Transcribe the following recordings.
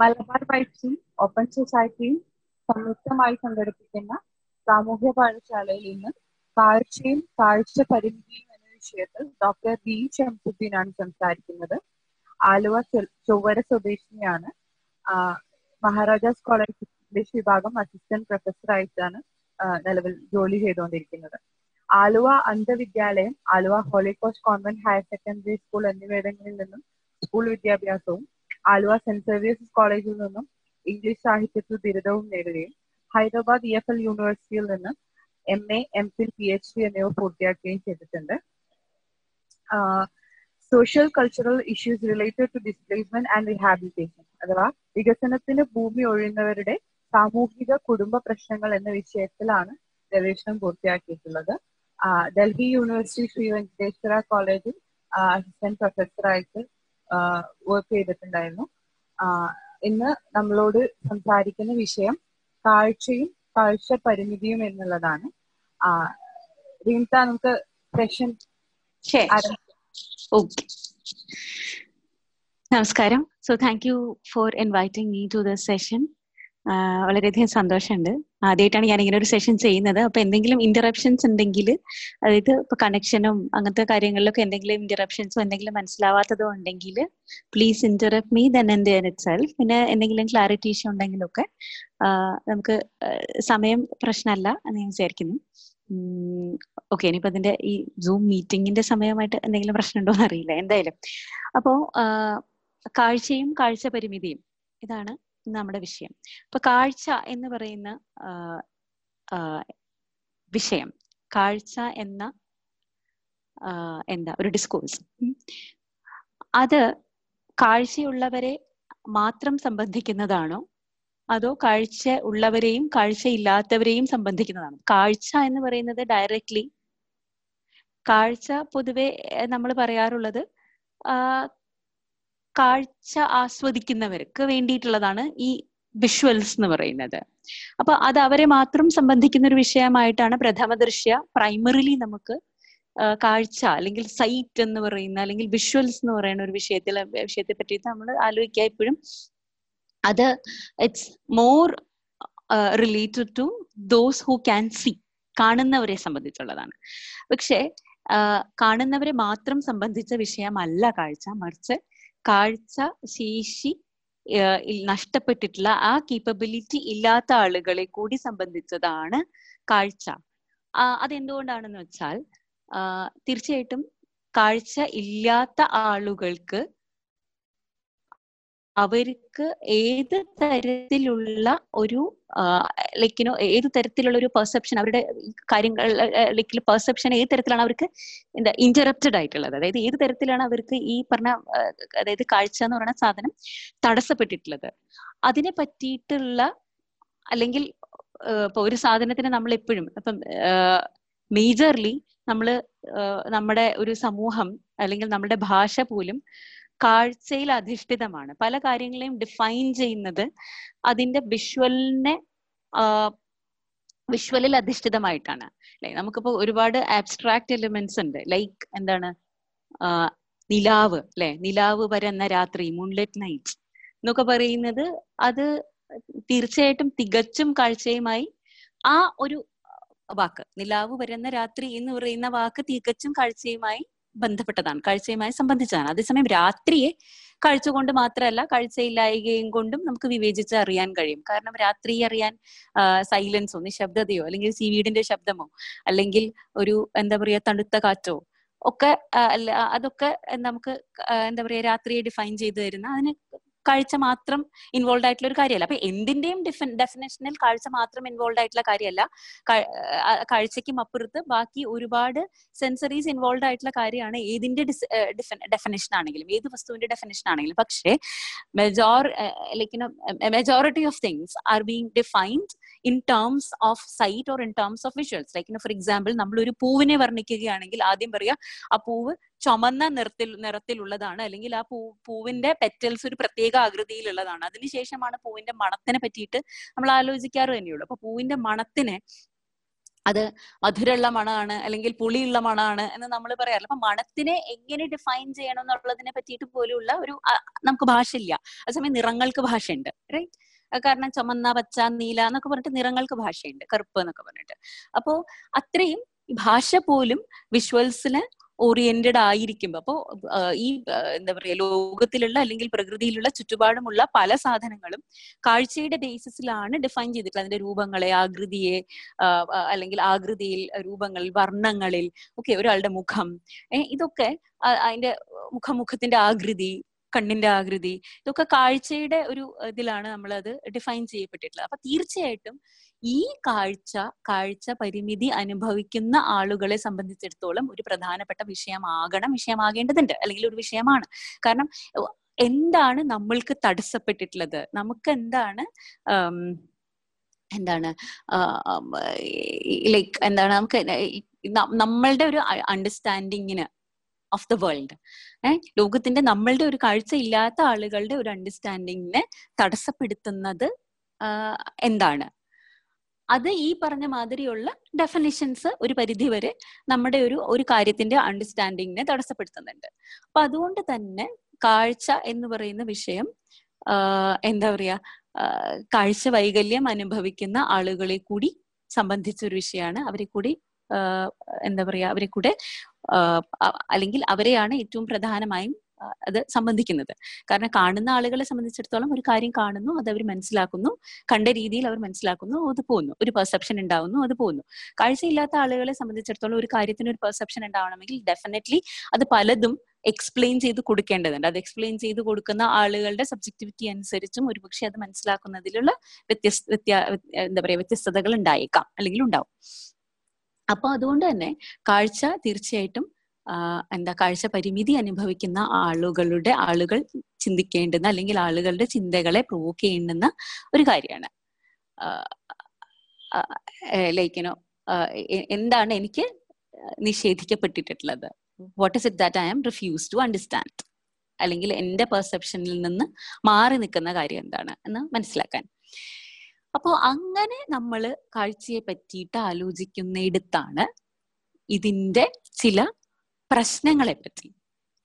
Malabar വൈറ്റ്സും open സൊസൈറ്റിയും സംയുക്തമായി സംഘടിപ്പിക്കുന്ന സാമൂഹ്യ പാഠശാലയിൽ ഇന്ന് കാഴ്ചയും കാഴ്ച പരിമിതിയും എന്ന വിഷയത്തിൽ ഡോക്ടർ ബി ഷംസുദ്ദീനാണ് സംസാരിക്കുന്നത്. ആലുവ ചൊവ്വര സ്വദേശിനിയാണ്. മഹാരാജാസ് കോളേജ് ഇംഗ്ലീഷ് വിഭാഗം അസിസ്റ്റന്റ് പ്രൊഫസറായിട്ടാണ് നിലവിൽ ജോലി ചെയ്തുകൊണ്ടിരിക്കുന്നത്. Aluva അന്ധവിദ്യാലയം Aluva holy ghost convent higher secondary school എന്നിവിടങ്ങളിൽ നിന്നും സ്കൂൾ വിദ്യാഭ്യാസവും ആലുവ സെന്റ് സേവിയേഴ്സ് കോളേജിൽ നിന്നും ഇംഗ്ലീഷ് സാഹിത്യത്തിൽ ബിരുദവും നേടുകയും ഹൈദരാബാദ് ഇ എഫ് എൽ യൂണിവേഴ്സിറ്റിയിൽ നിന്ന് M A M Phil P H D എന്നിവ പൂർത്തിയാക്കുകയും ചെയ്തിട്ടുണ്ട്. Social cultural issues related to displacement and rehabilitation അഥവാ വികസനത്തിന് ഭൂമി ഒഴിയുന്നവരുടെ സാമൂഹിക കുടുംബ പ്രശ്നങ്ങൾ എന്ന വിഷയത്തിലാണ് ഗവേഷണം പൂർത്തിയാക്കിയിട്ടുള്ളത്. ഡൽഹി യൂണിവേഴ്സിറ്റി ശ്രീ വെങ്കടേശ്വര കോളേജിൽ അസിസ്റ്റന്റ് പ്രൊഫസറായിട്ട് വർക്ക് ചെയ്തിട്ടുണ്ടായിരുന്നു. ഇന്ന് നമ്മളോട് സംസാരിക്കുന്ന വിഷയം കാഴ്ചയും കാഴ്ച പരിമിതിയും എന്നുള്ളതാണ്. റീൻത നമുക്ക് സെഷൻ ഓക്കെ നമസ്കാരം. So thank you for inviting me to the session വളരെയധികം സന്തോഷമുണ്ട്. ആദ്യമായിട്ടാണ് ഞാൻ ഇങ്ങനെ ഒരു സെഷൻ ചെയ്യുന്നത്. അപ്പൊ എന്തെങ്കിലും ഇന്ററപ്ഷൻസ് ഉണ്ടെങ്കിൽ അതായത് ഇപ്പൊ കണക്ഷനും അങ്ങനത്തെ കാര്യങ്ങളിലൊക്കെ എന്തെങ്കിലും ഇന്ററപ്ഷൻസോ എന്തെങ്കിലും മനസ്സിലാവാത്തതോ ഉണ്ടെങ്കിൽ please interrupt me then in itself പിന്നെ എന്തെങ്കിലും ക്ലാരിറ്റി ഇഷ്യൂ ഉണ്ടെങ്കിലൊക്കെ നമുക്ക് സമയം പ്രശ്നമല്ല എന്ന് ഞാൻ വിചാരിക്കുന്നു. ഓക്കെ ഇനിയിപ്പോ അതിന്റെ ഈ സൂം മീറ്റിംഗിന്റെ സമയമായിട്ട് എന്തെങ്കിലും പ്രശ്നമുണ്ടോ എന്ന് അറിയില്ല എന്തായാലും. അപ്പോ കാഴ്ചയും കാഴ്ച പരിമിതിയും ഇതാണ് നമ്മുടെ വിഷയം. അപ്പൊ കാഴ്ച എന്ന് പറയുന്ന വിഷയം. കാഴ്ച എന്ന എന്താ ഒരു ഡിസ്കോഴ്സ് അത് കാഴ്ചയുള്ളവരെ മാത്രം സംബന്ധിക്കുന്നതാണോ? അതോ കാഴ്ച ഉള്ളവരെയും കാഴ്ചയില്ലാത്തവരെയും സംബന്ധിക്കുന്നതാണ്? കാഴ്ച എന്ന് പറയുന്നത് ഡയറക്ട്ലി കാഴ്ച പൊതുവെ നമ്മൾ പറയാറുള്ളത് കാഴ്ച ആസ്വദിക്കുന്നവർക്ക് വേണ്ടിയിട്ടുള്ളതാണ് ഈ വിഷ്വൽസ് എന്ന് പറയുന്നത്. അപ്പൊ അത് അവരെ മാത്രം സംബന്ധിക്കുന്ന ഒരു വിഷയമായിട്ടാണ് പ്രഥമ ദൃശ്യ പ്രൈമറിലി നമുക്ക് കാഴ്ച അല്ലെങ്കിൽ സൈറ്റ് എന്ന് പറയുന്ന അല്ലെങ്കിൽ വിഷ്വൽസ് എന്ന് പറയുന്ന ഒരു വിഷയത്തിൽ വിഷയത്തെ പറ്റിയിട്ട് നമ്മൾ ആലോചിക്കുക എപ്പോഴും അത് it's more related to those who can see കാണുന്നവരെ സംബന്ധിച്ചുള്ളതാണ്. പക്ഷേ കാണുന്നവരെ മാത്രം സംബന്ധിച്ച വിഷയമല്ല കാഴ്ച. മറിച്ച് കാഴ്ച ശേഷി നഷ്ടപ്പെട്ടിട്ടുള്ള ആ കേപ്പബിലിറ്റി ഇല്ലാത്ത ആളുകളെ കൂടി സംബന്ധിച്ചതാണ് കാഴ്ച. അതെന്തുകൊണ്ടാണെന്ന് വെച്ചാൽ തീർച്ചയായിട്ടും കാഴ്ച ഇല്ലാത്ത ആളുകൾക്ക് അവർക്ക് ഏത് തരത്തിലുള്ള ഒരു ലൈക്കിനോ ഏത് തരത്തിലുള്ള ഒരു പെർസെപ്ഷൻ അവരുടെ കാര്യങ്ങൾ ലൈക്കിൽ പെർസെപ്ഷൻ ഏത് തരത്തിലാണ് അവർക്ക് എന്താ ഇന്ററപ്റ്റഡ് ആയിട്ടുള്ളത്. അതായത് ഏത് തരത്തിലാണ് അവർക്ക് ഈ പറഞ്ഞ അതായത് കാഴ്ച എന്ന് പറയുന്ന സാധനം തടസ്സപ്പെട്ടിട്ടുള്ളത്. അതിനെ പറ്റിയിട്ടുള്ള അല്ലെങ്കിൽ ഇപ്പൊ ഒരു സാധനത്തിന് നമ്മൾ എപ്പോഴും ഇപ്പം മേജർലി നമ്മൾ നമ്മുടെ ഒരു സമൂഹം അല്ലെങ്കിൽ നമ്മുടെ ഭാഷ പോലും കാഴ്ചയിൽ അധിഷ്ഠിതമാണ്. പല കാര്യങ്ങളെയും ഡിഫൈൻ ചെയ്യുന്നത് അതിന്റെ വിഷ്വലിനെ വിഷ്വലിൽ അധിഷ്ഠിതമായിട്ടാണ്. അല്ലെ? നമുക്കിപ്പോ ഒരുപാട് ആബ്സ്ട്രാക്ട് എലിമെന്റ്സ് ഉണ്ട്. ലൈക്ക് എന്താണ്? നിലാവ് അല്ലെ? നിലാവ് വരുന്ന രാത്രി മൂൺലെറ്റ് നൈറ്റ് എന്നൊക്കെ പറയുന്നത് അത് തീർച്ചയായിട്ടും തികച്ചും കാഴ്ചയുമായി ആ ഒരു വാക്ക് നിലാവ് വരുന്ന രാത്രി എന്ന് പറയുന്ന വാക്ക് തികച്ചും കാഴ്ചയുമായി ബന്ധപ്പെട്ടതാണ് കാഴ്ചയുമായി സംബന്ധിച്ചതാണ്. അതേസമയം രാത്രിയെ കാഴ്ച കൊണ്ട് മാത്രമല്ല കാഴ്ചയില്ലായകയും കൊണ്ടും നമുക്ക് വിവേചിച്ച് അറിയാൻ കഴിയും. കാരണം രാത്രി അറിയാൻ സൈലൻസോ നിശബ്ദതയോ അല്ലെങ്കിൽ സീവീഡിന്റെ ശബ്ദമോ അല്ലെങ്കിൽ ഒരു എന്താ പറയാ തണുത്ത കാറ്റോ ഒക്കെ അതൊക്കെ നമുക്ക് എന്താ പറയാ രാത്രിയെ ഡിഫൈൻ ചെയ്തു തരുന്ന അതിന് കാഴ്ച മാത്രം ഇൻവോൾവ് ആയിട്ടുള്ള ഒരു കാര്യമല്ല. അപ്പൊ എന്തിന്റെയും ഡിഫൻ ഡെഫിനേഷനിൽ കാഴ്ച മാത്രം ഇൻവോൾവ് ആയിട്ടുള്ള കാര്യമല്ല. കാഴ്ചയ്ക്കും അപ്പുറത്ത് ബാക്കി ഒരുപാട് സെൻസറീസ് ഇൻവോൾവ് ആയിട്ടുള്ള കാര്യമാണ് ഏതിന്റെ ഡെഫിനേഷൻ ആണെങ്കിലും ഏത് വസ്തുവിന്റെ ഡെഫിനേഷൻ ആണെങ്കിലും. പക്ഷേ major like majority of things are being defined in terms of sight or in terms of visuals like for example നമ്മൾ ഒരു പൂവിനെ വർണിക്കുകയാണെങ്കിൽ ആദ്യം പറയാ ആ പൂവ് ചുമന്ന നിറത്തിൽ നിറത്തിലുള്ളതാണ്. അല്ലെങ്കിൽ ആ പൂ പൂവിന്റെ പെറ്റൽസ് ഒരു പ്രത്യേക ആകൃതിയിലുള്ളതാണ്. അതിനുശേഷമാണ് പൂവിന്റെ മണത്തിനെ പറ്റിയിട്ട് നമ്മൾ ആലോചിക്കാറ് തന്നെയുള്ളൂ. അപ്പൊ പൂവിന്റെ മണത്തിനെ അത് മധുരമുള്ള മണമാണ് അല്ലെങ്കിൽ പുളിയുള്ള മണമാണ് എന്ന് നമ്മൾ പറയാറില്ല. അപ്പൊ മണത്തിനെ എങ്ങനെ ഡിഫൈൻ ചെയ്യണം എന്നുള്ളതിനെ പറ്റിയിട്ട് പോലുള്ള ഒരു നമുക്ക് ഭാഷയില്ല. അതേസമയം നിറങ്ങൾക്ക് ഭാഷയുണ്ട് റൈറ്റ് കാരണം ചുമന്ന പച്ച നീല എന്നൊക്കെ പറഞ്ഞിട്ട് നിറങ്ങൾക്ക് ഭാഷയുണ്ട്. കറുപ്പ് എന്നൊക്കെ പറഞ്ഞിട്ട്. അപ്പോ അത്രയും ഭാഷ പോലും വിഷ്വൽസിന് ഓറിയന്റഡ് ആയിരിക്കുമ്പോ അപ്പോ ഈ എന്താ പറയാ ലോകത്തിലുള്ള അല്ലെങ്കിൽ പ്രകൃതിയിലുള്ള ചുറ്റുപാടുമുള്ള പല സാധനങ്ങളും കാഴ്ചയുടെ ബേസിസിലാണ് ഡിഫൈൻ ചെയ്തിട്ടുള്ളത്. അതിന്റെ രൂപങ്ങളെ ആകൃതിയെ അല്ലെങ്കിൽ ആകൃതിയിൽ രൂപങ്ങളിൽ വർണങ്ങളിൽ ഒക്കെ ഒരാളുടെ മുഖം ഇതൊക്കെ അതിന്റെ മുഖമുഖത്തിന്റെ ആകൃതി കണ്ണിന്റെ ആകൃതി ഇതൊക്കെ കാഴ്ചയുടെ ഒരു ഇതിലാണ് നമ്മൾ അത് ഡിഫൈൻ ചെയ്യപ്പെട്ടിട്ടുള്ളത്. അപ്പൊ തീർച്ചയായിട്ടും ഈ കാഴ്ച കാഴ്ച പരിമിതി അനുഭവിക്കുന്ന ആളുകളെ സംബന്ധിച്ചിടത്തോളം ഒരു പ്രധാനപ്പെട്ട വിഷയമാകണം വിഷയമാകേണ്ടതുണ്ട് അല്ലെങ്കിൽ ഒരു വിഷയമാണ്. കാരണം എന്താണ് നമ്മൾക്ക് തടസ്സപ്പെട്ടിട്ടുള്ളത്? നമുക്ക് എന്താണ് എന്താണ് ലൈക്ക് എന്താണ് നമുക്ക് നമ്മളുടെ ഒരു അണ്ടർസ്റ്റാൻഡിങ്ങിന് ഓഫ് ദ വേൾഡ് ലോകത്തിന്റെ നമ്മളുടെ ഒരു കാഴ്ച ഇല്ലാത്ത ആളുകളുടെ ഒരു അണ്ടർസ്റ്റാൻഡിങ്ങിനെ തടസ്സപ്പെടുത്തുന്നത് എന്താണ്? അത് ഈ പറഞ്ഞ മാതിരിയുള്ള ഡെഫിനിഷൻസ് ഒരു പരിധി വരെ നമ്മുടെ ഒരു ഒരു കാര്യത്തിന്റെ അണ്ടർസ്റ്റാൻഡിങ്ങിനെ തടസ്സപ്പെടുത്തുന്നുണ്ട്. അപ്പൊ അതുകൊണ്ട് തന്നെ കാഴ്ച എന്ന് പറയുന്ന വിഷയം എന്താ പറയാ കാഴ്ച വൈകല്യം അനുഭവിക്കുന്ന ആളുകളെ കൂടി സംബന്ധിച്ച ഒരു വിഷയമാണ്. അവരെ കൂടി എന്താ പറയാ അവരെ കൂടെ അല്ലെങ്കിൽ അവരെയാണ് ഏറ്റവും പ്രധാനമായും അത് സംബന്ധിക്കുന്നത്. കാരണം കാണുന്ന ആളുകളെ സംബന്ധിച്ചിടത്തോളം ഒരു കാര്യം കാണുന്നു അത് അവർ മനസ്സിലാക്കുന്നു കണ്ട രീതിയിൽ അവർ മനസ്സിലാക്കുന്നു അത് പോകുന്നു. ഒരു പെർസെപ്ഷൻ ഉണ്ടാവുന്നു അത് പോകുന്നു. കാഴ്ചയില്ലാത്ത ആളുകളെ സംബന്ധിച്ചിടത്തോളം ഒരു കാര്യത്തിന് ഒരു പെർസെപ്ഷൻ ഉണ്ടാവണമെങ്കിൽ ഡെഫിനറ്റ്ലി അത് പലതും എക്സ്പ്ലെയിൻ ചെയ്ത് കൊടുക്കേണ്ടതുണ്ട്. അത് എക്സ്പ്ലെയിൻ ചെയ്ത് കൊടുക്കുന്ന ആളുകളുടെ സബ്ജക്ടിവിറ്റി അനുസരിച്ചും ഒരുപക്ഷെ അത് മനസ്സിലാക്കുന്നതിലുള്ള വ്യത്യസ്ത വ്യത്യാ എന്താ പറയാ വ്യത്യസ്തതകൾ ഉണ്ടായേക്കാം അല്ലെങ്കിൽ ഉണ്ടാവും. അപ്പൊ അതുകൊണ്ട് തന്നെ കാഴ്ച തീർച്ചയായിട്ടും എന്താ കാഴ്ച പരിമിതി അനുഭവിക്കുന്ന ആളുകളുടെ ആളുകൾ ചിന്തിക്കേണ്ടുന്ന അല്ലെങ്കിൽ ആളുകളുടെ ചിന്തകളെ പ്രൊവോക്ക് ചെയ്യേണ്ടുന്ന ഒരു കാര്യമാണ്. ലൈക്കിനോ എന്താണ് എനിക്ക് നിഷേധിക്കപ്പെട്ടിട്ടുള്ളത്? What is it that I am refuse to understand അല്ലെങ്കിൽ എന്റെ പെർസെപ്ഷനിൽ നിന്ന് മാറി നിൽക്കുന്ന കാര്യം എന്താണ് എന്ന് മനസ്സിലാക്കാൻ. അപ്പോൾ അങ്ങനെ നമ്മൾ കാഴ്ചയെ പറ്റിയിട്ട് ആലോചിക്കുന്നിടത്താണ് ഇതിന്റെ ചില പ്രശ്നങ്ങളെ പറ്റി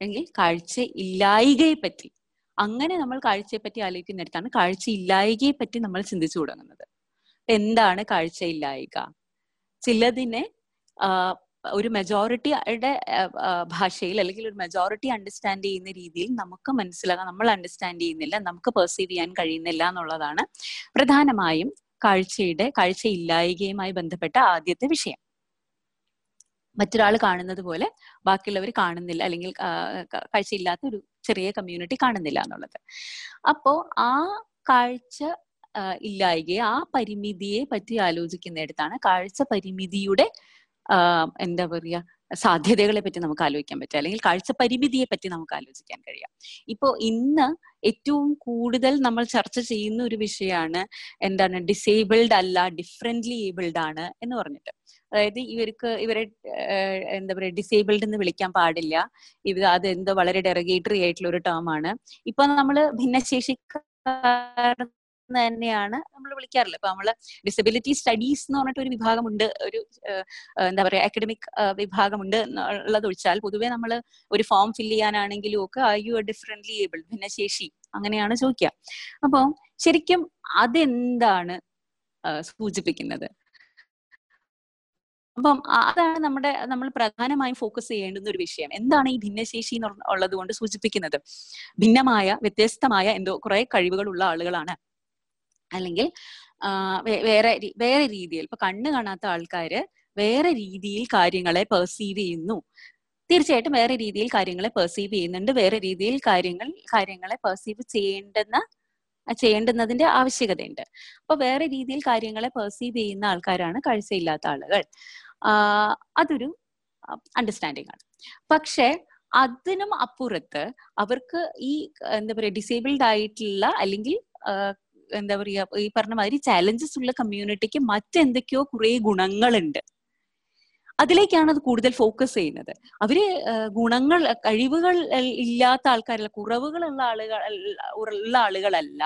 അല്ലെങ്കിൽ കാഴ്ച ഇല്ലായികയെ പറ്റി. അങ്ങനെ നമ്മൾ കാഴ്ചയെ പറ്റി ആലോചിക്കുന്നിടത്താണ് കാഴ്ച ഇല്ലായികയെ പറ്റി നമ്മൾ ചിന്തിച്ചു തുടങ്ങുന്നത്. എന്താണ് കാഴ്ച ഇല്ലായിക? ചിലതിനെ ഒരു മെജോറിറ്റിയുടെ ഭാഷയിൽ അല്ലെങ്കിൽ ഒരു മെജോറിറ്റി അണ്ടർസ്റ്റാൻഡ് ചെയ്യുന്ന രീതിയിൽ നമുക്ക് മനസ്സിലാകാൻ നമ്മൾ അണ്ടർസ്റ്റാൻഡ് ചെയ്യുന്നില്ല നമുക്ക് പെർസീവ് ചെയ്യാൻ കഴിയുന്നില്ല എന്നുള്ളതാണ് പ്രധാനമായും കാഴ്ചയുടെ കാഴ്ചയില്ലായികയുമായി ബന്ധപ്പെട്ട ആദ്യത്തെ വിഷയം. മറ്റൊരാൾ കാണുന്നത് പോലെ ബാക്കിയുള്ളവർ കാണുന്നില്ല അല്ലെങ്കിൽ കാഴ്ചയില്ലാത്ത ഒരു ചെറിയ കമ്മ്യൂണിറ്റി കാണുന്നില്ല എന്നുള്ളത്. അപ്പോ ആ കാഴ്ച ഇല്ലായികയെ ആ പരിമിതിയെ പറ്റി ആലോചിക്കുന്നിടത്താണ് കാഴ്ച പരിമിതിയുടെ എന്താ പറയുക സാധ്യതകളെ പറ്റി. നമുക്ക് ആലോചിക്കാൻ പറ്റുക അല്ലെങ്കിൽ കാഴ്ച പരിമിതിയെ പറ്റി നമുക്ക് ആലോചിക്കാൻ കഴിയാം. ഇപ്പോൾ ഇന്ന് ഏറ്റവും കൂടുതൽ നമ്മൾ ചർച്ച ചെയ്യുന്ന ഒരു വിഷയമാണ് എന്താണ് ഡിസേബിൾഡ് അല്ല ഡിഫറെന്റ്ലി ഏബിൾഡ് ആണ് എന്ന് പറഞ്ഞിട്ട്. അതായത് ഇവർക്ക് ഇവരെ എന്താ പറയുക ഡിസേബിൾഡ് എന്ന് വിളിക്കാൻ പാടില്ല. ഇത് അത് എന്തോ വളരെ ഡെറഗേറ്ററി ആയിട്ടുള്ള ഒരു ടേം ആണ്. ഇപ്പൊ നമ്മൾ ഭിന്നശേഷിക്കാർ തന്നെയാണ് നമ്മൾ വിളിക്കാറുള്ളത് ഇപ്പൊ നമ്മൾ ഡിസബിലിറ്റി സ്റ്റഡീസ് എന്ന് പറഞ്ഞിട്ട് ഒരു വിഭാഗമുണ്ട്. ഒരു എന്താ പറയാ അക്കാഡമിക് വിഭാഗമുണ്ട് എന്നുള്ളത് ഒഴിച്ചാൽ പൊതുവെ നമ്മൾ ഒരു ഫോം ഫില്ല് ചെയ്യാനാണെങ്കിലും ഒക്കെ ഐ യു ഡിഫറെന്റ്ലി ഏബിൾ ഭിന്നശേഷി അങ്ങനെയാണ് ചോദിക്കുക അപ്പൊ ശരിക്കും അതെന്താണ് സൂചിപ്പിക്കുന്നത്? അപ്പം അതാണ് നമ്മുടെ നമ്മൾ പ്രധാനമായും ഫോക്കസ് ചെയ്യേണ്ടുന്ന ഒരു വിഷയം. എന്താണ് ഈ ഭിന്നശേഷി ഉള്ളത് കൊണ്ട് സൂചിപ്പിക്കുന്നത്? ഭിന്നമായ വ്യത്യസ്തമായ എന്തോ കുറെ കഴിവുകളുള്ള ആളുകളാണ്. അല്ലെങ്കിൽ വേറെ വേറെ രീതിയിൽ ഇപ്പൊ കണ്ണ് കാണാത്ത ആൾക്കാര് വേറെ രീതിയിൽ കാര്യങ്ങളെ പെർസീവ് ചെയ്യുന്നു. തീർച്ചയായിട്ടും വേറെ രീതിയിൽ കാര്യങ്ങളെ പെർസീവ് ചെയ്യുന്നുണ്ട്. വേറെ രീതിയിൽ കാര്യങ്ങൾ കാര്യങ്ങളെ പെർസീവ് ചെയ്യേണ്ടെന്ന ചെയ്യേണ്ടുന്നതിന്റെ ആവശ്യകതയുണ്ട്. അപ്പൊ വേറെ രീതിയിൽ കാര്യങ്ങളെ പെർസീവ് ചെയ്യുന്ന ആൾക്കാരാണ് കാഴ്ചയില്ലാത്ത ആളുകൾ. അതൊരു അണ്ടർസ്റ്റാൻഡിങ് ആണ്. പക്ഷെ അതിനും അപ്പുറത്ത് അവർക്ക് ഈ എന്താ പറയുക ഡിസേബിൾഡ് ആയിട്ടുള്ള അല്ലെങ്കിൽ എന്താ പറയാ ഈ പറഞ്ഞ മാതിരി ചാലഞ്ചസ് ഉള്ള കമ്മ്യൂണിറ്റിക്ക് മറ്റെന്തൊക്കെയോ കുറെ ഗുണങ്ങളുണ്ട്. അതിലേക്കാണ് അത് കൂടുതൽ ഫോക്കസ് ചെയ്യുന്നത്. അവർ ഗുണങ്ങൾ കഴിവുകൾ ഇല്ലാത്ത ആൾക്കാരല്ല കുറവുകളുള്ള ആളുകൾ ഉള്ള ആളുകളല്ല.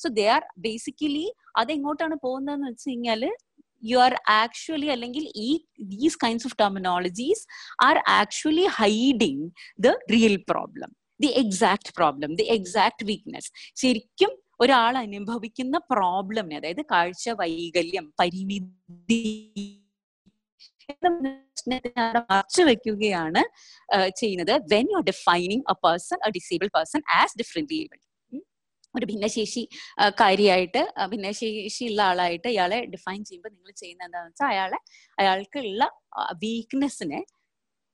സോ ദേ ആർ ബേസിക്കലി അതെങ്ങോട്ടാണ് പോകുന്നതെന്ന് വെച്ച് കഴിഞ്ഞാൽ യു ആർ ആക്ച്വലി അല്ലെങ്കിൽ ഈ these kinds of terminologies are actually hiding the real problem the exact problem the exact weakness ശരിക്കും ഒരാൾ അനുഭവിക്കുന്ന പ്രോബ്ലമിനെ അതായത് കാഴ്ച വൈകല്യം പരിമിതി മറച്ചു വെക്കുകയാണ് ചെയ്യുന്നത്. When you are defining a person a disable person as different ഒരു ഭിന്നശേഷി കാര്യമായിട്ട് ഭിന്നശേഷി ഉള്ള ആളായിട്ട് ഇയാളെ ഡിഫൈൻ ചെയ്യുമ്പോൾ നിങ്ങൾ ചെയ്യുന്ന എന്താണെന്ന് വെച്ചാൽ അയാളെ അയാൾക്കുള്ള വീക്ക്നെസ്സിനെ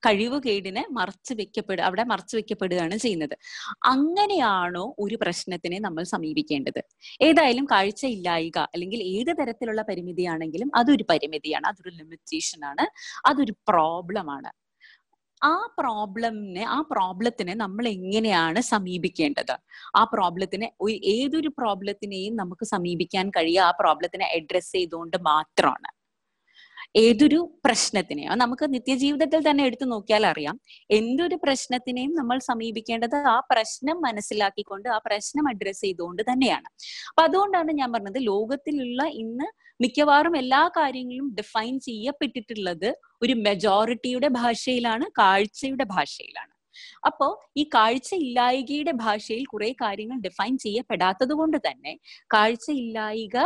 കഴിവുകേടിനെ മറച്ചു വെക്കപ്പെടുക അവിടെ മറച്ചു വെക്കപ്പെടുകയാണ് ചെയ്യുന്നത്. അങ്ങനെയാണോ ഒരു പ്രശ്നത്തിനെ നമ്മൾ സമീപിക്കേണ്ടത്? ഏതായാലും കാഴ്ച ഇല്ലായിക അല്ലെങ്കിൽ ഏത് തരത്തിലുള്ള പരിമിതിയാണെങ്കിലും അതൊരു പരിമിതിയാണ് അതൊരു ലിമിറ്റേഷൻ ആണ് അതൊരു പ്രോബ്ലമാണ് ആ പ്രോബ്ലമിനെ ആ പ്രോബ്ലത്തിനെ നമ്മൾ എങ്ങനെയാണ് സമീപിക്കേണ്ടത്? ആ പ്രോബ്ലത്തിനെ ഏതൊരു പ്രോബ്ലത്തിനെയും നമുക്ക് സമീപിക്കാൻ കഴിയുക ആ പ്രോബ്ലത്തിനെ അഡ്രസ് ചെയ്തുകൊണ്ട് മാത്രമാണ്. ഏതൊരു പ്രശ്നത്തിനെയും നമുക്ക് നിത്യജീവിതത്തിൽ തന്നെ എടുത്തു നോക്കിയാൽ അറിയാം എന്തൊരു പ്രശ്നത്തിനെയും നമ്മൾ സമീപിക്കേണ്ടത് ആ പ്രശ്നം മനസ്സിലാക്കിക്കൊണ്ട് ആ പ്രശ്നം അഡ്രസ്സ് ചെയ്തുകൊണ്ട് തന്നെയാണ്. അപ്പൊ അതുകൊണ്ടാണ് ഞാൻ പറഞ്ഞത് ലോകത്തിലുള്ള ഇന്ന് മിക്കവാറും എല്ലാ കാര്യങ്ങളും ഡിഫൈൻ ചെയ്യപ്പെട്ടിട്ടുള്ളത് ഒരു മെജോറിറ്റിയുടെ ഭാഷയിലാണ് കാഴ്ചയുടെ ഭാഷയിലാണ്. അപ്പോ ഈ കാഴ്ച ഇല്ലായികയുടെ ഭാഷയിൽ കുറെ കാര്യങ്ങൾ ഡിഫൈൻ ചെയ്യപ്പെടാത്തത് കൊണ്ട് തന്നെ കാഴ്ച ഇല്ലായിക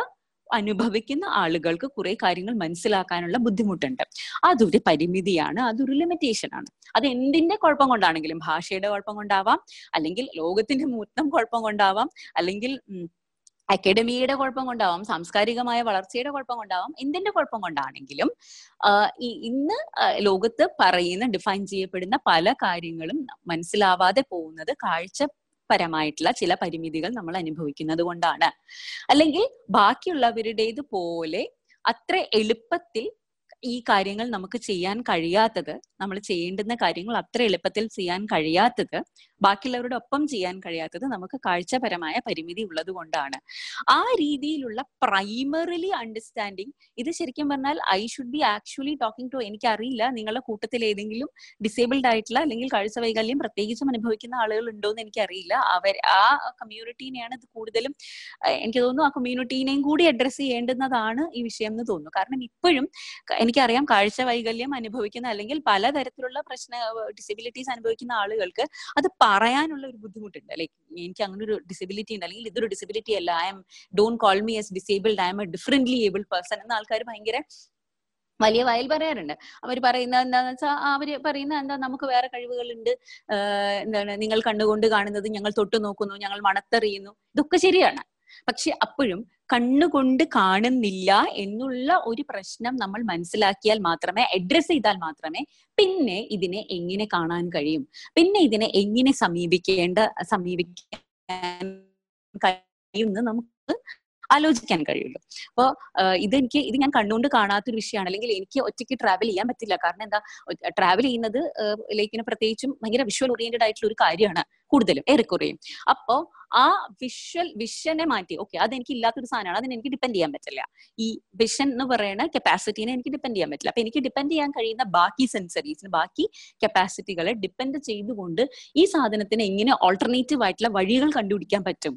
അനുഭവിക്കുന്ന ആളുകൾക്ക് കുറെ കാര്യങ്ങൾ മനസ്സിലാക്കാനുള്ള ബുദ്ധിമുട്ടുണ്ട്. അതൊരു പരിമിതിയാണ് അതൊരു ലിമിറ്റേഷൻ ആണ്. അത് എന്തിന്റെ കുഴപ്പം കൊണ്ടാണെങ്കിലും ഭാഷയുടെ കുഴപ്പം കൊണ്ടാവാം അല്ലെങ്കിൽ ലോകത്തിന്റെ മൊത്തം കുഴപ്പം കൊണ്ടാവാം അല്ലെങ്കിൽ അക്കാഡമിയുടെ കുഴപ്പം കൊണ്ടാവാം സാംസ്കാരികമായ വളർച്ചയുടെ കുഴപ്പം കൊണ്ടാവാം എന്തിന്റെ കുഴപ്പം കൊണ്ടാണെങ്കിലും ഇന്ന് ലോകത്ത് പറയുന്ന ഡിഫൈൻ ചെയ്യപ്പെടുന്ന പല കാര്യങ്ങളും മനസ്സിലാവാതെ പോകുന്നത് കാഴ്ച പരമായിട്ടുള്ള ചില പരിമിതികൾ നമ്മൾ അനുഭവിക്കുന്നത് കൊണ്ടാണ്. അല്ലെങ്കിൽ ബാക്കിയുള്ളവരുടേത് പോലെ അത്ര എളുപ്പത്തിൽ ഈ കാര്യങ്ങൾ നമുക്ക് ചെയ്യാൻ കഴിയാത്തത് നമ്മൾ ചെയ്യേണ്ടുന്ന കാര്യങ്ങൾ അത്ര എളുപ്പത്തിൽ ചെയ്യാൻ കഴിയാത്തത് ബാക്കിയുള്ളവരുടെ ഒപ്പം ചെയ്യാൻ കഴിയാത്തത് നമുക്ക് കാഴ്ചപരമായ പരിമിതി ഉള്ളത് കൊണ്ടാണ്. ആ രീതിയിലുള്ള പ്രൈമറിലി അണ്ടർസ്റ്റാൻഡിങ് ഇത് ശരിക്കും പറഞ്ഞാൽ I should be actually talking to എനിക്കറിയില്ല നിങ്ങളുടെ കൂട്ടത്തിൽ ഏതെങ്കിലും ഡിസേബിൾഡ് ആയിട്ടുള്ള അല്ലെങ്കിൽ കാഴ്ച വൈകല്യം പ്രത്യേകിച്ചും അനുഭവിക്കുന്ന ആളുകൾ ഉണ്ടോ എന്ന് എനിക്കറിയില്ല. അവർ ആ കമ്മ്യൂണിറ്റീനെയാണ് ഇത് കൂടുതലും എനിക്ക് തോന്നുന്നു ആ കമ്മ്യൂണിറ്റീനെയും കൂടി അഡ്രസ് ചെയ്യേണ്ടുന്നതാണ് ഈ വിഷയം എന്ന് തോന്നുന്നു. കാരണം ഇപ്പോഴും എനിക്കറിയാം കാഴ്ച വൈകല്യം അനുഭവിക്കുന്ന അല്ലെങ്കിൽ പലതരത്തിലുള്ള പ്രശ്ന ഡിസബിലിറ്റീസ് അനുഭവിക്കുന്ന ആളുകൾക്ക് അത് പറയാനുള്ള ഒരു ബുദ്ധിമുട്ടുണ്ട്. ലൈക്ക് എനിക്ക് അങ്ങനെ ഒരു ഡിസബിലിറ്റി ഉണ്ട്. അല്ലെങ്കിൽ ഇതൊരു ഡിസബിലിറ്റി അല്ല. I'm don't call me as disabled I'm a differently able person എന്ന ആൾക്കാർ ഭയങ്കര വലിയ വായിൽ പറയാറുണ്ട്. അവർ പറയുന്ന എന്താന്ന് വെച്ചാൽ അവർ പറയുന്ന എന്താ നമുക്ക് വേറെ കഴിവുകളുണ്ട്. എന്താണ് നിങ്ങൾ കണ്ണുകൊണ്ട് കാണുന്നത് ഞങ്ങൾ തൊട്ടു നോക്കുന്നു ഞങ്ങൾ മണത്തെറിയുന്നു. ഇതൊക്കെ ശരിയാണ്. പക്ഷെ അപ്പോഴും കണ്ണുകൊണ്ട് കാണുന്നില്ല എന്നുള്ള ഒരു പ്രശ്നം നമ്മൾ മനസ്സിലാക്കിയാൽ മാത്രമേ അഡ്രസ് ചെയ്താൽ മാത്രമേ പിന്നെ ഇതിനെ എങ്ങനെ കാണാൻ കഴിയും? പിന്നെ ഇതിനെ എങ്ങനെ സമീപിക്കേണ്ട സമീപിക്കാൻ കഴിയുമെന്ന് നമുക്ക് ആലോചിക്കാൻ കഴിയുള്ളൂ. അപ്പോ ഇതെനിക്ക് ഇത് ഞാൻ കണ്ണുകൊണ്ട് കാണാത്തൊരു വിഷയമാണ്. അല്ലെങ്കിൽ എനിക്ക് ഒറ്റയ്ക്ക് ട്രാവൽ ചെയ്യാൻ പറ്റില്ല. കാരണം എന്താ? ട്രാവൽ ചെയ്യുന്നത് ലൈക്കിന് പ്രത്യേകിച്ചും ഭയങ്കര വിഷ്വൽ ഓറിയന്റഡ് ആയിട്ടുള്ള ഒരു കാര്യമാണ് കൂടുതലും ഏറെക്കുറയും. അപ്പോ ആ വിഷ്വൽ വിഷനെ മാറ്റി ഓക്കെ അത് എനിക്ക് ഇല്ലാത്തൊരു സാധനമാണ്. അതിന് എനിക്ക് ഡിപ്പെൻഡ് ചെയ്യാൻ പറ്റില്ല. ഈ വിഷൻ എന്ന് പറയുന്ന കപ്പാസിറ്റീനെ എനിക്ക് ഡിപ്പെൻഡ് ചെയ്യാൻ പറ്റില്ല. അപ്പൊ എനിക്ക് ഡിപ്പെൻഡ് ചെയ്യാൻ കഴിയുന്ന ബാക്കി സെൻസറീസിന് ബാക്കി കപ്പാസിറ്റികളെ ഡിപ്പെൻഡ് ചെയ്തുകൊണ്ട് ഈ സാധനത്തിന് എങ്ങനെ ഓൾട്ടർനേറ്റീവ് ആയിട്ടുള്ള വഴികൾ കണ്ടുപിടിക്കാൻ പറ്റും.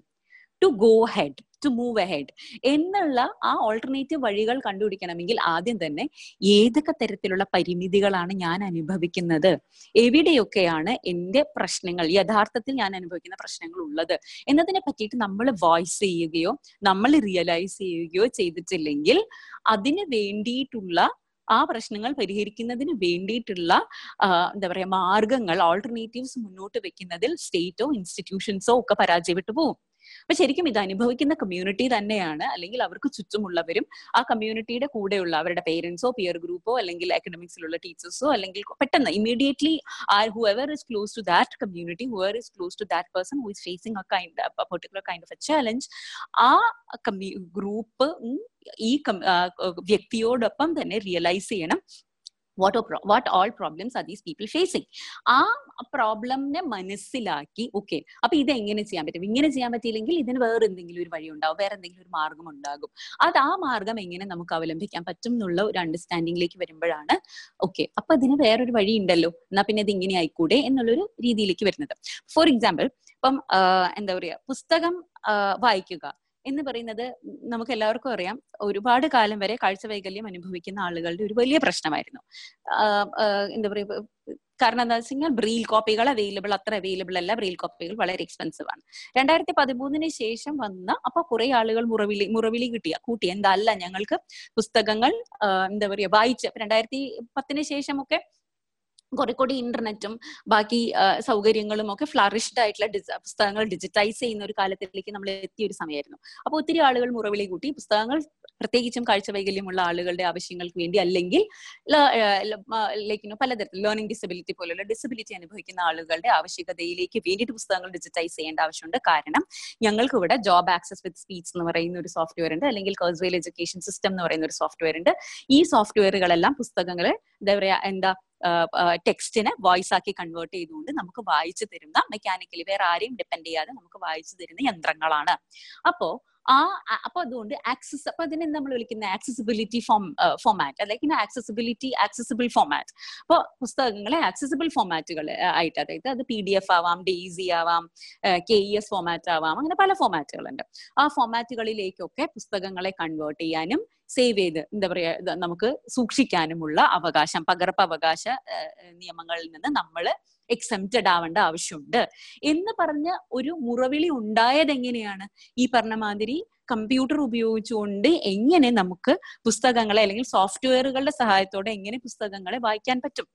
To go head to move ahead എന്നുള്ള ആ ഓൾട്ടർനേറ്റീവ് വഴികൾ കണ്ടുപിടിക്കണമെങ്കിൽ ആദ്യം തന്നെ ഏതൊക്കെ തരത്തിലുള്ള പരിമിതികളാണ് ഞാൻ അനുഭവിക്കുന്നത്? എവിടെയൊക്കെയാണ് എന്റെ പ്രശ്നങ്ങൾ യഥാർത്ഥത്തിൽ ഞാൻ അനുഭവിക്കുന്ന പ്രശ്നങ്ങൾ ഉള്ളത് എന്നതിനെ പറ്റിയിട്ട് നമ്മൾ വോയിസ് ചെയ്യുകയോ നമ്മൾ റിയലൈസ് ചെയ്യുകയോ ചെയ്തിട്ടില്ലെങ്കിൽ അതിന് വേണ്ടിയിട്ടുള്ള ആ പ്രശ്നങ്ങൾ പരിഹരിക്കുന്നതിന് വേണ്ടിയിട്ടുള്ള എന്താ പറയാ മാർഗങ്ങൾ ഓൾട്ടർനേറ്റീവ്സ് മുന്നോട്ട് വെക്കുന്നതിൽ സ്റ്റേറ്റോ ഇൻസ്റ്റിറ്റ്യൂഷൻസോ ഒക്കെ പരാജയപ്പെട്ടു പോകും അപ്പൊ ശരിക്കും ഇത് അനുഭവിക്കുന്ന കമ്മ്യൂണിറ്റി തന്നെയാണ്. അല്ലെങ്കിൽ അവർക്ക് ചുറ്റുമുള്ളവരും ആ കമ്മ്യൂണിറ്റിയുടെ കൂടെയുള്ള അവരുടെ പേരൻസോ പിയർ ഗ്രൂപ്പോ അല്ലെങ്കിൽ അക്കഡമിക്സിലുള്ള ടീച്ചേഴ്സോ അല്ലെങ്കിൽ പെട്ടെന്ന് immediately are whoever is close to that community whoever is close to that person who is facing particular kind of a challenge ആ ഗ്രൂപ്പ് ഈ വ്യക്തിയോടൊപ്പം തന്നെ റിയലൈസ് ചെയ്യണം. What what all problems are these people facing ആ പ്രോബ്ലമിനെ മനസ്സിലാക്കി okay അപ്പൊ ഇത് എങ്ങനെ ചെയ്യാൻ പറ്റും? ഇങ്ങനെ ചെയ്യാൻ പറ്റിയില്ലെങ്കിൽ ഇതിന് വേറെ എന്തെങ്കിലും ഒരു വഴി ഉണ്ടാവും വേറെ എന്തെങ്കിലും ഒരു മാർഗം ഉണ്ടാകും. അത് ആ മാർഗം എങ്ങനെ നമുക്ക് അവലംബിക്കാൻ പറ്റും എന്നുള്ള ഒരു അണ്ടർസ്റ്റാൻഡിംഗിലേക്ക് വരുമ്പോഴാണ് ഓക്കെ അപ്പൊ അതിന് വേറൊരു വഴി ഉണ്ടല്ലോ എന്നാ പിന്നെ ഇത് ഇങ്ങനെ ആയിക്കൂടെ എന്നുള്ളൊരു രീതിയിലേക്ക് വരുന്നത്. ഫോർ എക്സാമ്പിൾ ഇപ്പം എന്താ പറയാ പുസ്തകം വായിക്കുക. എന്ന് പറയുന്നത് നമുക്ക് എല്ലാവർക്കും അറിയാം. ഒരുപാട് കാലം വരെ കാഴ്ചവൈകല്യം അനുഭവിക്കുന്ന ആളുകളുടെ ഒരു വലിയ പ്രശ്നമായിരുന്നു. എന്താ പറയുക കാരണം എന്താ വെച്ച് കഴിഞ്ഞാൽ ബ്രീൽ കോപ്പികൾ അവൈലബിൾ അത്ര അവൈലബിൾ അല്ല. ബ്രീൽ കോപ്പികൾ വളരെ എക്സ്പെൻസീവ് ആണ്. രണ്ടായിരത്തി പതിമൂന്നിന് ശേഷം വന്ന അപ്പൊ കുറെ ആളുകൾ മുറവിളി മുറവിളി കിട്ടിയ കൂട്ടി. എന്താ അല്ല ഞങ്ങൾക്ക് പുസ്തകങ്ങൾ എന്താ പറയുക വായിച്ച്. രണ്ടായിരത്തി പത്തിന് ശേഷമൊക്കെ കുറെ കൂടി ഇന്റർനെറ്റും ബാക്കി സൗകര്യങ്ങളും ഒക്കെ ഫ്ലറിഷ്ഡ് ആയിട്ടുള്ള പുസ്തകങ്ങൾ ഡിജിറ്റൈസ് ചെയ്യുന്ന ഒരു കാലത്തിലേക്ക് നമ്മൾ എത്തിയ ഒരു സമയമായിരുന്നു. അപ്പോൾ ഒത്തിരി ആളുകൾ മുറവിളി കൂട്ടി പുസ്തകങ്ങൾ പ്രത്യേകിച്ചും കാഴ്ച വൈകല്യമുള്ള ആളുകളുടെ ആവശ്യങ്ങൾക്ക് വേണ്ടി അല്ലെങ്കിൽ ലൈക്കിനോ പലതരത്തിൽ ലേണിംഗ് ഡിസബിലിറ്റി പോലുള്ള ഡിസബിലിറ്റി അനുഭവിക്കുന്ന ആളുകളുടെ ആവശ്യകതയിലേക്ക് വേണ്ടിയിട്ട് പുസ്തകങ്ങൾ ഡിജിറ്റൈസ് ചെയ്യേണ്ട ആവശ്യമുണ്ട്. കാരണം ഞങ്ങൾക്ക് ഇവിടെ ജോബ് ആക്സസ് വിത്ത് സ്പീച്ച് എന്ന് പറയുന്ന ഒരു സോഫ്റ്റ്വെയർ ഉണ്ട്. അല്ലെങ്കിൽ കേഴ്സ്വെയിൽ എഡ്യൂക്കേഷൻ സിസ്റ്റം എന്ന് പറയുന്ന ഒരു സോഫ്റ്റ്വെയർ ഉണ്ട്. ഈ സോഫ്റ്റ്വെയറുകളെല്ലാം പുസ്തകങ്ങളെ എന്താ പറയാ എന്താ ടെക്സ്റ്റിനെ വോയിസ് ആക്കി കൺവേർട്ട് ചെയ്തുകൊണ്ട് നമുക്ക് വായിച്ചു തരുന്ന മെക്കാനിക്കലി വേറെ ആരെയും ഡിപ്പെൻഡ് ചെയ്യാതെ നമുക്ക് വായിച്ചു തരുന്ന യന്ത്രങ്ങളാണ്. അപ്പോ ആ അപ്പൊ അതുകൊണ്ട് ആക്സസ് അപ്പൊ അതിനെ നമ്മൾ വിളിക്കുന്ന? ആക്സസിബിലിറ്റി ഫോം ഫോമാറ്റ് അല്ലെങ്കിൽ ആക്സസിബിലിറ്റി ആക്സസിബിൾ ഫോമാറ്റ് അപ്പോൾ പുസ്തകങ്ങളെ ആക്സസിബിൾ ഫോമാറ്റുകൾ ആയിട്ട്. അതായത് അത് പി ഡി എഫ് ആവാം ഡെയ്സി ആവാം കെ ഇ എസ് ഫോമാറ്റ് ആവാം അങ്ങനെ പല ഫോമാറ്റുകളുണ്ട് ആ ഫോമാറ്റുകളിലേക്കൊക്കെ പുസ്തകങ്ങളെ കൺവേർട്ട് ചെയ്യാനും സേവ് ചെയ്ത് എന്താ പറയാ നമുക്ക് സൂക്ഷിക്കാനുമുള്ള അവകാശം പകർപ്പവകാശ നിയമങ്ങളിൽ നിന്ന് നമ്മൾ എക്സംപ്റ്റഡ് ആവേണ്ട ആവശ്യമുണ്ട്. എന്ന് പറഞ്ഞ ഒരു മുറവിളി ഉണ്ടായത് എങ്ങനെയാണ് ഈ പറഞ്ഞ മാതിരി കമ്പ്യൂട്ടർ ഉപയോഗിച്ചുകൊണ്ട് എങ്ങനെ നമുക്ക് പുസ്തകങ്ങളെ അല്ലെങ്കിൽ സോഫ്റ്റ്വെയറുകളുടെ സഹായത്തോടെ എങ്ങനെ പുസ്തകങ്ങളെ വായിക്കാൻ പറ്റും?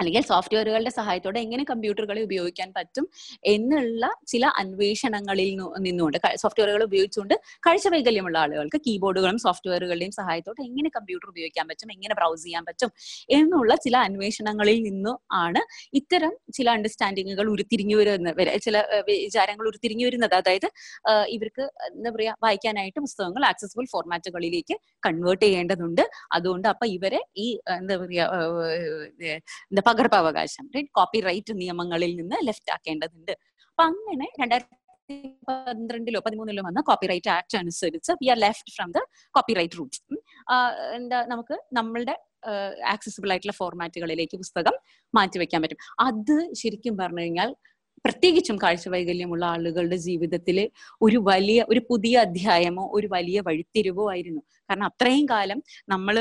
അല്ലെങ്കിൽ സോഫ്റ്റ്വെയറുകളുടെ സഹായത്തോടെ എങ്ങനെ കമ്പ്യൂട്ടറുകളെ ഉപയോഗിക്കാൻ പറ്റും എന്നുള്ള ചില അന്വേഷണങ്ങളിൽ നിന്നുകൊണ്ട് സോഫ്റ്റ്വെയറുകൾ ഉപയോഗിച്ചുകൊണ്ട് കാഴ്ച വൈകല്യമുള്ള ആളുകൾക്ക് കീബോർഡുകളും സോഫ്റ്റ്വെയറുകളുടെയും സഹായത്തോടെ എങ്ങനെ കമ്പ്യൂട്ടർ ഉപയോഗിക്കാൻ പറ്റും എങ്ങനെ ബ്രൗസ് ചെയ്യാൻ പറ്റും എന്നുള്ള ചില അന്വേഷണങ്ങളിൽ നിന്നും ആണ് ഇത്തരം ചില അണ്ടർസ്റ്റാൻഡിങ്ങുകൾ ഉരുത്തിരിഞ്ഞു വരുന്ന ചില വിചാരങ്ങൾ ഉരുത്തിരിഞ്ഞു വരുന്നത്. അതായത് ഇവർക്ക് എന്താ പറയാ വായിക്കാനായിട്ട് പുസ്തകങ്ങൾ ആക്സസിബിൾ ഫോർമാറ്റുകളിലേക്ക് കൺവേർട്ട് ചെയ്യേണ്ടതുണ്ട്. അതുകൊണ്ട് അപ്പൊ ഇവരെ ഈ എന്താ പറയാ പകർപ്പവകാശം റൈറ്റ് കോപ്പി റൈറ്റ് നിയമങ്ങളിൽ നിന്ന് ലെഫ്റ്റ് ആക്കേണ്ടതുണ്ട്. അപ്പൊ അങ്ങനെ രണ്ടായിരത്തി പന്ത്രണ്ടിലോ പതിമൂന്നിലോ വന്ന കോപ്പിറൈറ്റ് ആക്ട് അനുസരിച്ച് we are left from the copyright rules എന്താ നമുക്ക് നമ്മളുടെ ആക്സസിബിൾ ആയിട്ടുള്ള ഫോർമാറ്റുകളിലേക്ക് പുസ്തകം മാറ്റിവെക്കാൻ പറ്റും. അത് ശരിക്കും പറഞ്ഞു കഴിഞ്ഞാൽ പ്രത്യേകിച്ചും കാഴ്ച വൈകല്യമുള്ള ആളുകളുടെ ജീവിതത്തിൽ ഒരു വലിയ ഒരു പുതിയ അധ്യായമോ ഒരു വലിയ വഴിത്തിരിവോ ആയിരുന്നു. കാരണം അത്രയും കാലം നമ്മൾ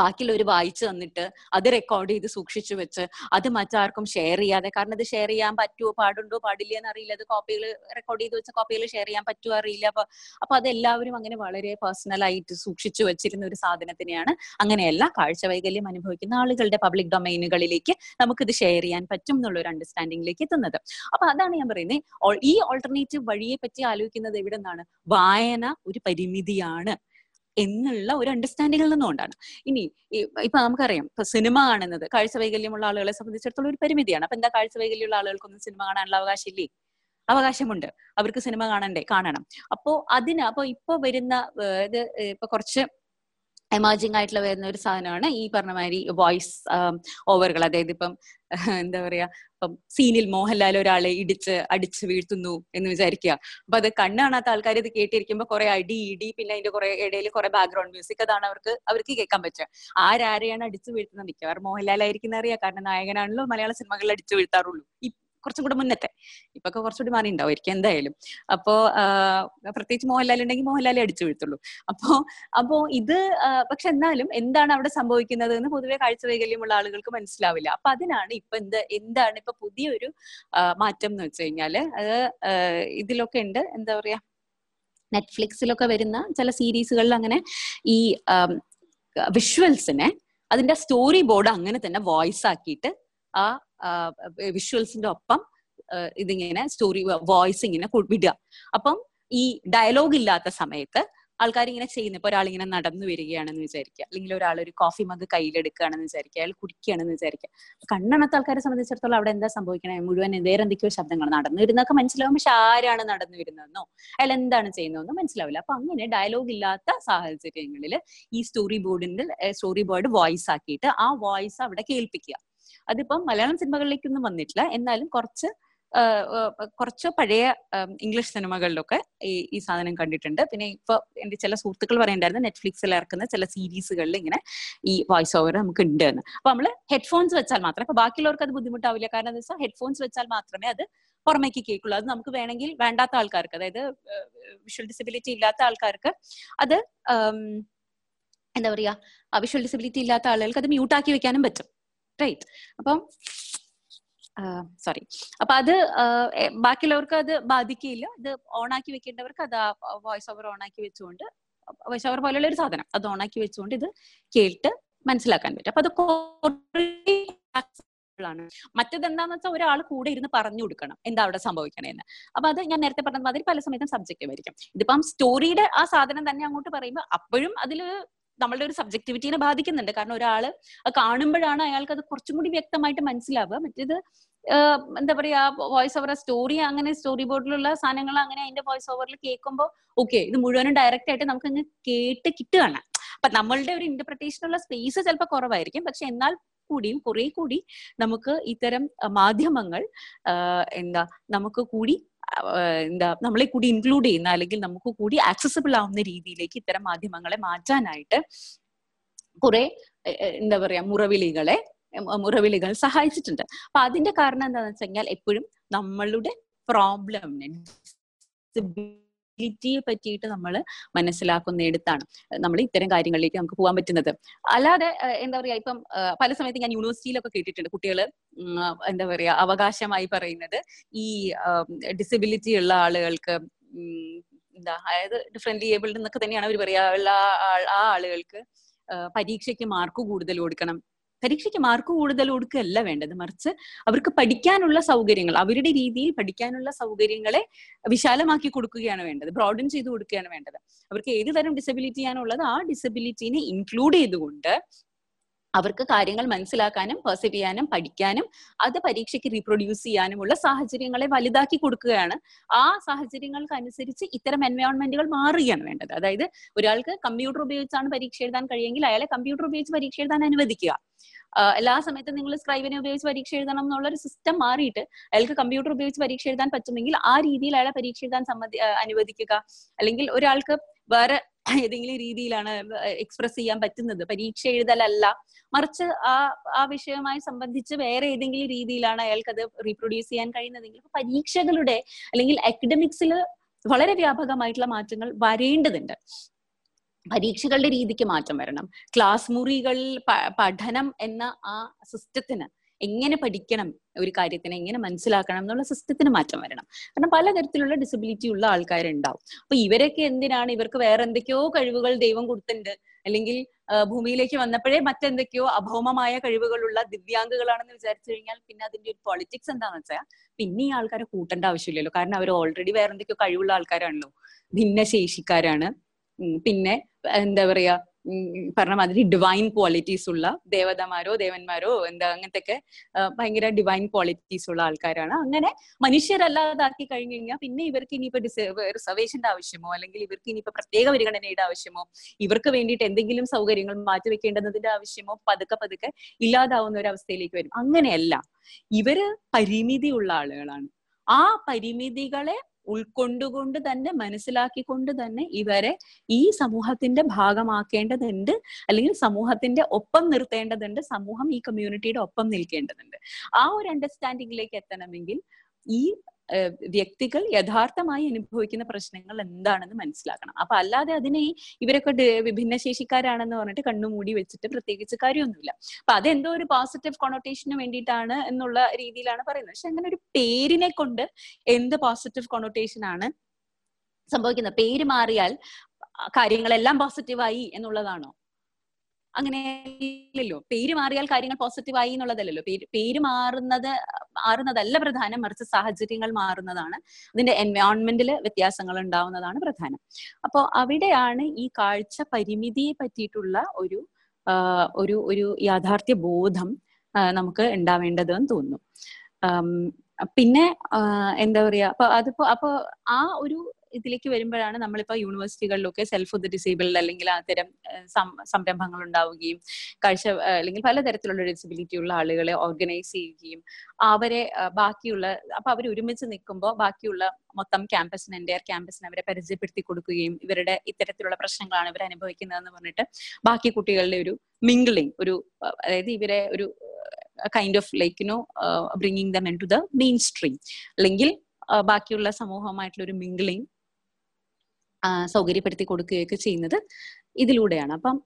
ബാക്കിയുള്ളവർ വായിച്ചു തന്നിട്ട് അത് റെക്കോർഡ് ചെയ്ത് സൂക്ഷിച്ചു വെച്ച് അത് മറ്റാർക്കും ഷെയർ ചെയ്യാതെ കാരണം അത് ഷെയർ ചെയ്യാൻ പറ്റുമോ പാടുണ്ടോ പാടില്ല എന്ന് അറിയില്ല അത് കോപ്പികൾ റെക്കോർഡ് ചെയ്ത് വെച്ച കോപ്പികൾ ഷെയർ ചെയ്യാൻ പറ്റുമോ അറിയില്ല. അപ്പൊ അപ്പൊ അതെല്ലാവരും അങ്ങനെ വളരെ പേഴ്സണൽ ആയിട്ട് സൂക്ഷിച്ചു വെച്ചിരുന്ന ഒരു സാധനത്തിനെയാണ് അങ്ങനെയല്ല കാഴ്ച വൈകല്യം അനുഭവിക്കുന്ന ആളുകളുടെ പബ്ലിക് ഡൊമൈനുകളിലേക്ക് നമുക്കിത് ഷെയർ ചെയ്യാൻ പറ്റും എന്നുള്ള ഒരു അണ്ടർസ്റ്റാൻഡിംഗിലേക്ക് എത്തുന്നത്. അപ്പൊ അതാണ് ഞാൻ പറയുന്നത് ഈ ഓൾട്ടർനേറ്റീവ് വഴിയെ പറ്റി ആലോചിക്കുന്നത് എവിടെ നിന്നാണ് വായന ഒരു പരിമിതിയാണ്. എന്നുള്ള ഒരു അണ്ടർസ്റ്റാൻഡിങ്ങിൽ നിന്നുകൊണ്ടാണ്. ഇനി ഇപ്പൊ നമുക്കറിയാം ഇപ്പൊ സിനിമ കാണുന്നത് കാഴ്ച വൈകല്യമുള്ള ആളുകളെ സംബന്ധിച്ചിടത്തോളം ഒരു പരിമിതിയാണ്. അപ്പൊ എന്താ കാഴ്ച വൈകല്യമുള്ള ആളുകൾക്കൊന്നും സിനിമ കാണാനുള്ള അവകാശമില്ലേ? അവകാശമുണ്ട്. അവർക്ക് സിനിമ കാണണ്ടേ? കാണണം. അപ്പോ അതിന് അപ്പൊ ഇപ്പൊ വരുന്ന ഇത് ഇപ്പൊ കുറച്ച് എമർജിങ് ആയിട്ടുള്ള വരുന്ന ഒരു സാധനമാണ് ഈ പറഞ്ഞ മാതിരി വോയിസ് ഓവറുകൾ അതായത് ഇപ്പം എന്താ പറയാ ഇപ്പം സീനിൽ മോഹൻലാൽ ഒരാളെ ഇടിച്ച് അടിച്ച് വീഴ്ത്തുന്നു എന്ന് വിചാരിക്കുക. അപ്പൊ അത് കണ്ണ് കാണാത്ത ആൾക്കാർ ഇത് കേട്ടിരിക്കുമ്പോൾ കുറെ അടി ഇടി പിന്നെ അതിന്റെ കുറെ ഇടയിൽ കുറെ ബാക്ക്ഗ്രൗണ്ട് മ്യൂസിക് അതാണ് അവർക്ക് അവർക്ക് കേൾക്കാൻ പറ്റുക. ആരാരെയാണ് അടിച്ചു വീഴ്ത്തുന്നത്? മിക്കവാറും മോഹൻലാൽ ആയിരിക്കുന്ന അറിയാം. കാരണം നായകനാണല്ലോ മലയാള സിനിമകളിൽ അടിച്ചു വീഴ്ത്താറുള്ളൂ. കുറച്ചും കൂടെ മുന്നത്തെ. ഇപ്പൊ കുറച്ചുകൂടി മാറി ഉണ്ടാവുമായിരിക്കും എന്തായാലും. അപ്പോ പ്രത്യേകിച്ച് മോഹൻലാൽ ഉണ്ടെങ്കിൽ മോഹൻലാലെ അടിച്ചു വീഴ്ത്തുള്ളൂ. അപ്പോ അപ്പോ ഇത് പക്ഷെ എന്നാലും എന്താണ് അവിടെ സംഭവിക്കുന്നത് എന്ന് പൊതുവെ കാഴ്ച വൈകല്യമുള്ള ആളുകൾക്ക് മനസ്സിലാവില്ല. അപ്പൊ അതിനാണ് ഇപ്പൊ എന്ത് എന്താണ് ഇപ്പൊ പുതിയൊരു മാറ്റം എന്ന് വെച്ച് കഴിഞ്ഞാൽ അത് ഇതിലൊക്കെ ഉണ്ട്. എന്താ പറയാ? നെറ്റ്ഫ്ലിക്സിലൊക്കെ വരുന്ന ചില സീരീസുകളിൽ അങ്ങനെ ഈ വിഷ്വൽസിനെ അതിന്റെ സ്റ്റോറി ബോർഡ് അങ്ങനെ തന്നെ വോയിസ് ആക്കിയിട്ട് ആ വിഷ്വൽസിന്റെ ഒപ്പം ഇതിങ്ങനെ സ്റ്റോറി വോയിസ് ഇങ്ങനെ വിടുക. അപ്പം ഈ ഡയലോഗ് ഇല്ലാത്ത സമയത്ത് ആൾക്കാർ ഇങ്ങനെ ചെയ്യുന്നത് ഇപ്പൊ ഒരാളിങ്ങനെ നടന്നു വരികയാണെന്ന് വിചാരിക്കുക. അല്ലെങ്കിൽ ഒരാൾ ഒരു കോഫി മഗ് കയ്യിലെടുക്കുകയാണെന്ന് വിചാരിക്കുക. അയാൾ കുടിക്കുകയാണെന്ന് വിചാരിക്കുക. കണ്ണണത്തെ ആൾക്കാരെ സംബന്ധിച്ചിടത്തോളം അവിടെ എന്താ സംഭവിക്കണേ? മുഴുവൻ വേറെ എന്തൊക്കെയോ ശബ്ദങ്ങൾ നടന്നു വരുന്നതൊക്കെ മനസ്സിലാവും. പക്ഷെ ആരാണ് നടന്നു വരുന്നതെന്നോ? അയാൾ എന്താണ് ചെയ്യുന്നതെന്നോ മനസ്സിലാവില്ല. അപ്പൊ അങ്ങനെ ഡയലോഗ് ഇല്ലാത്ത സാഹചര്യങ്ങളിൽ ഈ സ്റ്റോറി ബോർഡിന്റെ സ്റ്റോറി ബോർഡ് വോയിസ് ആക്കിയിട്ട് ആ വോയിസ് അവിടെ കേൾപ്പിക്കുക. അതിപ്പം മലയാളം സിനിമകളിലേക്കൊന്നും വന്നിട്ടില്ല. എന്നാലും കുറച്ച് കുറച്ച് പഴയ ഇംഗ്ലീഷ് സിനിമകളിലൊക്കെ ഈ ഈ സാധനം കണ്ടിട്ടുണ്ട്. പിന്നെ ഇപ്പൊ എന്റെ ചില സുഹൃത്തുക്കൾ പറയണ്ടായിരുന്നു നെറ്റ്ഫ്ലിക്സിൽ ഇറക്കുന്ന ചില സീരീസുകളിൽ ഇങ്ങനെ ഈ വോയിസ് ഓവർ നമുക്ക് ഉണ്ട് എന്ന്. അപ്പൊ നമ്മൾ ഹെഡ്ഫോൺസ് വെച്ചാൽ മാത്രം അപ്പൊ ബാക്കിയുള്ളവർക്ക് അത് ബുദ്ധിമുട്ടാവില്ല. കാരണം എന്താ വെച്ചാൽ ഹെഡ്ഫോൺസ് വെച്ചാൽ മാത്രമേ അത് പുറമേക്ക് കേൾക്കുള്ളൂ. അത് നമുക്ക് വേണമെങ്കിൽ വേണ്ടാത്ത ആൾക്കാർക്ക് അതായത് വിഷ്വൽ ഡിസബിലിറ്റി ഇല്ലാത്ത ആൾക്കാർക്ക് അത് എന്താ പറയാ വിഷ്വൽ ഡിസബിലിറ്റി ഇല്ലാത്ത ആളുകൾക്ക് അത് മ്യൂട്ടാക്കി വെക്കാനും പറ്റും. റൈറ്റ് അപ്പം സോറി അപ്പൊ അത് ബാക്കിയുള്ളവർക്ക് അത് ബാധിക്കില്ല ഇത് ഓണാക്കി വെക്കേണ്ടവർക്ക് അത് വോയിസ് ഓവർ ഓണാക്കി വെച്ചുകൊണ്ട് വോയിസ് ഓവർ പോലുള്ള ഒരു സാധനം അത് ഓണാക്കി വെച്ചുകൊണ്ട് ഇത് കേട്ട് മനസ്സിലാക്കാൻ പറ്റും. അപ്പൊ അത് ആണ് മറ്റത് എന്താന്ന് വെച്ചാൽ ഒരാൾ കൂടെ ഇരുന്ന് പറഞ്ഞു കൊടുക്കണം എന്താ അവിടെ സംഭവിക്കണേന്ന്. അപ്പൊ അത് ഞാൻ നേരത്തെ പറഞ്ഞ മാതിരി പല സമയത്തും സബ്ജക്റ്റീവ് ആയിരിക്കും. ഇതിപ്പം സ്റ്റോറിയുടെ ആ സാധനം തന്നെ അങ്ങോട്ട് പറയുമ്പോൾ അപ്പോഴും അതിൽ നമ്മളുടെ ഒരു സബ്ജക്ടിവിറ്റീനെ ബാധിക്കുന്നുണ്ട്. കാരണം ഒരാൾ കാണുമ്പോഴാണ് അയാൾക്ക് അത് കുറച്ചും കൂടി വ്യക്തമായിട്ട് മനസ്സിലാവുക. മറ്റേത് എന്താ പറയാ വോയിസ് ഓവർ സ്റ്റോറി അങ്ങനെ സ്റ്റോറി ബോർഡിലുള്ള സാധനങ്ങൾ അങ്ങനെ അതിന്റെ വോയിസ് ഓവറിൽ കേൾക്കുമ്പോൾ ഓക്കെ ഇത് മുഴുവനും ഡയറക്റ്റ് ആയിട്ട് നമുക്ക് അങ്ങ് കേട്ട് കിട്ടുകയാണ്. അപ്പൊ നമ്മളുടെ ഒരു ഇന്റർപ്രിട്ടേഷനുള്ള സ്പേസ് ചിലപ്പോൾ കുറവായിരിക്കും. പക്ഷെ എന്നാൽ കൂടിയും കുറെ കൂടി നമുക്ക് ഇത്തരം മാധ്യമങ്ങൾ എന്താ നമുക്ക് കൂടി എന്താ നമ്മളെ കൂടി ഇൻക്ലൂഡ് ചെയ്യുന്ന അല്ലെങ്കിൽ നമുക്ക് കൂടി ആക്സസിബിൾ ആവുന്ന രീതിയിലേക്ക് ഇത്തരം മാധ്യമങ്ങളെ മാറ്റാനായിട്ട് കുറെ എന്താ പറയാ മുറവിളികളെ മുറവിളികൾ സഹായിച്ചിട്ടുണ്ട്. അപ്പൊ അതിന്റെ കാരണം എന്താണെന്ന് വെച്ച് കഴിഞ്ഞാൽ എപ്പോഴും നമ്മളുടെ പ്രോബ്ലമിനെ ഡിസബിലിറ്റിയെ പറ്റിയിട്ട് നമ്മൾ മനസ്സിലാക്കുന്നിടത്താണ് നമ്മൾ ഇത്തരം കാര്യങ്ങളിലേക്ക് നമുക്ക് പോകാൻ പറ്റുന്നത്. അല്ലാതെ എന്താ പറയാ ഇപ്പം പല സമയത്ത് ഞാൻ യൂണിവേഴ്സിറ്റിയിലൊക്കെ കേട്ടിട്ടുണ്ട്. കുട്ടികൾ എന്താ പറയാ അവകാശമായി പറയുന്നത് ഈ ഡിസബിലിറ്റി ഉള്ള ആളുകൾക്ക് എന്താ അതായത് ഡിഫറെന്റ് ഏബിൾഡ് എന്നൊക്കെ തന്നെയാണ് അവർ പറയാ ഉള്ള ആ ആളുകൾക്ക് പരീക്ഷയ്ക്ക് മാർക്ക് കൂടുതൽ കൊടുക്കണം. പരീക്ഷയ്ക്ക് മാർക്ക് കൂടുതൽ കൊടുക്കുകയല്ല വേണ്ടത്. മറിച്ച് അവർക്ക് പഠിക്കാനുള്ള സൗകര്യങ്ങൾ അവരുടെ രീതിയിൽ പഠിക്കാനുള്ള സൗകര്യങ്ങളെ വിശാലമാക്കി കൊടുക്കുകയാണ് വേണ്ടത്. ബ്രോഡൻ ചെയ്ത് കൊടുക്കുകയാണ് വേണ്ടത്. അവർക്ക് ഏത് തരം ഡിസബിലിറ്റി ആണുള്ളത് ആ ഡിസബിലിറ്റിനെ ഇൻക്ലൂഡ് ചെയ്തുകൊണ്ട് അവർക്ക് കാര്യങ്ങൾ മനസ്സിലാക്കാനും പെർസീവ് ചെയ്യാനും പഠിക്കാനും അത് പരീക്ഷയ്ക്ക് റീപ്രൊഡ്യൂസ് ചെയ്യാനുമുള്ള സാഹചര്യങ്ങളെ വലുതാക്കി കൊടുക്കുകയാണ്. ആ സാഹചര്യങ്ങൾക്ക് അനുസരിച്ച് ഇത്തരം എൻവയോൺമെന്റുകൾ മാറുകയാണ് വേണ്ടത്. അതായത് ഒരാൾക്ക് കമ്പ്യൂട്ടർ ഉപയോഗിച്ചാണ് പരീക്ഷ എഴുതാൻ കഴിയെങ്കിൽ അയാളെ കമ്പ്യൂട്ടർ ഉപയോഗിച്ച് പരീക്ഷ എഴുതാൻ അനുവദിക്കുക. എല്ലാ സമയത്തും നിങ്ങൾ സ്ക്രൈബിനെ ഉപയോഗിച്ച് പരീക്ഷ എഴുതണം എന്നുള്ള ഒരു സിസ്റ്റം മാറിയിട്ട് അയാൾക്ക് കമ്പ്യൂട്ടർ ഉപയോഗിച്ച് പരീക്ഷ എഴുതാൻ പറ്റുമെങ്കിൽ ആ രീതിയിൽ അയാളെ പരീക്ഷ എഴുതാൻ സമ്മതി അനുവദിക്കുക. അല്ലെങ്കിൽ ഒരാൾക്ക് വേറെ ഏതെങ്കിലും രീതിയിലാണ് എക്സ്പ്രസ് ചെയ്യാൻ പറ്റുന്നത്. പരീക്ഷ എഴുതലല്ല. മറിച്ച് ആ ആ വിഷയവുമായി സംബന്ധിച്ച് വേറെ ഏതെങ്കിലും രീതിയിലാണ് അയാൾക്ക് അത് റീപ്രൊഡ്യൂസ് ചെയ്യാൻ കഴിയുന്നതെങ്കിൽ പരീക്ഷകളുടെ അല്ലെങ്കിൽ അക്കഡമിക്സിൽ വളരെ വ്യാപകമായിട്ടുള്ള മാറ്റങ്ങൾ വരേണ്ടതുണ്ട്. പരീക്ഷകളുടെ രീതിക്ക് മാറ്റം വരണം. ക്ലാസ് മുറികളിൽ പഠനം എന്ന ആ സിസ്റ്റത്തിന് എങ്ങനെ പഠിക്കണം ഒരു കാര്യത്തിനെ എങ്ങനെ മനസ്സിലാക്കണം എന്നുള്ള സിസ്റ്റത്തിന് മാറ്റം വരണം. കാരണം പലതരത്തിലുള്ള ഡിസബിലിറ്റി ഉള്ള ആൾക്കാരുണ്ടാവും. അപ്പൊ ഇവരൊക്കെ എന്തിനാണ്? ഇവർക്ക് വേറെ എന്തൊക്കെയോ കഴിവുകൾ ദൈവം കൊടുത്തിട്ടുണ്ട്. അല്ലെങ്കിൽ ഭൂമിയിലേക്ക് വന്നപ്പോഴേ മറ്റെന്തൊക്കെയോ അഭൗമമായ കഴിവുകളുള്ള ദിവ്യാംഗങ്ങളാണെന്ന് വിചാരിച്ചു കഴിഞ്ഞാൽ പിന്നെ അതിന്റെ ഒരു പൊളിറ്റിക്സ് എന്താണെന്ന് വെച്ചാൽ പിന്നെ ഈ ആൾക്കാരെ കൂട്ടേണ്ട ആവശ്യമില്ലല്ലോ. കാരണം അവർ ഓൾറെഡി വേറെ എന്തൊക്കെയോ കഴിവുള്ള ആൾക്കാരാണല്ലോ. ഭിന്നശേഷിക്കാരാണ്. പിന്നെ എന്താ പറയാ പറഞ്ഞ മാതിരി ഡിവൈൻ ക്വാളിറ്റീസ് ഉള്ള ദേവതമാരോ ദേവന്മാരോ എന്താ അങ്ങനത്തെ ഭയങ്കര ഡിവൈൻ ക്വാളിറ്റീസ് ഉള്ള ആൾക്കാരാണ്. അങ്ങനെ മനുഷ്യരല്ലാതാക്കി കഴിഞ്ഞു കഴിഞ്ഞാൽ പിന്നെ ഇവർക്ക് ഇനിയിപ്പോ റിസർവേഷന്റെ ആവശ്യമോ അല്ലെങ്കിൽ ഇവർക്ക് ഇനിയിപ്പോ പ്രത്യേക പരിഗണനയുടെ ആവശ്യമോ ഇവർക്ക് വേണ്ടിയിട്ട് എന്തെങ്കിലും സൗകര്യങ്ങൾ മാറ്റിവെക്കേണ്ടതിന്റെ ആവശ്യമോ പതുക്കെ പതുക്കെ ഇല്ലാതാവുന്ന ഒരു അവസ്ഥയിലേക്ക് വരും. അങ്ങനെയല്ല. ഇവർ പരിമിതിയുള്ള ആളുകളാണ്. ആ പരിമിതികളെ ഉൾക്കൊണ്ടുകൊണ്ട് തന്നെ മനസ്സിലാക്കിക്കൊണ്ട് തന്നെ ഇവരെ ഈ സമൂഹത്തിന്റെ ഭാഗമാക്കേണ്ടതുണ്ട്. അല്ലെങ്കിൽ സമൂഹത്തിന്റെ ഒപ്പം നിർത്തേണ്ടതുണ്ട്. സമൂഹം ഈ കമ്മ്യൂണിറ്റിയുടെ ഒപ്പം നിൽക്കേണ്ടതുണ്ട്. ആ ഒരു അണ്ടർസ്റ്റാൻഡിങ്ങിലേക്ക് എത്തണമെങ്കിൽ ഈ വ്യക്തികൾ യഥാർത്ഥമായി അനുഭവിക്കുന്ന പ്രശ്നങ്ങൾ എന്താണെന്ന് മനസ്സിലാക്കണം. അപ്പൊ അല്ലാതെ അതിനെ ഇവരൊക്കെ ഭിന്നശേഷിക്കാരാണെന്ന് പറഞ്ഞിട്ട് കണ്ണുമൂടി വെച്ചിട്ട് പ്രത്യേകിച്ച് കാര്യമൊന്നുമില്ല. അപ്പൊ അതെന്തോ ഒരു പോസിറ്റീവ് കൊണോട്ടേഷന് വേണ്ടിയിട്ടാണ് എന്നുള്ള രീതിയിലാണ് പറയുന്നത്. പക്ഷെ അങ്ങനെ ഒരു പേരിനെ കൊണ്ട് എന്ത് പോസിറ്റീവ് കൊണോട്ടേഷൻ ആണ് സംഭവിക്കുന്നത്? പേര് മാറിയാൽ കാര്യങ്ങളെല്ലാം പോസിറ്റീവായി എന്നുള്ളതാണോ? അങ്ങനെ ഇല്ലല്ലോ പേര് മാറിയാൽ കാര്യങ്ങൾ പോസിറ്റീവ് ആയി എന്നുള്ളതല്ലല്ലോ. പേര് പേര് മാറുന്നത് മാറുന്നതല്ല പ്രധാനം. മറിച്ച് സാഹചര്യങ്ങൾ മാറുന്നതാണ്. അതിന്റെ എൻവയോൺമെന്റിൽ വ്യത്യാസങ്ങൾ ഉണ്ടാവുന്നതാണ് പ്രധാനം. അപ്പോൾ അവിടെയാണ് ഈ കാഴ്ച പരിമിതിയെ പറ്റിയിട്ടുള്ള ഒരു ഒരു ഒരു യാഥാർത്ഥ്യ ബോധം നമുക്ക് ഉണ്ടാവേണ്ടതെന്ന് തോന്നുന്നു. പിന്നെ എന്താ പറയാ അപ്പൊ അതിപ്പോ അപ്പൊ ആ ഒരു ഇതിലേക്ക് വരുമ്പോഴാണ് നമ്മളിപ്പോ യൂണിവേഴ്സിറ്റികളിലൊക്കെ സെൽഫ് ഓഫ് ദി ഡിസേബിൾഡ് അല്ലെങ്കിൽ അത്തരം സംരംഭങ്ങൾ ഉണ്ടാവുകയും കാഴ്ച അല്ലെങ്കിൽ പലതരത്തിലുള്ള ഡിസബിലിറ്റി ഉള്ള ആളുകളെ ഓർഗനൈസ് ചെയ്യുകയും അവരെ ബാക്കിയുള്ള അപ്പൊ അവർ ഒരുമിച്ച് നിൽക്കുമ്പോൾ ബാക്കിയുള്ള മൊത്തം ക്യാമ്പസിന് എന്റെ ക്യാമ്പസിന് അവരെ പരിചയപ്പെടുത്തി കൊടുക്കുകയും ഇവരുടെ ഇത്തരത്തിലുള്ള പ്രശ്നങ്ങളാണ് ഇവർ അനുഭവിക്കുന്നതെന്ന് പറഞ്ഞിട്ട് ബാക്കി കുട്ടികളുടെ ഒരു മിംഗ്ലിംഗ് ഒരു അതായത് ഇവരെ ഒരു kind of like you know bringing them into the mainstream അല്ലെങ്കിൽ ബാക്കിയുള്ള സമൂഹമായിട്ടുള്ള ഒരു മിംഗ്ലിംഗ് സൗകര്യപ്പെടുത്തി കൊടുക്കുകയൊക്കെ ചെയ്യുന്നത് ഇതിലൂടെയാണ്. അപ്പം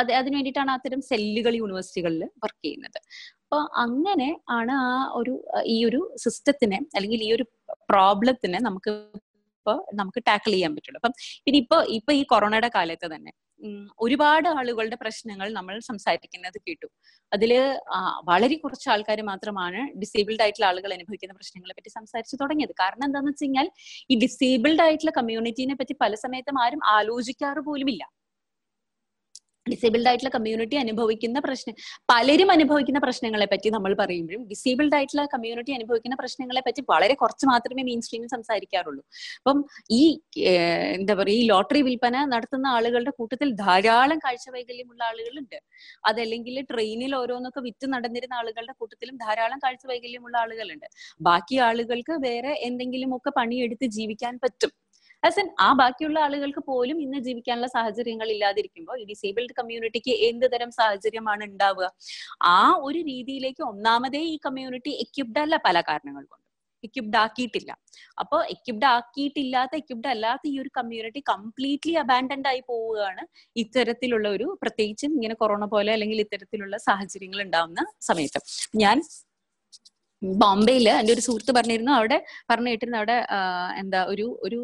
അത് അതിനു വേണ്ടിയിട്ടാണ് അത്തരം സെല്ലുകൾ യൂണിവേഴ്സിറ്റികളിൽ വർക്ക് ചെയ്യുന്നത്. അപ്പൊ അങ്ങനെ ആണ് ആ ഒരു ഈ ഒരു സിസ്റ്റത്തിനെ അല്ലെങ്കിൽ ഈ ഒരു പ്രോബ്ലത്തിനെ നമുക്ക് ഇപ്പൊ നമുക്ക് ടാക്കിൾ ചെയ്യാൻ പറ്റുള്ളൂ. അപ്പം പിന്നെ ഇപ്പൊ ഇപ്പൊ ഈ കൊറോണയുടെ കാലത്ത് തന്നെ ഒരുപാട് ആളുകളുടെ പ്രശ്നങ്ങൾ നമ്മൾ സംസാരിക്കുന്നത് കേട്ടു. അതിൽ വളരെ കുറച്ച് ആൾക്കാർ മാത്രമാണ് ഡിസേബിൾഡ് ആയിട്ടുള്ള ആളുകൾ അനുഭവിക്കുന്ന പ്രശ്നങ്ങളെ പറ്റി സംസാരിച്ചു തുടങ്ങിയത്. കാരണം എന്താണെന്ന് വെച്ച് കഴിഞ്ഞാൽ ഈ ഡിസേബിൾഡ് ആയിട്ടുള്ള കമ്മ്യൂണിറ്റീനെ പറ്റി പല സമയത്തും ആരും ആലോചിക്കാറ് പോലുമില്ല. ഡിസേബിൾഡ് ആയിട്ടുള്ള കമ്മ്യൂണിറ്റി അനുഭവിക്കുന്ന പ്രശ്നം പലരും അനുഭവിക്കുന്ന പ്രശ്നങ്ങളെ പറ്റി നമ്മൾ പറയുമ്പോഴും ഡിസേബിൾഡ് ആയിട്ടുള്ള കമ്മ്യൂണിറ്റി അനുഭവിക്കുന്ന പ്രശ്നങ്ങളെ പറ്റി വളരെ കുറച്ച് മാത്രമേ മെയിൻ സ്ട്രീമിൽ സംസാരിക്കാറുള്ളൂ. അപ്പം ഈ എന്താ പറയുക ഈ ലോട്ടറി വിൽപ്പന നടത്തുന്ന ആളുകളുടെ കൂട്ടത്തിൽ ധാരാളം കാഴ്ച വൈകല്യമുള്ള ആളുകളുണ്ട്. അതല്ലെങ്കിൽ ട്രെയിനിൽ ഓരോന്നൊക്കെ വിറ്റ് നടന്നിരുന്ന ആളുകളുടെ കൂട്ടത്തിലും ധാരാളം കാഴ്ച വൈകല്യമുള്ള ആളുകളുണ്ട്. ബാക്കി ആളുകൾക്ക് വേറെ എന്തെങ്കിലുമൊക്കെ പണിയെടുത്ത് ജീവിക്കാൻ പറ്റും. ആസ് എൻ ആ ബാക്കിയുള്ള ആളുകൾക്ക് പോലും ഇന്ന് ജീവിക്കാനുള്ള സാഹചര്യങ്ങൾ ഇല്ലാതിരിക്കുമ്പോൾ ഈ ഡിസേബിൾഡ് കമ്മ്യൂണിറ്റിക്ക് എന്ത് തരം സാഹചര്യമാണ് ഉണ്ടാവുക ആ ഒരു രീതിയിലേക്ക് ഒന്നാമതേ ഈ കമ്മ്യൂണിറ്റി എക്യുപ്ഡ് അല്ല പല കാരണങ്ങൾ കൊണ്ട്. എക്യുപ്ഡ് ആക്കിയിട്ടില്ല. അപ്പോൾ എക്യുപ്ഡ് ആക്കിയിട്ടില്ലാത്ത എക്യുപ്ഡ് അല്ലാത്ത ഈ ഒരു കമ്മ്യൂണിറ്റി കംപ്ലീറ്റ്ലി അബാൻഡൻഡ് ആയി പോവുകയാണ് ഇത്തരത്തിലുള്ള ഒരു പ്രത്യേകിച്ചും ഇങ്ങനെ കൊറോണ പോലെ അല്ലെങ്കിൽ ഇത്തരത്തിലുള്ള സാഹചര്യങ്ങൾ ഉണ്ടാവുന്ന സമയത്ത്. ഞാൻ ബോംബെയിൽ എന്റെ ഒരു സുഹൃത്ത് പറഞ്ഞിരുന്നു. അവിടെ പറഞ്ഞു കേട്ടിരുന്നു അവിടെ എന്താ ഒരു ഒരു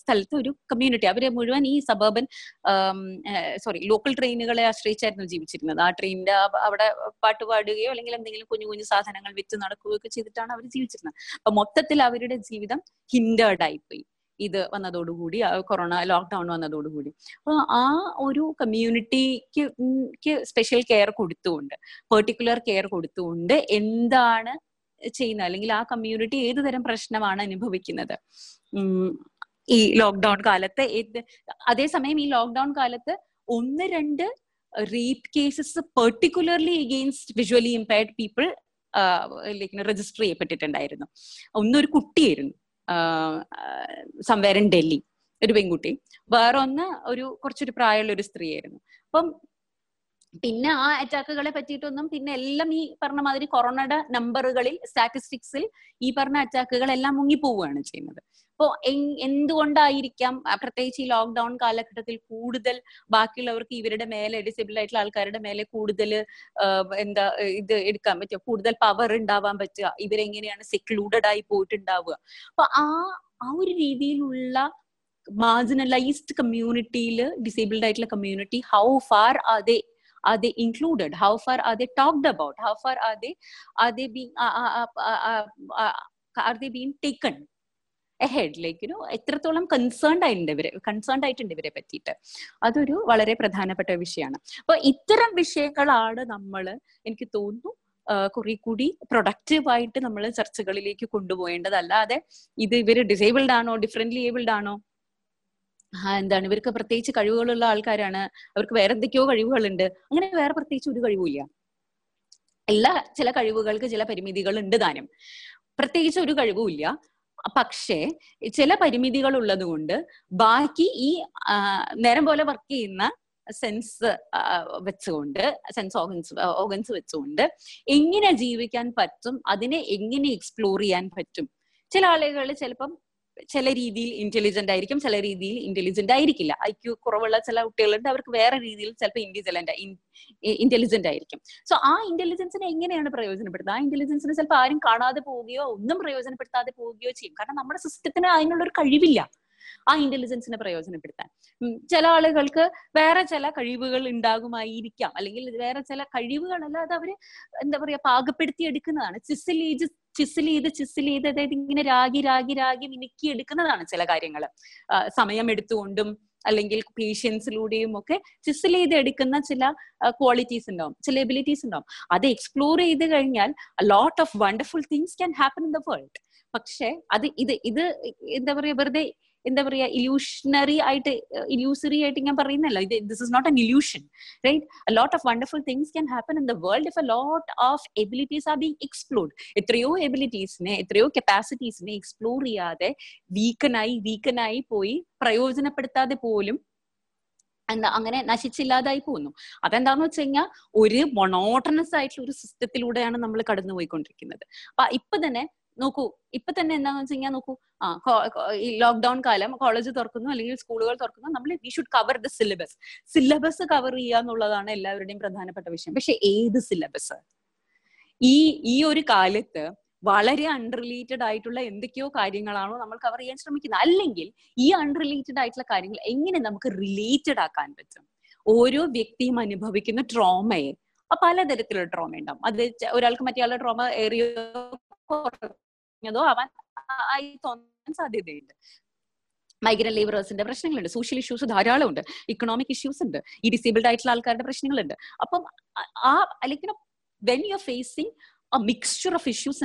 സ്ഥലത്ത് ഒരു കമ്മ്യൂണിറ്റി അവർ മുഴുവൻ ഈ സബർബൻ സോറി ലോക്കൽ ട്രെയിനുകളെ ആശ്രയിച്ചായിരുന്നു ജീവിച്ചിരുന്നത്. ആ ട്രെയിനിന്റെ അവിടെ പാട്ട് പാടുകയോ അല്ലെങ്കിൽ എന്തെങ്കിലും കുഞ്ഞു കുഞ്ഞു സാധനങ്ങൾ വിറ്റ് നടക്കുകയോ ഒക്കെ ചെയ്തിട്ടാണ് അവർ ജീവിച്ചിരുന്നത്. അപ്പൊ മൊത്തത്തിൽ അവരുടെ ജീവിതം ഹിൻഡേർഡ് ആയിപ്പോയി ഇത് വന്നതോടുകൂടി കൊറോണ ലോക്ക്ഡൌൺ വന്നതോടുകൂടി. അപ്പൊ ആ ഒരു കമ്മ്യൂണിറ്റിക്ക് സ്പെഷ്യൽ കെയർ കൊടുത്തുകൊണ്ട് പെർട്ടിക്കുലർ കെയർ കൊടുത്തുകൊണ്ട് എന്താണ് ചെയ്യുന്നത്? അല്ലെങ്കിൽ ആ കമ്മ്യൂണിറ്റി ഏതുതരം പ്രശ്നമാണ് അനുഭവിക്കുന്നത്? ഈ ലോക്ക്ഡൌൺ കാലത്ത് അതേസമയം ഈ ലോക്ക്ഡൌൺ കാലത്ത് ഒന്ന് രണ്ട് rape cases particularly against visually impaired people like register ചെയ്യപ്പെട്ടിട്ടുണ്ടായിരുന്നു. ഒന്നൊരു കുട്ടിയായിരുന്നു സംവേർ ഇൻ ഡൽഹി ഒരു പെൺകുട്ടി. വേറെ ഒന്ന് ഒരു കുറച്ചൊരു പ്രായമുള്ള ഒരു സ്ത്രീയായിരുന്നു. അപ്പം പിന്നെ ആ അറ്റാക്കുകളെ പറ്റിയിട്ടൊന്നും പിന്നെ എല്ലാം ഈ പറഞ്ഞ മാതിരി കൊറോണയുടെ നമ്പറുകളിൽ സ്റ്റാറ്റിസ്റ്റിക്സിൽ ഈ പറഞ്ഞ അറ്റാക്കുകൾ എല്ലാം മുങ്ങിപ്പോവുകയാണ് ചെയ്യുന്നത്. അപ്പോൾ എന്തുകൊണ്ടായിരിക്കാം പ്രത്യേകിച്ച് ഈ ലോക്ക്ഡൌൺ കാലഘട്ടത്തിൽ കൂടുതൽ ബാക്കിയുള്ളവർക്ക് ഇവരുടെ മേലെ ഡിസേബിൾ ആയിട്ടുള്ള ആൾക്കാരുടെ മേലെ കൂടുതൽ എന്താ ഇത് എടുക്കാൻ പറ്റുക കൂടുതൽ പവർ ഉണ്ടാവാൻ പറ്റുക ഇവരെങ്ങനെയാണ് സെക്ലൂഡഡ് ആയി പോയിട്ടുണ്ടാവുക. അപ്പൊ ആ ആ ഒരു രീതിയിലുള്ള മാർജിനലൈസ്ഡ് കമ്മ്യൂണിറ്റിയിൽ ഡിസേബിൾഡ് ആയിട്ടുള്ള community how far are they are they included? How far are they talked about? How far are they are they being are they being taken? Like you know എത്രത്തോളം concerned ആയിട്ടുണ്ട് ഇവരെ concerned ആയിട്ടുണ്ട് ഇവരെ പറ്റിയിട്ട്. അതൊരു വളരെ പ്രധാനപ്പെട്ട വിഷയമാണ്. അപ്പൊ ഇത്തരം വിഷയങ്ങളാണ് നമ്മൾ എനിക്ക് തോന്നുന്നു കുറെ കൂടി പ്രൊഡക്റ്റീവ് ആയിട്ട് നമ്മൾ ചർച്ചകളിലേക്ക് കൊണ്ടുപോകേണ്ടത് അല്ലാതെ ഇത് ഇവർ ഡിസേബിൾഡ് ആണോ ഡിഫറെന്റ്ലി ഏബിൾഡ് ആണോ? എന്താണ്? ഇവർക്ക് പ്രത്യേകിച്ച് കഴിവുകളുള്ള ആൾക്കാരാണ്. അവർക്ക് വേറെ എന്തൊക്കെയോ കഴിവുകളുണ്ട്. അങ്ങനെ വേറെ പ്രത്യേകിച്ച് ഒരു കഴിവുമില്ല. എല്ലാ ചില കഴിവുകൾക്ക് ചില പരിമിതികൾ ഉണ്ട് താനും. പ്രത്യേകിച്ച് ഒരു കഴിവുമില്ല. പക്ഷേ ചില പരിമിതികൾ ഉള്ളത് കൊണ്ട് ബാക്കി ഈ നേരം പോലെ വർക്ക് ചെയ്യുന്ന സെൻസ് വെച്ചുകൊണ്ട് സെൻസ് ഓർഗൻസ് ഓർഗൻസ് വെച്ചുകൊണ്ട് എങ്ങനെ ജീവിക്കാൻ പറ്റും അതിനെ എങ്ങനെ എക്സ്പ്ലോർ ചെയ്യാൻ പറ്റും? ചില ആളുകൾ ചിലപ്പം ചില രീതിയിൽ ഇന്റലിജന്റ് ആയിരിക്കും ചില രീതിയിൽ ഇന്റലിജന്റ് ആയിരിക്കില്ല. ഐ ക്യു കുറവുള്ള ചില കുട്ടികളുണ്ട് അവർക്ക് വേറെ രീതിയിൽ ചിലപ്പോൾ ഇന്റലിജന്റ് ഇന്റലിജന്റ് ആയിരിക്കും. സോ ആ ഇന്റലിജൻസിനെ എങ്ങനെയാണ് പ്രയോജനപ്പെടുത്തുന്നത്? ആ ഇന്റലിജൻസിനെ ചിലപ്പോൾ ആരും കാണാതെ പോവുകയോ ഒന്നും പ്രയോജനപ്പെടുത്താതെ പോവുകയോ ചെയ്യും. കാരണം നമ്മുടെ സിസ്റ്റത്തിന് അതിനുള്ള ഒരു കഴിവില്ല ആ ഇന്റലിജൻസിനെ പ്രയോജനപ്പെടുത്താൻ. ചില ആളുകൾക്ക് വേറെ ചില കഴിവുകൾ ഉണ്ടാകുമായിരിക്കാം. അല്ലെങ്കിൽ വേറെ ചില കഴിവുകളല്ല അത് അവർ എന്താ പറയാ പാകപ്പെടുത്തി എടുക്കുന്നതാണ് ചെയ്ത് ചിസിൽ ചെയ്ത് ചിസിൽ ചെയ്ത് അതായത് ഇങ്ങനെ രാഗി രാഗി രാഗി മിനുക്കി എടുക്കുന്നതാണ് ചില കാര്യങ്ങൾ സമയം എടുത്തുകൊണ്ടും അല്ലെങ്കിൽ പേഷ്യൻസിലൂടെയും ഒക്കെ ചിസിൽ ചെയ്ത് എടുക്കുന്ന ചില ക്വാളിറ്റീസ് ഉണ്ടാവും ചില എബിലിറ്റീസ് ഉണ്ടാവും. അത് എക്സ്പ്ലോർ ചെയ്ത് കഴിഞ്ഞാൽ lot of wonderful things can happen in the world പക്ഷെ അത് ഇത് ഇത് എന്താ പറയാ വെറുതെ എന്താ പറയാ ഇല്യൂഷണറി ആയിട്ട് ഇല്യൂസറി ആയിട്ട് ഞാൻ പറയുന്നല്ല ഇത് this is not an illusion right a lot of wonderful things can happen in the world if a lot of abilities are being explored എത്രയോ എബിലിറ്റീസിനെ എത്രയോ കപ്പാസിറ്റീസിനെ എക്സ്പ്ലോർ ചെയ്യാതെ വീക്കനായി വീക്കനായി പോയി പ്രയോജനപ്പെടുത്താതെ പോലും എന്താ അങ്ങനെ നശിച്ചില്ലാതായി പോകുന്നു. അതെന്താന്ന് വെച്ച് കഴിഞ്ഞാൽ ഒരു മൊണോട്ടണസ് ആയിട്ടുള്ള ഒരു സിസ്റ്റത്തിലൂടെയാണ് നമ്മൾ കടന്നു പോയിക്കൊണ്ടിരിക്കുന്നത് അപ്പൊ ഇപ്പൊ തന്നെ നോക്കൂ. ഇപ്പൊ തന്നെ എന്താന്ന് വെച്ച് കഴിഞ്ഞാൽ നോക്കൂ. ആ ഈ ലോക്ക്ഡൌൺ കാലം കോളേജ് തുറക്കുന്നു അല്ലെങ്കിൽ സ്കൂളുകൾ തുറക്കുന്നു നമ്മൾ we should cover the syllabus syllabus cover ചെയ്യുക എന്നുള്ളതാണ് എല്ലാവരുടെയും പ്രധാനപ്പെട്ട വിഷയം. പക്ഷെ ഏത് സിലബസ് ഈ ഈ ഒരു കാലത്ത് വളരെ അൺറിലേറ്റഡ് ആയിട്ടുള്ള എന്തൊക്കെയോ കാര്യങ്ങളാണോ നമ്മൾ കവർ ചെയ്യാൻ ശ്രമിക്കുന്നത്. അല്ലെങ്കിൽ ഈ അൺറിലേറ്റഡ് ആയിട്ടുള്ള കാര്യങ്ങൾ എങ്ങനെ നമുക്ക് റിലേറ്റഡ് ആക്കാൻ പറ്റും? ഓരോ വ്യക്തിയും അനുഭവിക്കുന്ന ട്രോമയെ പലതരത്തിലുള്ള ട്രോമ ഉണ്ടാവും. അത് ഒരാൾക്ക് മറ്റേ ട്രോമ ഏറിയോ കുറഞ്ഞതോ ആവാൻ ആയി തോന്നാൻ സാധ്യതയുണ്ട്. മൈഗ്രൻ ലേബറേഴ്സിന്റെ പ്രശ്നങ്ങളുണ്ട്. സോഷ്യൽ ഇഷ്യൂസ് ധാരാളം ഉണ്ട് ഇക്കണോമിക് ഇഷ്യൂസ് ഉണ്ട്. ഈ ഡിസേബിൾഡ് ആയിട്ടുള്ള ആൾക്കാരുടെ പ്രശ്നങ്ങളുണ്ട്. അപ്പം ആ- അല്ലെങ്കിൽ when you are facing a mixture of issues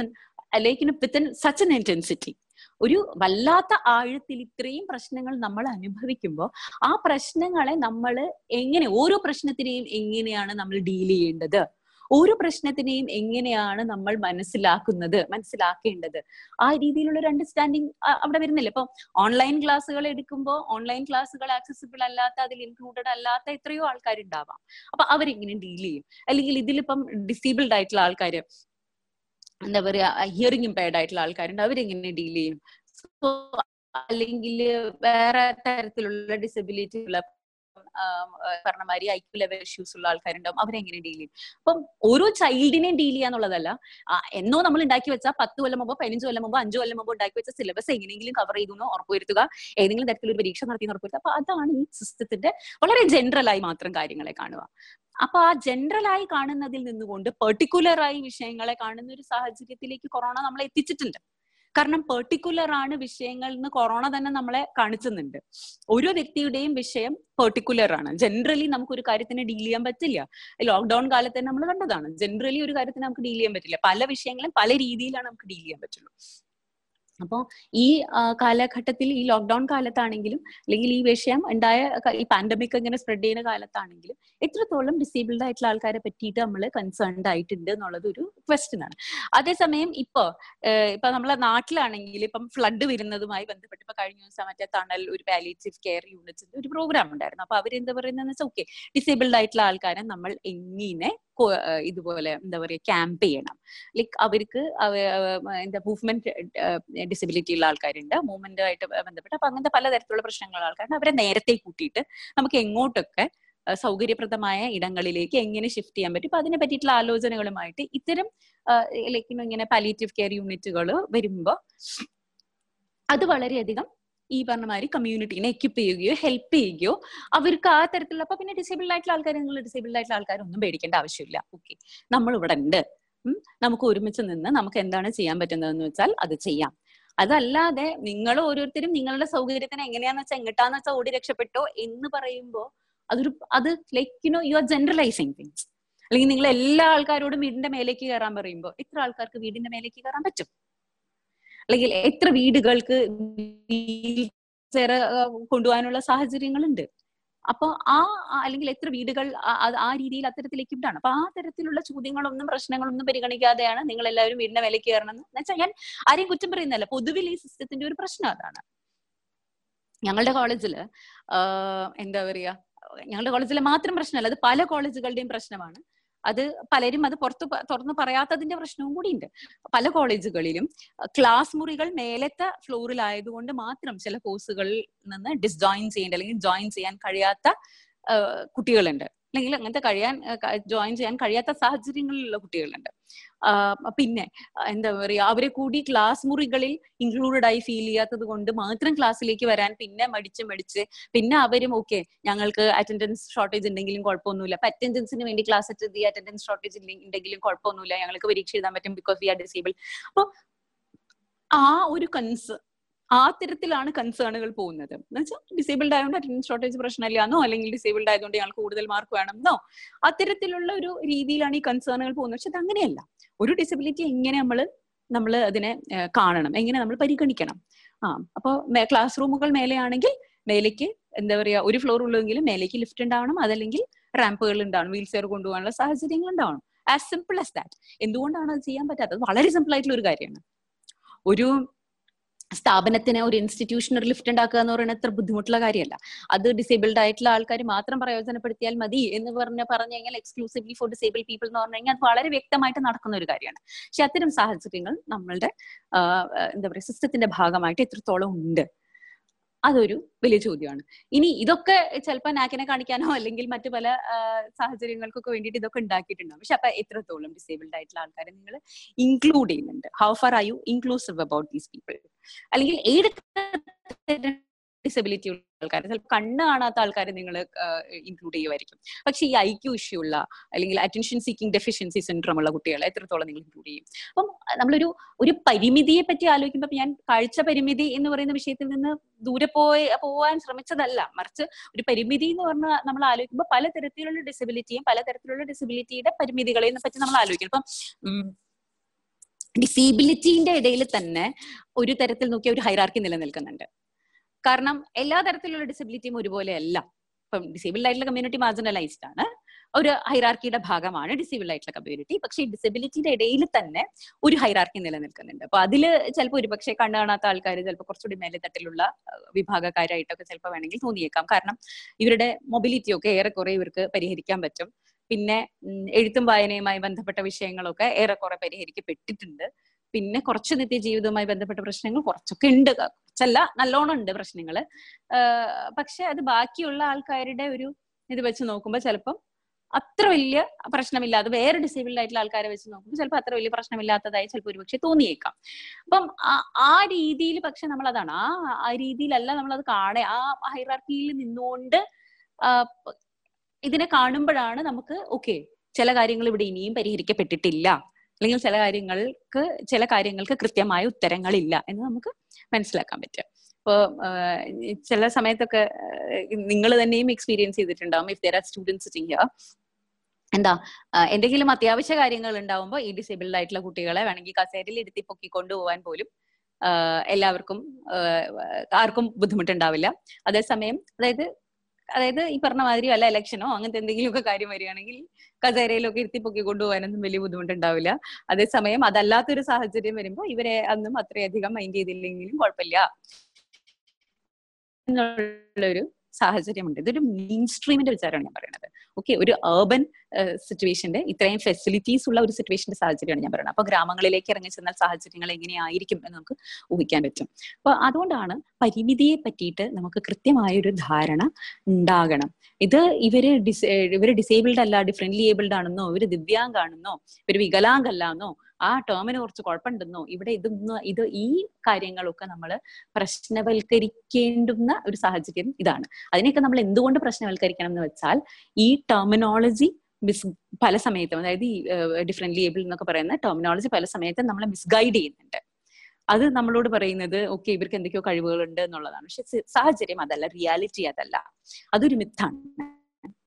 അല്ലെങ്കിൽ like സച്ച് എൻ ഇന്റൻസിറ്റി ഒരു വല്ലാത്ത ആഴത്തിൽ ഇത്രയും പ്രശ്നങ്ങൾ നമ്മൾ അനുഭവിക്കുമ്പോൾ ആ പ്രശ്നങ്ങളെ നമ്മൾ എങ്ങനെ ഓരോ പ്രശ്നത്തിനെയും എങ്ങനെയാണ് നമ്മൾ ഡീൽ ചെയ്യേണ്ടത്? ഓരോ പ്രശ്നത്തിനെയും എങ്ങനെയാണ് നമ്മൾ മനസ്സിലാക്കുന്നത് മനസ്സിലാക്കേണ്ടത്? ആ രീതിയിലുള്ള ഒരു അണ്ടർസ്റ്റാൻഡിങ് അവിടെ വരുന്നില്ല? ഇപ്പൊ ഓൺലൈൻ ക്ലാസ്സുകൾ എടുക്കുമ്പോൾ ഓൺലൈൻ ക്ലാസ്സുകൾ ആക്സസിബിൾ അല്ലാത്ത അതിൽ ഇൻക്ലൂഡഡ് അല്ലാത്ത എത്രയോ ആൾക്കാരുണ്ടാവാം. അപ്പൊ അവരെങ്ങനെ ഡീൽ ചെയ്യും? അല്ലെങ്കിൽ ഇതിലിപ്പം ഡിസേബിൾഡ് ആയിട്ടുള്ള ആൾക്കാർ എന്താ പറയാ ഹിയറിംഗ് ഇമ്പയർഡ് ആയിട്ടുള്ള ആൾക്കാരുണ്ട് അവരെങ്ങനെ ഡീൽ ചെയ്യും? അല്ലെങ്കിൽ വേറെ തരത്തിലുള്ള ഡിസബിലിറ്റി ഉള്ള പറഞ്ഞ മാതിരി ഐക്യു ലെവൽ ഇഷ്യൂസ് ഉള്ള ആൾക്കാരുണ്ടാവും. അവരെങ്ങനെ ഡീൽ ചെയ്യും? അപ്പം ഓരോ ചൈൽഡിനെയും ഡീൽ ചെയ്യാന്നുള്ളതല്ല എന്നോ നമ്മൾ ഉണ്ടാക്കി വെച്ച പത്ത് കൊല്ലം മുമ്പോ പതിനഞ്ച് കൊല്ലം മുമ്പോ അഞ്ചു കൊല്ലം മുമ്പോ ഉണ്ടാക്കി വെച്ച സിലബസ് എങ്ങനെയെങ്കിലും കവർ ചെയ്തു ഉറപ്പുവരുത്തുക. ഏതെങ്കിലും തരത്തിലൊരു പരീക്ഷ നടത്തി ഉറപ്പുവരുത്തുക. അപ്പൊ അതാണ് ഈ സിസ്റ്റത്തിന്റെ വളരെ ജനറൽ ആയി മാത്രം കാര്യങ്ങളെ കാണുക. അപ്പൊ ആ ജനറൽ ആയി കാണുന്നതിൽ നിന്നുകൊണ്ട് പെർട്ടിക്കുലർ ആയി വിഷയങ്ങളെ കാണുന്ന ഒരു സാഹചര്യത്തിലേക്ക് കൊറോണ നമ്മളെ എത്തിച്ചിട്ടുണ്ട്. കാരണം പെർട്ടിക്കുലർ ആണ് വിഷയങ്ങൾ എന്ന് കൊറോണ തന്നെ നമ്മളെ കാണിച്ചുന്നുണ്ട്. ഓരോ വ്യക്തിയുടെയും വിഷയം പെർട്ടിക്കുലർ ആണ്. ജനറലി നമുക്ക് ഒരു കാര്യത്തിന് ഡീൽ ചെയ്യാൻ പറ്റില്ല. ലോക്ക്ഡൌൺ കാലത്ത് തന്നെ നമ്മൾ കണ്ടതാണ്. ജനറലി ഒരു കാര്യത്തിന് നമുക്ക് ഡീൽ ചെയ്യാൻ പറ്റില്ല. പല വിഷയങ്ങളും പല രീതിയിലാണ് നമുക്ക് ഡീൽ ചെയ്യാൻ പറ്റുള്ളൂ. അപ്പോൾ ഈ കാലഘട്ടത്തിൽ ഈ ലോക്ക്ഡൌൺ കാലത്താണെങ്കിലും അല്ലെങ്കിൽ ഈ വിഷയം ഉണ്ടായ ഈ പാൻഡമിക് ഇങ്ങനെ സ്പ്രെഡ് ചെയ്യുന്ന കാലത്താണെങ്കിലും എത്രത്തോളം ഡിസേബിൾഡ് ആയിട്ടുള്ള ആൾക്കാരെ പറ്റിയിട്ട് നമ്മൾ കൺസേൺഡ് ആയിട്ടുണ്ട് എന്നുള്ളത് ഒരു ക്വസ്റ്റ്യൻ ആണ്. അതേസമയം ഇപ്പോ ഇപ്പൊ നമ്മളെ നാട്ടിലാണെങ്കിൽ ഇപ്പം ഫ്ലഡ് വരുന്നതുമായി ബന്ധപ്പെട്ട് ഇപ്പൊ കഴിഞ്ഞ ദിവസം മറ്റേ തണൽ ഒരു പാലിയേറ്റീവ് കെയർ യൂണിറ്റ്സിന്റെ ഒരു പ്രോഗ്രാം ഉണ്ടായിരുന്നു. അപ്പൊ അവരെന്താ പറയുന്നത് ഓക്കെ ഡിസേബിൾഡ് ആയിട്ടുള്ള ആൾക്കാരെ നമ്മൾ എങ്ങനെ ഇതുപോലെ എന്താ പറയുക ക്യാമ്പ് ചെയ്യണം. ലൈക്ക് അവർക്ക് അവ- അവ- എന്താ മൂവ്മെന്റ് ഡിസബിലിറ്റി ഉള്ള ആൾക്കാരുണ്ട്. മൂവ്മെന്റ് ആയിട്ട് ബന്ധപ്പെട്ട് അപ്പൊ അങ്ങനത്തെ പലതരത്തിലുള്ള പ്രശ്നങ്ങളുള്ള ആൾക്കാരുണ്ട്. അവരെ നേരത്തെ കൂട്ടിയിട്ട് നമുക്ക് എങ്ങോട്ടൊക്കെ സൗകര്യപ്രദമായ ഇടങ്ങളിലേക്ക് എങ്ങനെ ഷിഫ്റ്റ് ചെയ്യാൻ പറ്റും? അപ്പൊ അതിനെ പറ്റിയിട്ടുള്ള ആലോചനകളുമായിട്ട് ഇത്തരം ലൈക്ക് ഇങ്ങനെ പാലിയേറ്റീവ് കെയർ യൂണിറ്റുകൾ വരുമ്പോൾ അത് വളരെയധികം ഈ പറഞ്ഞ മാതിരി കമ്മ്യൂണിറ്റീനെ എക്യുപ്പ് ചെയ്യുകയോ ഹെൽപ്പ് ചെയ്യുകയോ അവർക്ക് ആ തരത്തിലുള്ള അപ്പൊ പിന്നെ ഡിസേബിൾഡ് ആയിട്ടുള്ള ആൾക്കാർ നിങ്ങൾ ഡിസേബിൾഡ് ആയിട്ടുള്ള ആൾക്കാരൊന്നും പേടിക്കേണ്ട ആവശ്യമില്ല. ഓക്കെ നമ്മൾ ഇവിടെ ഉണ്ട് നമുക്ക് ഒരുമിച്ച് നിന്ന് നമുക്ക് എന്താണ് ചെയ്യാൻ പറ്റുന്നതെന്ന് വെച്ചാൽ അത് ചെയ്യാം. അതല്ലാതെ നിങ്ങൾ ഓരോരുത്തരും നിങ്ങളുടെ സൗകര്യത്തിന് എങ്ങനെയാന്ന് വെച്ചാൽ എങ്ങട്ടാന്ന് വെച്ചാൽ ഓടി രക്ഷപ്പെട്ടോ എന്ന് പറയുമ്പോൾ അതൊരു അത് like you know you are generalising things അല്ലെങ്കിൽ നിങ്ങൾ എല്ലാ ആൾക്കാരോടും വീടിന്റെ മേലേക്ക് കയറാൻ പറയുമ്പോൾ ഇത്ര ആൾക്കാർക്ക് വീടിന്റെ മേലേക്ക് കയറാൻ പറ്റും. അല്ലെങ്കിൽ എത്ര വീടുകൾക്ക് കൊണ്ടുപോകാനുള്ള സാഹചര്യങ്ങളുണ്ട്. അപ്പൊ ആ അല്ലെങ്കിൽ എത്ര വീടുകൾ ആ- രീതിയിൽ അത്തരത്തിലേക്ക് ഇട്ടാണ്. അപ്പൊ ആ തരത്തിലുള്ള ചോദ്യങ്ങളൊന്നും പ്രശ്നങ്ങളൊന്നും പരിഗണിക്കാതെയാണ് നിങ്ങൾ എല്ലാവരും വീടിന്റെ മേലേക്ക് കയറണം എന്ന് വെച്ചാൽ ഞാൻ ആരെയും കുറ്റം പറയുന്നല്ല പൊതുവിൽ ഈ സിസ്റ്റത്തിന്റെ ഒരു പ്രശ്നം അതാണ്. ഞങ്ങളുടെ കോളേജിൽ എന്താ പറയാ ഞങ്ങളുടെ കോളേജിലെ മാത്രം പ്രശ്നമല്ല അത് പല കോളേജുകളുടെയും പ്രശ്നമാണ്. അത് പലരും അത് പുറത്ത് തുറന്ന് പറയാത്തതിന്റെ പ്രശ്നവും കൂടിയുണ്ട്. പല കോളേജുകളിലും ക്ലാസ് മുറികൾ മേലത്തെ ഫ്ലോറിലായതുകൊണ്ട് മാത്രം ചില കോഴ്സുകളിൽ നിന്ന് ഡിസ്ജോയിൻ ചെയ്യേണ്ട അല്ലെങ്കിൽ ജോയിൻ ചെയ്യാൻ കഴിയാത്ത കുട്ടികളുണ്ട്. അല്ലെങ്കിൽ അങ്ങനത്തെ കഴിയാൻ ജോയിൻ ചെയ്യാൻ കഴിയാത്ത സാഹചര്യങ്ങളിലുള്ള കുട്ടികളുണ്ട്. പിന്നെ എന്താ പറയാ അവരെ കൂടി ക്ലാസ് മുറികളിൽ ഇൻക്ലൂഡഡ് ആയി ഫീൽ ചെയ്യാത്തത് കൊണ്ട് മാത്രം ക്ലാസ്സിലേക്ക് വരാൻ പിന്നെ മടിച്ച് മടിച്ച് പിന്നെ അവരും ഓക്കെ ഞങ്ങൾക്ക് അറ്റൻഡൻസ് ഷോർട്ടേജ് ഉണ്ടെങ്കിലും കുഴപ്പമൊന്നുമില്ല. അപ്പൊ അറ്റൻഡൻസിന് വേണ്ടി ക്ലാസ് അറ്റൻഡ് ചെയ്യുക അറ്റൻഡൻസ് ഷോർട്ടേജ് ഉണ്ടെങ്കിലും കുഴപ്പമൊന്നുമില്ല. ഞങ്ങൾക്ക് പരീക്ഷ എഴുതാൻ പറ്റും ബിക്കോസ് വി ആർ ഡിസേബിൾ അപ്പൊ ആ ഒരു കൺസ് ആ തരത്തിലാണ് കൺസേണുകൾ പോകുന്നത്. എന്നുവെച്ചാൽ ഡിസേബിൾഡ് ആയതുകൊണ്ട് അറ്റൻഡൻസ് ഷോർട്ടേജ് പ്രശ്നമില്ലാന്നോ അല്ലെങ്കിൽ ഡിസേബിൾഡ് ആയതുകൊണ്ട് ഞങ്ങൾക്ക് കൂടുതൽ മാർക്ക് വേണമെന്നോ അത്തരത്തിലുള്ള ഒരു രീതിയിലാണ് ഈ കൺസേണുകൾ പോകുന്നത്. പക്ഷെ അത് അങ്ങനെയല്ല ഒരു ഡിസബിലിറ്റി എങ്ങനെ നമ്മൾ നമ്മൾ അതിനെ കാണണം? എങ്ങനെ നമ്മൾ പരിഗണിക്കണം? ആ അപ്പോൾ ക്ലാസ് റൂമുകൾ മേലെയാണെങ്കിൽ മേലേക്ക് എന്താ പറയുക ഒരു ഫ്ലോർ ഉള്ളതെങ്കിലും മേലേക്ക് ലിഫ്റ്റ് ഉണ്ടാവണം. അതല്ലെങ്കിൽ റാമ്പുകൾ ഉണ്ടാവണം. വീൽ ചെയർ കൊണ്ടുപോകാനുള്ള സാഹചര്യങ്ങൾ ഉണ്ടാവണം. ആസ് സിമ്പിൾ ആസ് ദാറ്റ് എന്തുകൊണ്ടാണ് അത് ചെയ്യാൻ പറ്റാത്തത്? വളരെ സിമ്പിൾ ആയിട്ടുള്ള ഒരു കാര്യമാണ്. ഒരു സ്ഥാപനത്തിന് ഒരു ഇൻസ്റ്റിറ്റ്യൂഷൻ ഒരു ലിഫ്റ്റ് ഉണ്ടാക്കുക എന്ന് പറയുന്നത് അത്ര ബുദ്ധിമുട്ടുള്ള കാര്യമല്ല. അത് ഡിസേബിൾഡ് ആയിട്ടുള്ള ആൾക്കാർ മാത്രം പ്രയോജനപ്പെടുത്തിയാൽ മതി എന്ന് പറഞ്ഞ് പറഞ്ഞു കഴിഞ്ഞാൽ എക്സ്ക്ലൂസീവ്ലി ഫോർ ഡിസേബിൾ പീപ്പിൾ എന്ന് പറഞ്ഞു കഴിഞ്ഞാൽ അത് വളരെ വ്യക്തമായിട്ട് നടക്കുന്ന ഒരു കാര്യമാണ്. പക്ഷെ അത്തരം സാഹചര്യങ്ങൾ നമ്മളുടെ എന്താ പറയുക സിസ്റ്റത്തിന്റെ ഭാഗമായിട്ട് എത്രത്തോളം ഉണ്ട്? അതൊരു വലിയ ചോദ്യമാണ്. ഇനി ഇതൊക്കെ ചിലപ്പോൾ നാക്കിനെ കാണിക്കാനോ അല്ലെങ്കിൽ മറ്റു പല സാഹചര്യങ്ങൾക്കൊക്കെ വേണ്ടിയിട്ട് ഇതൊക്കെ ഉണ്ടാക്കിയിട്ടുണ്ടാവും. പക്ഷെ അപ്പൊ എത്രത്തോളം ഡിസേബിൾഡ് ആയിട്ടുള്ള ആൾക്കാരെ നിങ്ങൾ ഇൻക്ലൂഡ് ചെയ്യുന്നുണ്ട്? How far are you inclusive about these people അല്ലെങ്കിൽ ഏത് ഡിസബിലിറ്റി ഉള്ള ആൾക്കാർ ചിലപ്പോൾ കണ്ണ് കാണാത്ത ആൾക്കാരെ നിങ്ങൾ ഇൻക്ലൂഡ് ചെയ്യുമായിരിക്കും പക്ഷെ ഈ ഐ ക്യു ഇഷ്യൂ ഉള്ള അല്ലെങ്കിൽ അറ്റൻഷൻ സീക്കിംഗ് ഡെഫിഷ്യൻസി സിൻഡ്രോം ഉള്ള കുട്ടികളെ എത്രത്തോളം നിങ്ങൾ ഇൻക്ലൂഡ് ചെയ്യും? അപ്പം നമ്മളൊരു ഒരു പരിമിതിയെ പറ്റി ആലോചിക്കുമ്പോൾ ഞാൻ കാഴ്ച പരിമിതി എന്ന് പറയുന്ന വിഷയത്തിൽ നിന്ന് ദൂരെ പോയി പോവാൻ ശ്രമിച്ചതല്ല. മറിച്ച് ഒരു പരിമിതി എന്ന് പറഞ്ഞ നമ്മൾ ആലോചിക്കുമ്പോൾ പലതരത്തിലുള്ള ഡിസബിലിറ്റിയും പലതരത്തിലുള്ള ഡിസബിലിറ്റിയുടെ പരിമിതികളെയും പറ്റി നമ്മൾ ആലോചിക്കണം അപ്പം ഡിസേബിലിറ്റിന്റെ ഇടയിൽ തന്നെ ഒരു തരത്തിൽ നോക്കിയ ഒരു ഹൈറാർക്കി നിലനിൽക്കുന്നുണ്ട്. കാരണം എല്ലാ തരത്തിലുള്ള ഡിസബിലിറ്റിയും ഒരുപോലെയല്ല. ഇപ്പം ഡിസേബിൾഡ് ആയിട്ടുള്ള കമ്മ്യൂണിറ്റി മാർജിനലൈസ്ഡ് ആണ്. ഒരു ഹൈറാർക്കിയുടെ ഭാഗമാണ് ഡിസേബിൾഡ് ആയിട്ടുള്ള കമ്മ്യൂണിറ്റി പക്ഷെ ഈ ഡിസബിലിറ്റിയുടെ ഇടയിൽ തന്നെ ഒരു ഹൈറാർക്കി നിലനിൽക്കുന്നുണ്ട്. അപ്പൊ അതിൽ ചിലപ്പോൾ ഒരുപക്ഷെ കണ്ണു കാണാത്ത ആൾക്കാർ ചിലപ്പോൾ കുറച്ചുകൂടി മേലെ തട്ടിലുള്ള വിഭാഗക്കാരായിട്ടൊക്കെ ചിലപ്പോൾ വേണമെങ്കിൽ തോന്നിയേക്കാം. കാരണം ഇവരുടെ മൊബിലിറ്റി ഒക്കെ ഏറെക്കുറെ ഇവർക്ക് പരിഹരിക്കാൻ പറ്റും. പിന്നെ എഴുത്തും വായനയുമായി ബന്ധപ്പെട്ട വിഷയങ്ങളൊക്കെ ഏറെക്കുറെ പരിഹരിക്കപ്പെട്ടിട്ടുണ്ട്. പിന്നെ കുറച്ച് നിത്യജീവിതവുമായി ബന്ധപ്പെട്ട പ്രശ്നങ്ങൾ കുറച്ചൊക്കെ ഉണ്ട്. കുറച്ചല്ല നല്ലോണം ഉണ്ട് പ്രശ്നങ്ങൾ പക്ഷെ അത് ബാക്കിയുള്ള ആൾക്കാരുടെ ഒരു ഇത് വെച്ച് നോക്കുമ്പോൾ ചിലപ്പം അത്ര വലിയ പ്രശ്നമില്ലാതെ വേറെ ഡിസേബിൾഡ് ആയിട്ടുള്ള ആൾക്കാരെ വെച്ച് നോക്കുമ്പോൾ ചിലപ്പോൾ അത്ര വലിയ പ്രശ്നമില്ലാത്തതായി ചിലപ്പോൾ ഒരുപക്ഷെ തോന്നിയേക്കാം. അപ്പം ആ രീതിയിൽ പക്ഷെ നമ്മൾ അതാണ് ആ ആ രീതിയിലല്ല നമ്മൾ അത് കാണേ. ആ ഹൈറാർക്കിയിൽ നിന്നുകൊണ്ട് ഇതിനെ കാണുമ്പോഴാണ് നമുക്ക് ഓക്കെ ചില കാര്യങ്ങൾ ഇവിടെ ഇനിയും പരിഹരിക്കപ്പെട്ടിട്ടില്ല. അല്ലെങ്കിൽ ചില കാര്യങ്ങൾക്ക് ചില കാര്യങ്ങൾക്ക് കൃത്യമായ ഉത്തരങ്ങളില്ല എന്ന് നമുക്ക് മനസ്സിലാക്കാൻ പറ്റും. ഇപ്പോൾ ചില സമയത്തൊക്കെ നിങ്ങൾ തന്നെയും എക്സ്പീരിയൻസ് ചെയ്തിട്ടുണ്ടാവും. ഇഫ് ദർ ആർ സ്റ്റുഡൻസ് ചെയ്യുക എന്താ എന്തെങ്കിലും അത്യാവശ്യ കാര്യങ്ങൾ ഉണ്ടാവുമ്പോൾ ഈ ഡിസേബിൾഡ് ആയിട്ടുള്ള കുട്ടികളെ വേണമെങ്കിൽ കസേരയിൽ ഇരുത്തി പൊക്കി കൊണ്ടുപോകാൻ പോലും എല്ലാവർക്കും ആർക്കും ബുദ്ധിമുട്ടുണ്ടാവില്ല. അതേസമയം അതായത് അതായത് ഈ പറഞ്ഞ മാതിരി വല്ല ഇലക്ഷനോ അങ്ങനത്തെ എന്തെങ്കിലുമൊക്കെ കാര്യം വരികയാണെങ്കിൽ കസേരയിലൊക്കെ ഇരുത്തി പൊക്കി കൊണ്ടുപോകാനൊന്നും വലിയ ബുദ്ധിമുട്ടുണ്ടാവില്ല. അതേസമയം അതല്ലാത്തൊരു സാഹചര്യം വരുമ്പോൾ ഇവരെ അന്നും അത്രയധികം മൈൻഡ് ചെയ്തില്ലെങ്കിലും കുഴപ്പമില്ല. എന്നുള്ളൊരു സാഹചര്യമുണ്ട്. ഇതൊരു മെയിൻ സ്ട്രീമിന്റെ വിചാരമാണ് ഞാൻ പറയുന്നത് ഓക്കെ ഒരു ഏർബൻ സിറ്റുവേഷന്റെ ഇത്രയും ഫെസിലിറ്റീസ് ഉള്ള ഒരു സിറ്റുവേഷന്റെ സാഹചര്യമാണ് ഞാൻ പറയുന്നത് അപ്പൊ ഗ്രാമങ്ങളിലേക്ക് ഇറങ്ങി ചെന്നാൽ സാഹചര്യങ്ങൾ എങ്ങനെയായിരിക്കും എന്ന് നമുക്ക് ഊഹിക്കാൻ പറ്റും. അപ്പൊ അതുകൊണ്ടാണ് പരിമിതിയെ പറ്റിയിട്ട് നമുക്ക് കൃത്യമായ ഒരു ധാരണ ഉണ്ടാകണം. ഇത് ഇവർ ഡിസ് ഇവർ ഡിസേബിൾഡ് അല്ല ഡിഫറെന്റ്ലി ഏബിൾഡ് ആണെന്നോ ഇവർ ദിവ്യാംഗാണെന്നോ ഇവർ വികലാംഗല്ലാന്നോ ആ ടേമിന് കുറച്ച് കുഴപ്പമുണ്ടെന്നോ? ഇവിടെ ഇതൊന്നും ഇത് ഈ കാര്യങ്ങളൊക്കെ നമ്മൾ പ്രശ്നവൽക്കരിക്കേണ്ടുന്ന ഒരു സാഹചര്യം ഇതാണ്. അതിനെയൊക്കെ നമ്മൾ എന്തുകൊണ്ട് പ്രശ്നവൽക്കരിക്കണം എന്ന് വെച്ചാൽ ഈ ടെർമിനോളജി മിസ് പല സമയത്തും അതായത് ഈ ഡിഫറെന്റ് ഏബിൾ എന്നൊക്കെ പറയുന്ന ടെർമിനോളജി പല സമയത്തും നമ്മളെ മിസ്ഗൈഡ് ചെയ്യുന്നുണ്ട്. അത് നമ്മളോട് പറയുന്നത് ഓക്കെ ഇവർക്ക് എന്തൊക്കെയോ കഴിവുകളുണ്ട് എന്നുള്ളതാണ്. പക്ഷെ സാഹചര്യം അതല്ല റിയാലിറ്റി അതല്ല. അതൊരു മിത്താണ്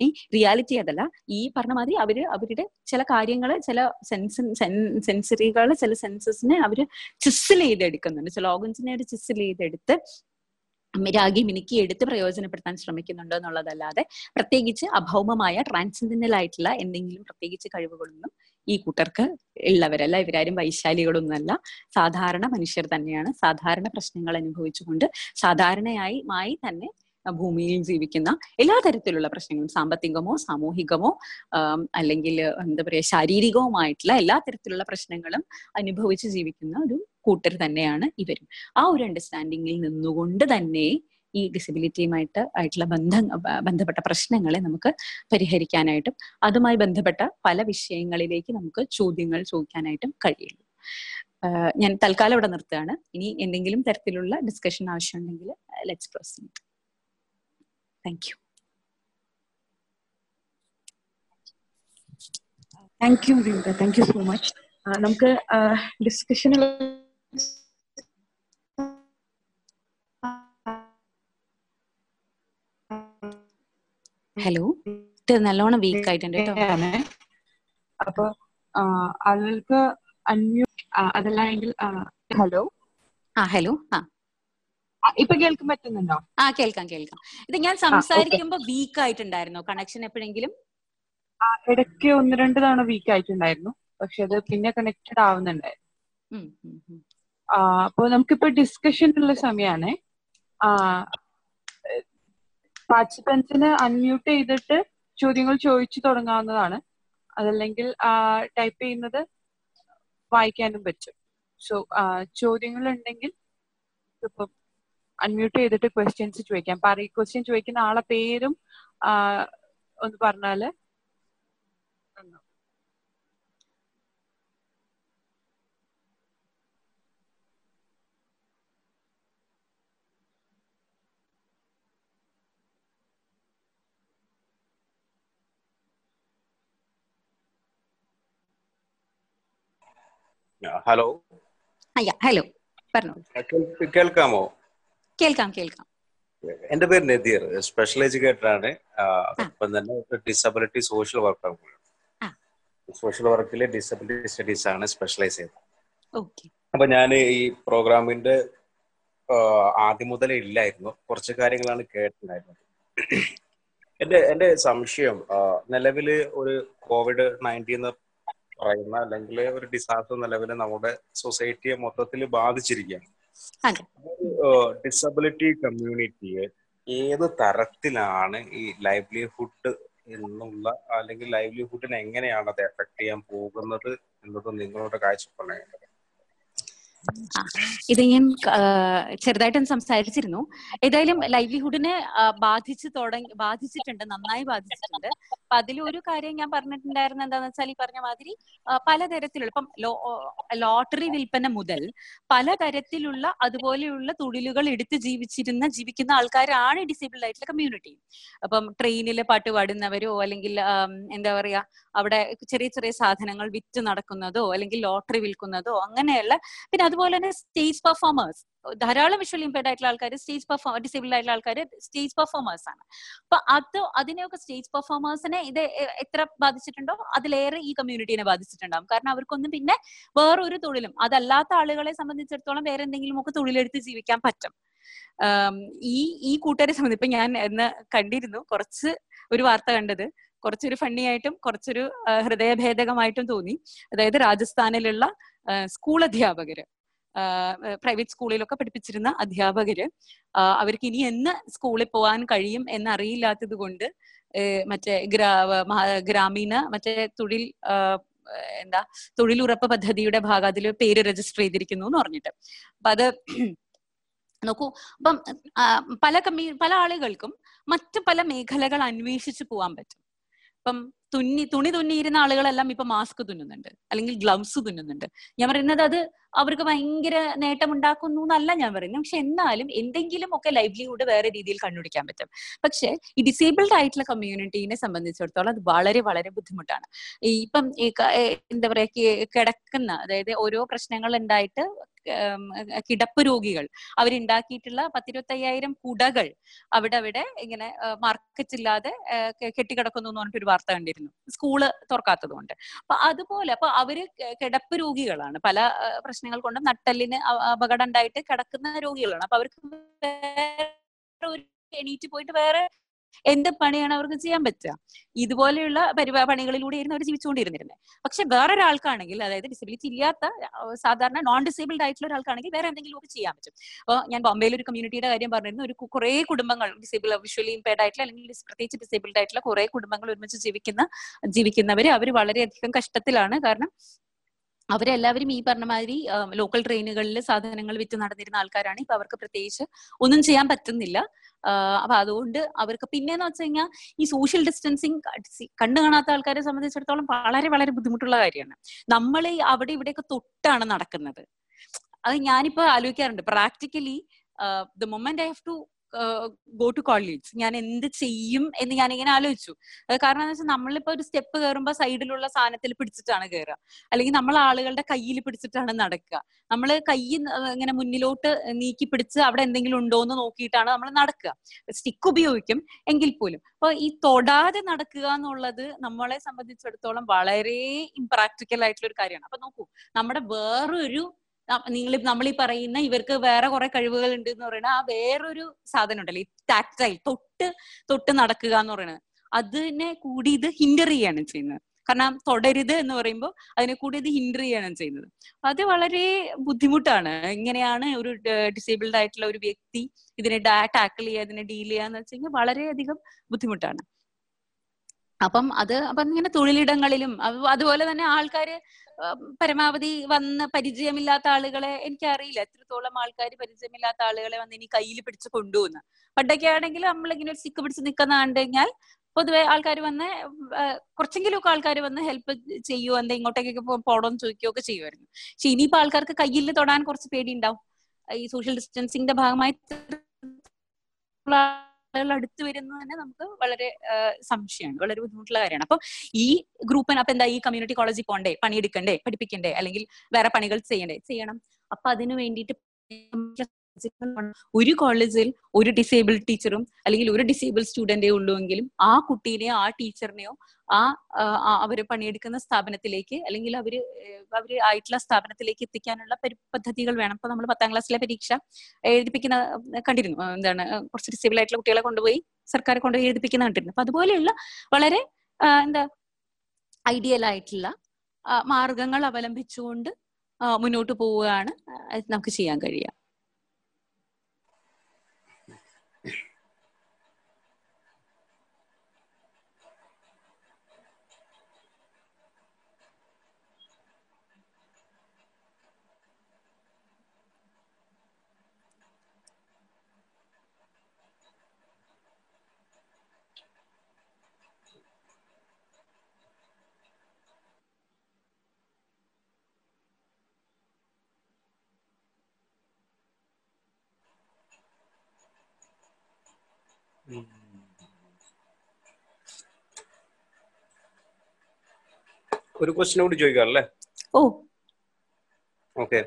ഈ റിയാലിറ്റി അതല്ല ഈ പറഞ്ഞ മാതിരി അവർ അവരുടെ ചില കാര്യങ്ങൾ ചില സെൻസ് സെൻസറികൾ ചില സെൻസസിനെ അവർ ചിസിൽ ചെയ്തെടുക്കുന്നുണ്ട്. ചില ഓർഗൻസിനെ അവർ ചിസിൽ ചെയ്തെടുത്ത് രാഗി മിനുക്കി എടുത്ത് പ്രയോജനപ്പെടുത്താൻ ശ്രമിക്കുന്നുണ്ട് എന്നുള്ളതല്ലാതെ പ്രത്യേകിച്ച് അഭൗമമായ ട്രാൻസെൻഡന്റൽ ആയിട്ടുള്ള എന്തെങ്കിലും പ്രത്യേകിച്ച് കഴിവുകളൊന്നും ഈ കൂട്ടർക്ക് ഉള്ളവരല്ല ഇവരാരും വൈശാലികളൊന്നുമല്ല. സാധാരണ മനുഷ്യർ തന്നെയാണ്. സാധാരണ പ്രശ്നങ്ങൾ അനുഭവിച്ചുകൊണ്ട് സാധാരണയായി മായി തന്നെ ഭൂമിയിൽ ജീവിക്കുന്ന എല്ലാ തരത്തിലുള്ള പ്രശ്നങ്ങളും സാമ്പത്തികമോ സാമൂഹികമോ അല്ലെങ്കിൽ എന്താ പറയുക ശാരീരികവുമായിട്ടുള്ള എല്ലാ തരത്തിലുള്ള പ്രശ്നങ്ങളും അനുഭവിച്ച് ജീവിക്കുന്ന ഒരു കൂട്ടർ തന്നെയാണ് ഇവരും. ആ ഒരു അണ്ടർസ്റ്റാൻഡിങ്ങിൽ നിന്നുകൊണ്ട് തന്നെ ഈ ഡിസബിലിറ്റിയുമായിട്ട് ആയിട്ടുള്ള ബന്ധം ബന്ധപ്പെട്ട പ്രശ്നങ്ങളെ നമുക്ക് പരിഹരിക്കാനായിട്ടും അതുമായി ബന്ധപ്പെട്ട പല വിഷയങ്ങളിലേക്ക് നമുക്ക് ചോദ്യങ്ങൾ ചോദിക്കാനായിട്ടും കഴിയുള്ളൂ. ഞാൻ തൽക്കാലം ഇവിടെ നിർത്തുകയാണ്. ഇനി എന്തെങ്കിലും തരത്തിലുള്ള ഡിസ്കഷൻ ആവശ്യമുണ്ടെങ്കിൽ let's proceed thank you. Thank you Rinka thank you so much. നമുക്ക് ഡിസ്കഷനിൽ ഹലോ ഇത് നല്ലോണം വീക്ക് ആയിട്ടുണ്ട് കേട്ടോ. അപ്പൊ ആളുകൾക്ക് അന്യൂ അതല്ലെങ്കിൽ ഹലോ ആ ഹലോ ആ. ഇപ്പൊ കേൾക്കാൻ പറ്റുന്നുണ്ടോ? ആ കേൾക്കാം കേൾക്കാം. ഇത് ഞാൻ സംസാരിക്കുമ്പോ വീക്ക് ആയിട്ടുണ്ടായിരുന്നോ കണക്ഷൻ എപ്പോഴെങ്കിലും? ഇടയ്ക്ക് ഒന്ന് രണ്ട് തവണ വീക്ക് ആയിട്ടുണ്ടായിരുന്നു. പക്ഷെ അത് പിന്നെ കണക്റ്റഡ് ആവുന്നുണ്ടായിരുന്നു. അപ്പൊ നമുക്കിപ്പോ ഡിസ്കഷൻ ഉള്ള സമയമാണ് പാർട്ടിസിപ്പൻസിന് അൺമ്യൂട്ട് ചെയ്തിട്ട് ചോദ്യങ്ങൾ ചോദിച്ചു തുടങ്ങാവുന്നതാണ്. അതല്ലെങ്കിൽ ടൈപ്പ് ചെയ്യുന്നത് വായിക്കാനും പറ്റും. സോ ചോദ്യങ്ങൾ ഉണ്ടെങ്കിൽ ഇപ്പം അൺമ്യൂട്ട് ചെയ്തിട്ട് ക്വസ്റ്റ്യൻസ് ചോദിക്കാം. പറ ക്വസ്റ്റ്യൻ ചോദിക്കുന്ന ആളെ പേരും ഒന്ന് പറഞ്ഞാൽ. ഹലോ. ഹലോ പറഞ്ഞോളൂ കേൾക്കാമോ? കേൾക്കാം കേൾക്കാം. എന്റെ പേര് നദീർ സ്പെഷ്യൽ എഡ്യൂക്കേറ്റർ ആണ് അതോടൊപ്പം തന്നെ ഡിസബിലിറ്റി സോഷ്യൽ വർക്കർ സോഷ്യൽ വർക്കിലെ ഡിസബിലിറ്റി സ്റ്റഡീസ് ആണ് സ്പെഷ്യലൈസ് ചെയ്തത്. അപ്പൊ ഞാൻ ഈ പ്രോഗ്രാമിന്റെ ആദ്യം മുതലേ ഇല്ലായിരുന്നു. കുറച്ച് കാര്യങ്ങളാണ് കേട്ടിട്ടുണ്ടായിരുന്നത്. എന്റെ എന്റെ സംശയം നിലവിൽ ഒരു കോവിഡ് നയന്റീൻ എന്ന് പറയുന്ന അല്ലെങ്കിൽ ഒരു ഡിസാസ്റ്റർ നിലവിൽ നമ്മുടെ സൊസൈറ്റിയെ മൊത്തത്തിൽ ബാധിച്ചിരിക്കുകയാണ്. ഡിസബിലിറ്റി കമ്മ്യൂണിറ്റിയെ ഏത് തരത്തിലാണ് ഈ ലൈവ്ലിഹുഡ് എന്നുള്ള അല്ലെങ്കിൽ ലൈവ്ലിഹുഡിനെ എങ്ങനെയാണ് അത് എഫക്ട് ചെയ്യാൻ പോകുന്നത് എന്നത് നിങ്ങളുടെ കാഴ്ചപ്പാടാണ് ഇത് ഞാൻ ചെറുതായിട്ടൊന്ന് സംസാരിച്ചിരുന്നു. ഏതായാലും ലൈവ്ലിഹുഡിനെ ബാധിച്ചു തുടങ്ങി ബാധിച്ചിട്ടുണ്ട് നന്നായി ബാധിച്ചിട്ടുണ്ട്. അപ്പൊ അതിലൊരു കാര്യം ഞാൻ പറഞ്ഞിട്ടുണ്ടായിരുന്ന എന്താന്ന് വെച്ചാൽ ഈ പറഞ്ഞ മാതിരി പലതരത്തിലുള്ള ഇപ്പം ലോട്ടറി വിൽപ്പന മുതൽ പലതരത്തിലുള്ള അതുപോലെയുള്ള തൊഴിലുകൾ എടുത്ത് ജീവിച്ചിരുന്ന ജീവിക്കുന്ന ആൾക്കാരാണ് ഡിസേബിൾഡ് ആയിട്ടുള്ള കമ്മ്യൂണിറ്റി അപ്പം ട്രെയിനിൽ പാട്ട് പാടുന്നവരോ അല്ലെങ്കിൽ എന്താ പറയാ അവിടെ ചെറിയ ചെറിയ സാധനങ്ങൾ വിറ്റ് നടക്കുന്നതോ അല്ലെങ്കിൽ ലോട്ടറി വിൽക്കുന്നതോ അങ്ങനെയുള്ള പിന്നെ അതുപോലെ തന്നെ സ്റ്റേജ് പെർഫോമേഴ്സ്. ധാരാളം വിഷ്വൽ ഇമ്പയർഡ് ആയിട്ടുള്ള ആൾക്കാർ സ്റ്റേജ് പെർഫോം ഡിസേബിൾഡ് ആയിട്ടുള്ള ആൾക്കാർ സ്റ്റേജ് പെർഫോമേഴ്സ് ആണ്. അപ്പൊ അത് അതിനെയൊക്കെ സ്റ്റേജ് പെർഫോമേഴ്സിനെ ഇത് എത്ര ബാധിച്ചിട്ടുണ്ടോ അതിലേറെ ഈ കമ്മ്യൂണിറ്റീനെ ബാധിച്ചിട്ടുണ്ടാവും. കാരണം അവർക്കൊന്നും പിന്നെ വേറൊരു തൊഴിലും അതല്ലാത്ത ആളുകളെ സംബന്ധിച്ചിടത്തോളം വേറെ എന്തെങ്കിലും ഒക്കെ തൊഴിലെടുത്ത് ജീവിക്കാൻ പറ്റും. ഈ ഈ കൂട്ടുകാരെ സംബന്ധിച്ച് ഇപ്പൊ ഞാൻ എന്ന് കണ്ടിരുന്നു കുറച്ച് ഒരു വാർത്ത കണ്ടത്. കുറച്ചൊരു ഫണ്ണി ആയിട്ടും കുറച്ചൊരു ഹൃദയഭേദകമായിട്ടും തോന്നി. അതായത് രാജസ്ഥാനിലുള്ള സ്കൂൾ അധ്യാപകര്. പ്രൈവറ്റ് സ്കൂളിലൊക്കെ പഠിപ്പിച്ചിരുന്ന അധ്യാപകര് അവർക്ക് ഇനി എന്ന് സ്കൂളിൽ പോകാൻ കഴിയും എന്നറിയില്ലാത്തത് കൊണ്ട് മറ്റേ ഗ്രാ ഗ്രാമീണ മറ്റേ തൊഴിൽ എന്താ തൊഴിലുറപ്പ് പദ്ധതിയുടെ ഭാഗം അതിൽ പേര് രജിസ്റ്റർ ചെയ്തിരിക്കുന്നു എന്ന് പറഞ്ഞിട്ട്. അപ്പൊ അത് നോക്കൂ അപ്പം പല കമ്മീ പല ആളുകൾക്കും മറ്റു പല മേഖലകൾ അന്വേഷിച്ചു പോകാൻ പറ്റും. ഇപ്പം തുന്നി തുണി തുന്നിയിരുന്ന ആളുകളെല്ലാം ഇപ്പൊ മാസ്ക് തുന്നുന്നുണ്ട്. അല്ലെങ്കിൽ ഗ്ലൗസ് തുന്നുന്നുണ്ട്. ഞാൻ പറയുന്നത് അത് അവർക്ക് ഭയങ്കര നേട്ടം ഉണ്ടാക്കുന്നു എന്നല്ല ഞാൻ പറയുന്നത്. പക്ഷെ എന്നാലും എന്തെങ്കിലും ഒക്കെ ലൈവ്ലിഹുഡ് വേറെ രീതിയിൽ കണ്ടുപിടിക്കാൻ പറ്റും. പക്ഷെ ഈ ഡിസേബിൾഡ് ആയിട്ടുള്ള കമ്മ്യൂണിറ്റീനെ സംബന്ധിച്ചിടത്തോളം അത് വളരെ വളരെ ബുദ്ധിമുട്ടാണ്. ഈ ഇപ്പം എന്താ പറയാ കിടക്കുന്ന അതായത് ഓരോ പ്രശ്നങ്ങൾ ഉണ്ടായിട്ട് കിടപ്പ് രോഗികൾ അവരുണ്ടാക്കിയിട്ടുള്ള പത്തിരുപത്തയ്യായിരം കുടകൾ അവിടെ അവിടെ ഇങ്ങനെ മാർക്കറ്റ് ഇല്ലാതെ കെട്ടിക്കിടക്കുന്നു എന്ന് പറഞ്ഞിട്ട് ഒരു വാർത്ത കണ്ടിരുന്നു. സ്കൂൾ തുറക്കാത്തത് കൊണ്ട് അപ്പൊ അതുപോലെ അപ്പൊ അവർ കിടപ്പ് രോഗികളാണ്. പല പ്രശ്നങ്ങൾ കൊണ്ടും നട്ടലിന് അപകടം ഉണ്ടായിട്ട് കിടക്കുന്ന രോഗികളാണ്. അപ്പൊ അവർക്ക് എണീറ്റ് പോയിട്ട് വേറെ എന്ത് പണിയാണ് അവർക്ക് ചെയ്യാൻ പറ്റുക? ഇതുപോലെയുള്ള പരിപാ പണികളിലൂടെയായിരുന്നു അവർ ജീവിച്ചുകൊണ്ടിരുന്നിരുന്നത് പക്ഷെ വേറൊരാൾക്കാണെങ്കിൽ അതായത് ഡിസബിലിറ്റി ഇല്ലാത്ത സാധാരണ നോൺ ഡിസേബിൾഡ് ആയിട്ടുള്ള ഒരാൾക്കാണെങ്കിൽ വേറെ എന്തെങ്കിലും ഒക്കെ ചെയ്യാൻ പറ്റും. അപ്പോൾ ഞാൻ ബോംബെയിൽ ഒരു കമ്മ്യൂണിറ്റിയുടെ കാര്യം പറഞ്ഞിരുന്നു. ഒരു കുറെ കുടുംബങ്ങൾ ഡിസേബിൾ വിഷ്വലി ഇമ്പയർഡ് ആയിട്ടുള്ള അല്ലെങ്കിൽ പ്രത്യേകിച്ച് ഡിസേബിൾഡ് ആയിട്ടുള്ള കുറെ കുടുംബങ്ങൾ ഒരുമിച്ച് ജീവിക്കുന്ന ജീവിക്കുന്നവര് അവർ വളരെയധികം കഷ്ടത്തിലാണ്. കാരണം അവരെല്ലാവരും ഈ പറഞ്ഞ മാതിരി ലോക്കൽ ട്രെയിനുകളിൽ സാധനങ്ങൾ വിറ്റ് നടന്നിരുന്ന ആൾക്കാരാണ്. ഇപ്പൊ അവർക്ക് പ്രത്യേകിച്ച് ഒന്നും ചെയ്യാൻ പറ്റുന്നില്ല. അപ്പൊ അതുകൊണ്ട് അവർക്ക് പിന്നെന്ന് വെച്ച് കഴിഞ്ഞാൽ ഈ സോഷ്യൽ ഡിസ്റ്റൻസിങ് കണ്ടു കാണാത്ത ആൾക്കാരെ സംബന്ധിച്ചിടത്തോളം വളരെ വളരെ ബുദ്ധിമുട്ടുള്ള കാര്യമാണ്. നമ്മൾ അവിടെ ഇവിടെയൊക്കെ തൊട്ടാണ് നടക്കുന്നത്. അത് ഞാനിപ്പോ ആലോചിക്കാറുണ്ട്. Practically the moment I have to go to college ഞാൻ എന്ത് ചെയ്യും എന്ന് ഞാൻ ഇങ്ങനെ ആലോചിച്ചു കാരണം എന്ന് വെച്ചാൽ നമ്മളിപ്പോ ഒരു സ്റ്റെപ്പ് കയറുമ്പോൾ സൈഡിലുള്ള സാധനത്തിൽ പിടിച്ചിട്ടാണ് കയറുക അല്ലെങ്കിൽ നമ്മൾ ആളുകളുടെ കയ്യിൽ പിടിച്ചിട്ടാണ് നടക്കുക. നമ്മൾ കൈ ഇങ്ങനെ മുന്നിലോട്ട് നീക്കി പിടിച്ച് അവിടെ എന്തെങ്കിലും ഉണ്ടോ എന്ന് നോക്കിയിട്ടാണ് നമ്മൾ നടക്കുക. സ്റ്റിക്ക് ഉപയോഗിക്കും എങ്കിൽ പോലും. അപ്പൊ ഈ തൊടാതെ നടക്കുക എന്നുള്ളത് നമ്മളെ സംബന്ധിച്ചിടത്തോളം വളരെ ഇമ്പ്രാക്ടിക്കൽ ആയിട്ടുള്ള ഒരു കാര്യമാണ്. അപ്പൊ നോക്കൂ നമ്മുടെ വേറൊരു നിങ്ങൾ നമ്മൾ ഈ പറയുന്ന ഇവർക്ക് വേറെ കുറെ കഴിവുകൾ ഉണ്ട് എന്ന് പറയുന്നത് ആ വേറൊരു സാധനം ഉണ്ടല്ലോ ഈ ടാക്ടൈൽ തൊട്ട് തൊട്ട് നടക്കുക എന്ന് പറയുന്നത് അതിനെ കൂടി ഇത് ഹിൻഡർ ചെയ്യാണ് ചെയ്യുന്നത്. കാരണം തുടരുത് എന്ന് പറയുമ്പോൾ അതിനെ കൂടി ഇത് ഹിൻഡർ ചെയ്യാണ് ചെയ്യുന്നത്. അത് വളരെ ബുദ്ധിമുട്ടാണ്. എങ്ങനെയാണ് ഒരു ഡിസേബിൾഡ് ആയിട്ടുള്ള ഒരു വ്യക്തി ഇതിനെ ടാക്കിൾ ചെയ്യുക ഇതിനെ ഡീൽ ചെയ്യാന്ന് വെച്ച് കഴിഞ്ഞാൽ വളരെയധികം ബുദ്ധിമുട്ടാണ്. അപ്പം അത് അപ്പൊ ഇങ്ങനെ തൊഴിലിടങ്ങളിലും അതുപോലെ തന്നെ ആൾക്കാര് പരമാവധി വന്ന് പരിചയമില്ലാത്ത ആളുകളെ എനിക്കറിയില്ല. എത്രത്തോളം ആൾക്കാർ പരിചയമില്ലാത്ത ആളുകളെ വന്ന് ഇനി കയ്യിൽ പിടിച്ച് കൊണ്ടുപോകുന്നു പണ്ടൊക്കെ ആണെങ്കിൽ നമ്മളിങ്ങനെ ഒരു സിക്ക് പിടിച്ച് നിൽക്കുന്ന കണ്ടു കഴിഞ്ഞാൽ പൊതുവെ ആൾക്കാർ വന്ന് കുറച്ചെങ്കിലും ഒക്കെ ആൾക്കാർ വന്ന് ഹെൽപ്പ് ചെയ്യുമോ എന്താ ഇങ്ങോട്ടേക്കൊക്കെ പോകണമെന്ന് ചോദിക്കുകയോ ഒക്കെ ചെയ്യുമായിരുന്നു. പക്ഷെ ഇനിയിപ്പോ ആൾക്കാർക്ക് കയ്യിൽ തൊടാൻ കുറച്ച് പേടി ഉണ്ടാവും ഈ സോഷ്യൽ ഡിസ്റ്റൻസിന്റെ ഭാഗമായി ആളുകൾ അടുത്ത് തന്നെ നമുക്ക് വളരെ സംശയമാണ്. വളരെ ബുദ്ധിമുട്ടുള്ള കാര്യമാണ്. അപ്പൊ ഈ ഗ്രൂപ്പിന് അപ്പൊ എന്താ ഈ കമ്മ്യൂണിറ്റി കോളേജിൽ പോകണ്ടേ പണിയെടുക്കണ്ടേ? പഠിപ്പിക്കണ്ടേ? അല്ലെങ്കിൽ വേറെ പണികൾ ചെയ്യണ്ടേ? ചെയ്യണം. അപ്പൊ അതിനു വേണ്ടിയിട്ട് ഒരു കോളേജിൽ ഒരു ഡിസേബിൾ ടീച്ചറും അല്ലെങ്കിൽ ഒരു ഡിസേബിൾ സ്റ്റുഡന്റേ ഉള്ളുവെങ്കിലും ആ കുട്ടീനെയോ ആ ടീച്ചറിനെയോ ആ അവർ പണിയെടുക്കുന്ന സ്ഥാപനത്തിലേക്ക് അല്ലെങ്കിൽ അവർ അവർ ആയിട്ടുള്ള സ്ഥാപനത്തിലേക്ക് എത്തിക്കാനുള്ള പദ്ധതികൾ വേണം. ഇപ്പൊ നമ്മൾ പത്താം ക്ലാസ്സിലെ പരീക്ഷ എഴുതിപ്പിക്കുന്ന കണ്ടിരുന്നു. എന്താണ് കുറച്ച് ഡിസേബിൾ ആയിട്ടുള്ള കുട്ടികളെ കൊണ്ടുപോയി സർക്കാർ കൊണ്ടുപോയി എഴുതിപ്പിക്കുന്ന കണ്ടിരുന്നു. അപ്പൊ അതുപോലെയുള്ള വളരെ എന്താ ഐഡിയൽ ആയിട്ടുള്ള മാർഗങ്ങൾ അവലംബിച്ചുകൊണ്ട് മുന്നോട്ട് പോവുകയാണ് നമുക്ക് ചെയ്യാൻ കഴിയുക. ഒരു ക്വസ്റ്റിനെ കൂടി ചോദിക്കാം അല്ലേ ഓ. ഓക്കെ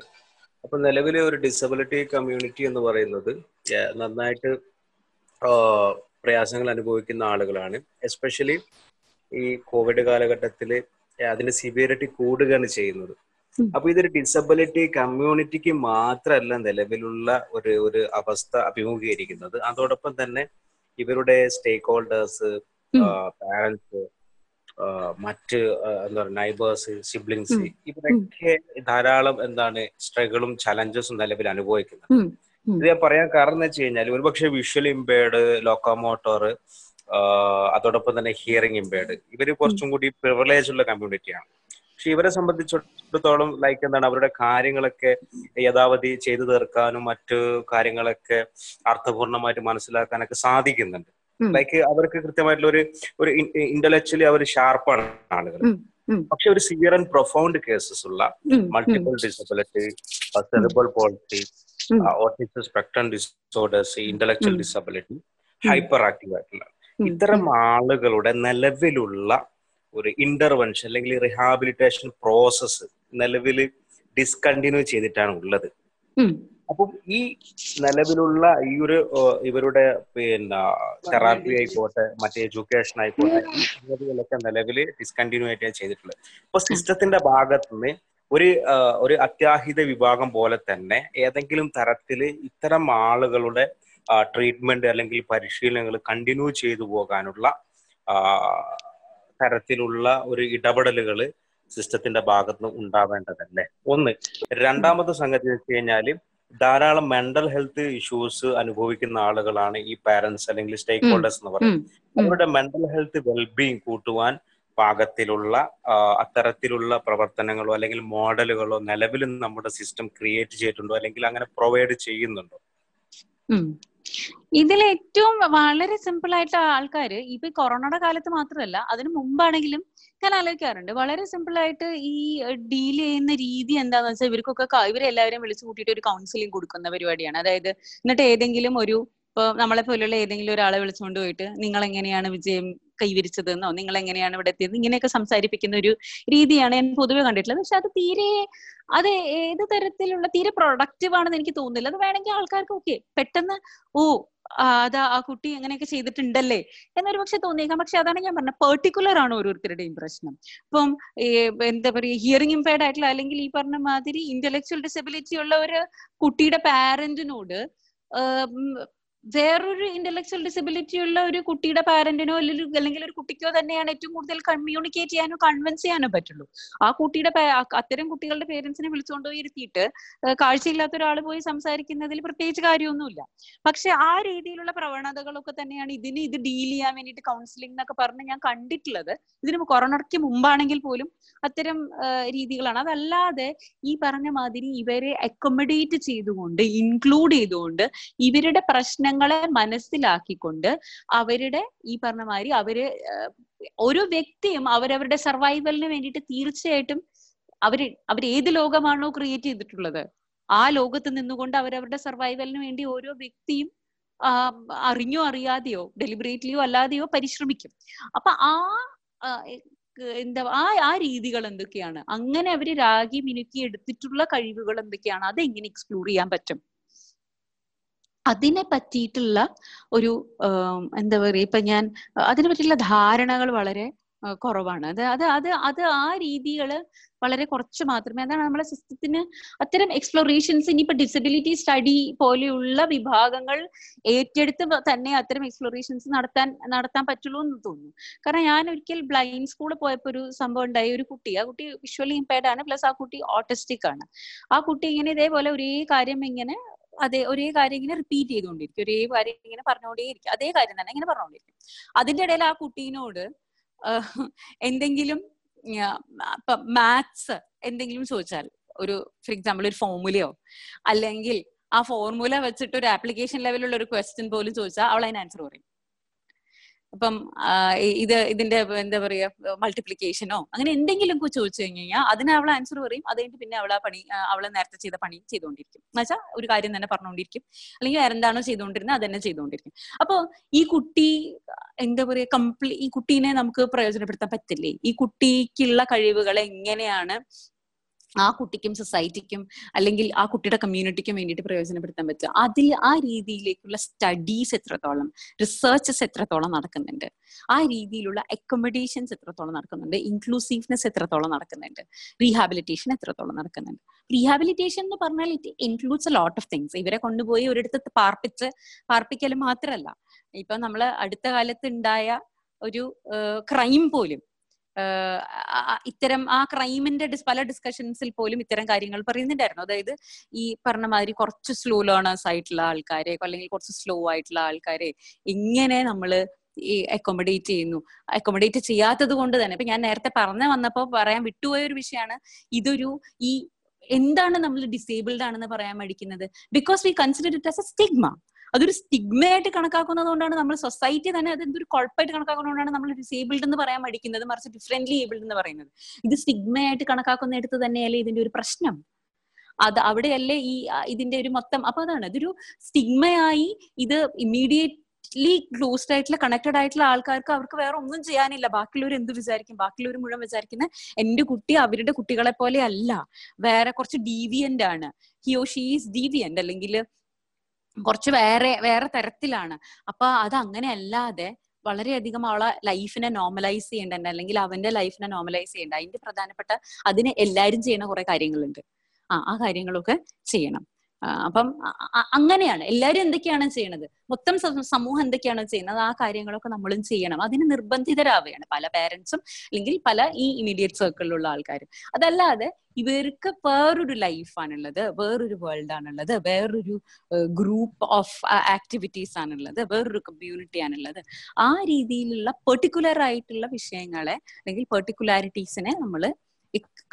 അപ്പൊ നിലവിലെ ഒരു ഡിസബിലിറ്റി കമ്മ്യൂണിറ്റി എന്ന് പറയുന്നത് നന്നായിട്ട് പ്രയാസങ്ങൾ അനുഭവിക്കുന്ന ആളുകളാണ്. എസ്പെഷ്യലി ഈ കോവിഡ് കാലഘട്ടത്തിൽ അതിന്റെ സിവിയറിറ്റി കൂടുകയാണ് ചെയ്യുന്നത്. അപ്പൊ ഇതൊരു ഡിസബിലിറ്റി കമ്മ്യൂണിറ്റിക്ക് മാത്രമല്ല നിലവിലുള്ള ഒരു ഒരു അവസ്ഥ അഭിമുഖീകരിക്കുന്നത്. അതോടൊപ്പം തന്നെ ഇവരുടെ സ്റ്റേക്ക് ഹോൾഡേഴ്സ് പാരന്റ്സ് മറ്റ് എന്താ പറയുക നൈബേഴ്സ് സിബ്ലിങ്സ് ഇവരൊക്കെ ധാരാളം എന്താണ് സ്ട്രഗിളും ചലഞ്ചസും നിലവിൽ അനുഭവിക്കുന്നത്. ഇത് ഞാൻ പറയാൻ കാരണം എന്ന് വെച്ച് കഴിഞ്ഞാൽ ഒരുപക്ഷെ വിഷ്വൽ ഇമ്പേർഡ് ലോക്കോമോട്ടോർ അതോടൊപ്പം തന്നെ ഹിയറിംഗ് ഇമ്പേർഡ് ഇവർ കുറച്ചും കൂടി പ്രിവിലേജ് ഉള്ള കമ്മ്യൂണിറ്റിയാണ് പക്ഷെ ഇവരെ സംബന്ധിച്ചിടത്തോളം ലൈക്ക് എന്താണ് അവരുടെ കാര്യങ്ങളൊക്കെ യഥാവധി ചെയ്തു തീർക്കാനും മറ്റു കാര്യങ്ങളൊക്കെ അർത്ഥപൂർണമായിട്ട് മനസ്സിലാക്കാനൊക്കെ സാധിക്കുന്നുണ്ട്. ലൈക്ക് അവർക്ക് കൃത്യമായിട്ടുള്ള ഒരു ഒരു ഇന്റലക്ച്വലി അവർ ഷാർപ്പാണ് ആളുകൾ. പക്ഷെ ഒരു സിവിയർ ആൻഡ് പ്രൊഫൗണ്ട് കേസസ് ഉള്ള multiple disability cerebral palsy autism spectrum disorders intellectual disability hyperactive ആയിട്ടുള്ള. ഇത്തരം ആളുകളുടെ നിലവിലുള്ള ഒരു ഇന്റർവെൻഷൻ അല്ലെങ്കിൽ റിഹാബിലിറ്റേഷൻ പ്രോസസ്സ് നിലവിൽ ഡിസ്കണ്ടിന്യൂ ചെയ്തിട്ടാണ് ഉള്ളത്. അപ്പം ഈ നിലവിലുള്ള ഈ ഒരു ഇവരുടെ പിന്നെ തെറാപ്പി ആയിക്കോട്ടെ മറ്റേ എഡ്യൂക്കേഷൻ ആയിക്കോട്ടെ ഈ സംഗതികളൊക്കെ നിലവിൽ ഡിസ്കണ്ടിന്യൂ ആയിട്ടാണ് ചെയ്തിട്ടുള്ളത്. അപ്പൊ സിസ്റ്റത്തിന്റെ ഭാഗത്തുനിന്ന് ഒരു ഒരു അത്യാഹിത വിഭാഗം പോലെ തന്നെ ഏതെങ്കിലും തരത്തിൽ ഇത്തരം ആളുകളുടെ ട്രീറ്റ്മെന്റ് അല്ലെങ്കിൽ പരിശീലനങ്ങൾ കണ്ടിന്യൂ ചെയ്തു പോകാനുള്ള തരത്തിലുള്ള ഒരു ഇടപെടലുകൾ സിസ്റ്റത്തിന്റെ ഭാഗത്തുനിന്ന് ഉണ്ടാവേണ്ടതല്ലേ? ഒന്ന് രണ്ടാമത്തെ സംഗതി വെച്ച് കഴിഞ്ഞാൽ ധാരാളം മെന്റൽ ഹെൽത്ത് ഇഷ്യൂസ് അനുഭവിക്കുന്ന ആളുകളാണ് ഈ പാരന്റ്സ് അല്ലെങ്കിൽ സ്റ്റേക്ക് ഹോൾഡേഴ്സ് എന്ന് പറയുന്നത്. അവരുടെ മെന്റൽ ഹെൽത്ത് വെൽബീങ് കൂട്ടുവാൻ പാകത്തിലുള്ള അത്തരത്തിലുള്ള പ്രവർത്തനങ്ങളോ അല്ലെങ്കിൽ മോഡലുകളോ നിലവിൽ നമ്മുടെ സിസ്റ്റം ക്രിയേറ്റ് ചെയ്തിട്ടുണ്ടോ അല്ലെങ്കിൽ അങ്ങനെ പ്രൊവൈഡ് ചെയ്യുന്നുണ്ടോ? ഇതിൽ ഏറ്റവും വളരെ സിമ്പിൾ ആയിട്ട് ആൾക്കാർ ഇപ്പൊ കൊറോണയുടെ കാലത്ത് മാത്രമല്ല അതിനു മുമ്പാണെങ്കിലും ഞാൻ ആലോചിക്കാറുണ്ട്. വളരെ സിമ്പിൾ ആയിട്ട് ഈ ഡീൽ ചെയ്യുന്ന രീതി എന്താന്ന് വെച്ചാൽ ഇവർക്കൊക്കെ ഇവരെല്ലാവരും വിളിച്ചു കൂട്ടിയിട്ട് ഒരു കൗൺസിലിംഗ് കൊടുക്കുന്ന പരിപാടിയാണ്. അതായത് എന്നിട്ട് ഏതെങ്കിലും ഒരു ഇപ്പൊ നമ്മളെ പോലെയുള്ള ഏതെങ്കിലും ഒരാളെ വിളിച്ചുകൊണ്ട് പോയിട്ട് നിങ്ങൾ എങ്ങനെയാണ് വിജയം കൈവരിച്ചതെന്നോ നിങ്ങൾ എങ്ങനെയാണ് ഇവിടെ എത്തിയത് ഇങ്ങനെയൊക്കെ സംസാരിപ്പിക്കുന്ന ഒരു രീതിയാണ് ഞാൻ പൊതുവെ കണ്ടിട്ടുള്ളത്. പക്ഷെ അത് തീരെ അത് ഏത് തരത്തിലുള്ള തീരെ പ്രൊഡക്റ്റീവ് ആണെന്ന് എനിക്ക് തോന്നുന്നില്ല. അത് വേണമെങ്കിൽ ആൾക്കാർക്ക് ഓക്കെ പെട്ടെന്ന് ഓ അത് ആ കുട്ടി എങ്ങനെയൊക്കെ ചെയ്തിട്ടുണ്ടല്ലേ? എന്നൊരു പക്ഷെ തോന്നിയേക്കാം. പക്ഷെ അതാണ് ഞാൻ പറഞ്ഞ പെർട്ടിക്കുലർ ആണ് ഓരോരുത്തരുടെയും പ്രശ്നം. ഇപ്പം എന്താ പറയുക ഹിയറിംഗ് ഇമ്പയർഡ് ആയിട്ടുള്ള അല്ലെങ്കിൽ ഈ പറഞ്ഞ മാതിരി ഇന്റലക്ച്വൽ ഡിസബിലിറ്റി ഉള്ള ഒരു കുട്ടിയുടെ പാരന്റിനോട് വേറൊരു ഇന്റലക്ച്വൽ ഡിസബിലിറ്റി ഉള്ള ഒരു കുട്ടിയുടെ പാരന്റിനോ അല്ലെങ്കിൽ അല്ലെങ്കിൽ ഒരു കുട്ടിക്കോ തന്നെയാണ് ഏറ്റവും കൂടുതൽ കമ്മ്യൂണിക്കേറ്റ് ചെയ്യാനോ കൺവിൻസ് ചെയ്യാനോ പറ്റുള്ളൂ. ആ കുട്ടിയുടെ അത്തരം കുട്ടികളുടെ പേരൻസിനെ വിളിച്ചുകൊണ്ട് പോയി ഇരുത്തിയിട്ട് കാഴ്ചയില്ലാത്ത ഒരാൾ പോയി സംസാരിക്കുന്നതിൽ പ്രത്യേകിച്ച് കാര്യമൊന്നുമില്ല. പക്ഷെ ആ രീതിയിലുള്ള പ്രവണതകളൊക്കെ തന്നെയാണ് ഇതിന് ഇത് ഡീൽ ചെയ്യാൻ വേണ്ടിയിട്ട് കൗൺസിലിംഗ് എന്നൊക്കെ പറഞ്ഞ് ഞാൻ കണ്ടിട്ടുള്ളത്. ഇതിന് കൊറോണയ്ക്ക് മുമ്പാണെങ്കിൽ പോലും അത്തരം രീതികളാണ്. അതല്ലാതെ ഈ പറഞ്ഞ മാതിരി ഇവരെ അക്കോമഡേറ്റ് ചെയ്തുകൊണ്ട് ഇൻക്ലൂഡ് ചെയ്തുകൊണ്ട് ഇവരുടെ പ്രശ്നങ്ങളെ മനസ്സിലാക്കിക്കൊണ്ട് അവരുടെ ഈ പറഞ്ഞ മാതിരി അവർ ഓരോ വ്യക്തിയും അവരവരുടെ സർവൈവലിന് വേണ്ടിയിട്ട് തീർച്ചയായിട്ടും അവർ അവർ ഏത് ലോകമാണോ ക്രിയേറ്റ് ചെയ്തിട്ടുള്ളത് ആ ലോകത്ത് നിന്നുകൊണ്ട് അവരവരുടെ സർവൈവലിന് വേണ്ടി ഓരോ വ്യക്തിയും അറിഞ്ഞോ അറിയാതെയോ ഡെലിബറേറ്റ്ലിയോ അല്ലാതെയോ പരിശ്രമിക്കും. അപ്പൊ ആ എന്താ ആ ആ രീതികൾ എന്തൊക്കെയാണ്? അങ്ങനെ അവർ രാഗി മിനുക്കി എടുത്തിട്ടുള്ള കഴിവുകൾ എന്തൊക്കെയാണ്? അതെങ്ങനെ എക്സ്പ്ലോർ ചെയ്യാൻ പറ്റും? അതിനെ പറ്റിയിട്ടുള്ള ഒരു എന്താ പറയുക ഇപ്പൊ ഞാൻ അതിനെ പറ്റിയുള്ള ധാരണകൾ വളരെ കുറവാണ്. അത് അത് അത് അത് ആ രീതികൾ വളരെ കുറച്ച് മാത്രമേ അതാണ് നമ്മളെ സിസ്റ്റത്തിന് അത്തരം എക്സ്പ്ലോറേഷൻസ് ഇനിയിപ്പോ ഡിസബിലിറ്റി സ്റ്റഡി പോലെയുള്ള വിഭാഗങ്ങൾ ഏറ്റെടുത്ത് തന്നെ അത്തരം എക്സ്പ്ലോറേഷൻസ് നടത്താൻ നടത്താൻ പറ്റുള്ളൂ എന്ന് തോന്നുന്നു. കാരണം ഞാൻ ഒരിക്കൽ ബ്ലൈൻഡ് സ്കൂളിൽ പോയപ്പോ ഒരു സംഭവം ഉണ്ടായി. ഒരു കുട്ടി ആ കുട്ടി വിഷ്വലി ഇമ്പയർഡ് ആണ് പ്ലസ് ആ കുട്ടി ഓട്ടിസ്റ്റിക് ആണ്. ആ കുട്ടി ഇങ്ങനെ ഇതേപോലെ ഒരേ കാര്യം ഇങ്ങനെ അതേ ഒരേ കാര്യം ഇങ്ങനെ റിപ്പീറ്റ് ചെയ്തുകൊണ്ടിരിക്കും ഒരേ കാര്യം ഇങ്ങനെ പറഞ്ഞുകൊണ്ടേയിരിക്കും അതേ കാര്യം തന്നെ ഇങ്ങനെ പറഞ്ഞുകൊണ്ടിരിക്കും അതിന്റെ ഇടയിൽ ആ കുട്ടീനോട് എന്തെങ്കിലും മാത്സ് എന്തെങ്കിലും ചോദിച്ചാൽ ഒരു ഫോർ എക്സാമ്പിൾ ഒരു ഫോർമുലയോ അല്ലെങ്കിൽ ആ ഫോർമുല വെച്ചിട്ട് ഒരു ആപ്ലിക്കേഷൻ ലെവലുള്ള ഒരു ക്വസ്റ്റ്യൻ പോലും ചോദിച്ചാൽ അവൾ അതിന് ആൻസർ പറയും. അപ്പം ഇത് ഇതിന്റെ എന്താ പറയാ മൾട്ടിപ്ലിക്കേഷനോ അങ്ങനെ എന്തെങ്കിലും ചോദിച്ചു കഴിഞ്ഞാൽ അതിന് അവൾ ആൻസർ പറയും. അത് പിന്നെ അവൾ ആ പണി അവൾ നേരത്തെ ചെയ്ത പണി ചെയ്തുകൊണ്ടിരിക്കും എന്നുവെച്ചാൽ ഒരു കാര്യം തന്നെ പറഞ്ഞുകൊണ്ടിരിക്കും അല്ലെങ്കിൽ എന്താണോ ചെയ്തുകൊണ്ടിരുന്നത് അത് തന്നെ ചെയ്തുകൊണ്ടിരിക്കും അപ്പൊ ഈ കുട്ടി എന്താ പറയാ കംപ്ലീ ഈ കുട്ടീനെ നമുക്ക് പ്രയോജനപ്പെടുത്താൻ പറ്റില്ലേ? ഈ കുട്ടിക്കുള്ള കഴിവുകൾ എങ്ങനെയാണ് ആ കുട്ടിക്കും സൊസൈറ്റിക്കും അല്ലെങ്കിൽ ആ കുട്ടിയുടെ കമ്മ്യൂണിറ്റിക്കും വേണ്ടിയിട്ട് പ്രയോജനപ്പെടുത്താൻ പറ്റുക. അതിൽ ആ രീതിയിലേക്കുള്ള സ്റ്റഡീസ് എത്രത്തോളം റിസർച്ചസ് എത്രത്തോളം നടക്കുന്നുണ്ട്? ആ രീതിയിലുള്ള അക്കോമഡേഷൻസ് എത്രത്തോളം നടക്കുന്നുണ്ട്? ഇൻക്ലൂസീവ്നെസ് എത്രത്തോളം നടക്കുന്നുണ്ട്? റീഹാബിലിറ്റേഷൻ എത്രത്തോളം നടക്കുന്നുണ്ട്? റീഹാബിലിറ്റേഷൻ എന്ന് പറഞ്ഞാൽ it includes a lot of things ഇവരെ കൊണ്ടുപോയി ഒരിടത്ത് പാർപ്പിച്ച് പാർപ്പിക്കൽ മാത്രമല്ല ഇപ്പൊ നമ്മൾ അടുത്ത കാലത്ത് ഉണ്ടായ ഒരു ക്രൈം പോലും ഇത്തരം ആ ക്രൈമിന്റെ പല ഡിസ്കഷൻസിൽ പോലും ഇത്തരം കാര്യങ്ങൾ പറയുന്നുണ്ടായിരുന്നു. അതായത് ഈ പറഞ്ഞ മാതിരി കുറച്ച് സ്ലോ ലേണേഴ്സ് ആയിട്ടുള്ള ആൾക്കാരെ അല്ലെങ്കിൽ കുറച്ച് സ്ലോ ആയിട്ടുള്ള ആൾക്കാരെ ഇങ്ങനെ നമ്മൾ ഈ അക്കോമഡേറ്റ് ചെയ്യുന്നു. അക്കോമഡേറ്റ് ചെയ്യാത്തത് കൊണ്ട് തന്നെ ഇപ്പൊ ഞാൻ നേരത്തെ പറഞ്ഞു വന്നപ്പോ പറയാൻ വിട്ടുപോയ ഒരു വിഷയമാണ് ഇതൊരു ഈ എന്താണ് നമ്മൾ ഡിസേബിൾഡ് ആണെന്ന് പറയാൻ മടിക്കുന്നത്? Because we consider it as a stigma അതൊരു സ്റ്റിഗ്മയായിട്ട് കണക്കാക്കുന്നത് കൊണ്ടാണ് നമ്മൾ സൊസൈറ്റി തന്നെ അത് എന്തൊരു കുഴപ്പമായിട്ട് കണക്കാക്കുന്നതുകൊണ്ടാണ് നമ്മൾ ഡിസേബിൾഡ് എന്ന് പറയാൻ മടിക്കുന്നത് മറിച്ച് ഡിഫറെന്റ്ലി ഏബിൾഡ് എന്ന് പറയുന്നത്. ഇത് സ്റ്റിഗ്മയായിട്ട് കണക്കാക്കുന്നിടത്ത് തന്നെയല്ലേ ഇതിന്റെ ഒരു പ്രശ്നം? അത് അവിടെയല്ലേ ഈ ഇതിന്റെ ഒരു മൊത്തം അപ്പൊ അതാണ്. ഇതൊരു സ്റ്റിഗ്മയായി ഇത് ഇമ്മീഡിയറ്റ് ക്ലോസ്ഡ് ആയിട്ടുള്ള കണക്റ്റഡ് ആയിട്ടുള്ള ആൾക്കാർക്ക് അവർക്ക് വേറെ ഒന്നും ചെയ്യാനില്ല. ബാക്കിയുള്ളവർ എന്ത് വിചാരിക്കും? ബാക്കിയുള്ളവർ മുഴുവൻ വിചാരിക്കുന്ന എന്റെ കുട്ടി അവരുടെ കുട്ടികളെ പോലെ അല്ല. വേറെ കുറച്ച് ഡീവിയന്റ് ആണ്. ഹിയോ ഷീ ഈസ് ഡീവിയന്റ് അല്ലെങ്കിൽ കുറച്ച് വേറെ വേറെ തരത്തിലാണ്. അപ്പൊ അത് അങ്ങനെ അല്ലാതെ വളരെയധികം അവളെ ലൈഫിനെ നോർമലൈസ് ചെയ്യേണ്ട അല്ലെങ്കിൽ അവന്റെ ലൈഫിനെ നോർമലൈസ് ചെയ്യേണ്ട. അതിന്റെ പ്രധാനപ്പെട്ട അതിന് എല്ലാരും ചെയ്യുന്ന കുറെ കാര്യങ്ങളുണ്ട്. ആ ആ കാര്യങ്ങളൊക്കെ ചെയ്യണം. അപ്പം അങ്ങനെയാണ്. എല്ലാവരും എന്തൊക്കെയാണ് ചെയ്യണത്? മൊത്തം സമൂഹം എന്തൊക്കെയാണ് ചെയ്യുന്നത്? ആ കാര്യങ്ങളൊക്കെ നമ്മളും ചെയ്യണം. അതിന് നിർബന്ധിതരാവുകയാണ് പല പേരൻസും അല്ലെങ്കിൽ പല ഈ ഇമീഡിയറ്റ് സർക്കിളിലുള്ള ആൾക്കാരും. അതല്ലാതെ ഇവർക്ക് വേറൊരു ലൈഫാണുള്ളത് വേറൊരു വേൾഡ് ആണുള്ളത് വേറൊരു ഗ്രൂപ്പ് ഓഫ് ആക്ടിവിറ്റീസ് ആണുള്ളത് വേറൊരു കമ്മ്യൂണിറ്റി ആണുള്ളത്. ആ രീതിയിലുള്ള പെർട്ടിക്കുലർ ആയിട്ടുള്ള വിഷയങ്ങളെ അല്ലെങ്കിൽ പെർട്ടിക്കുലാരിറ്റീസിനെ നമ്മൾ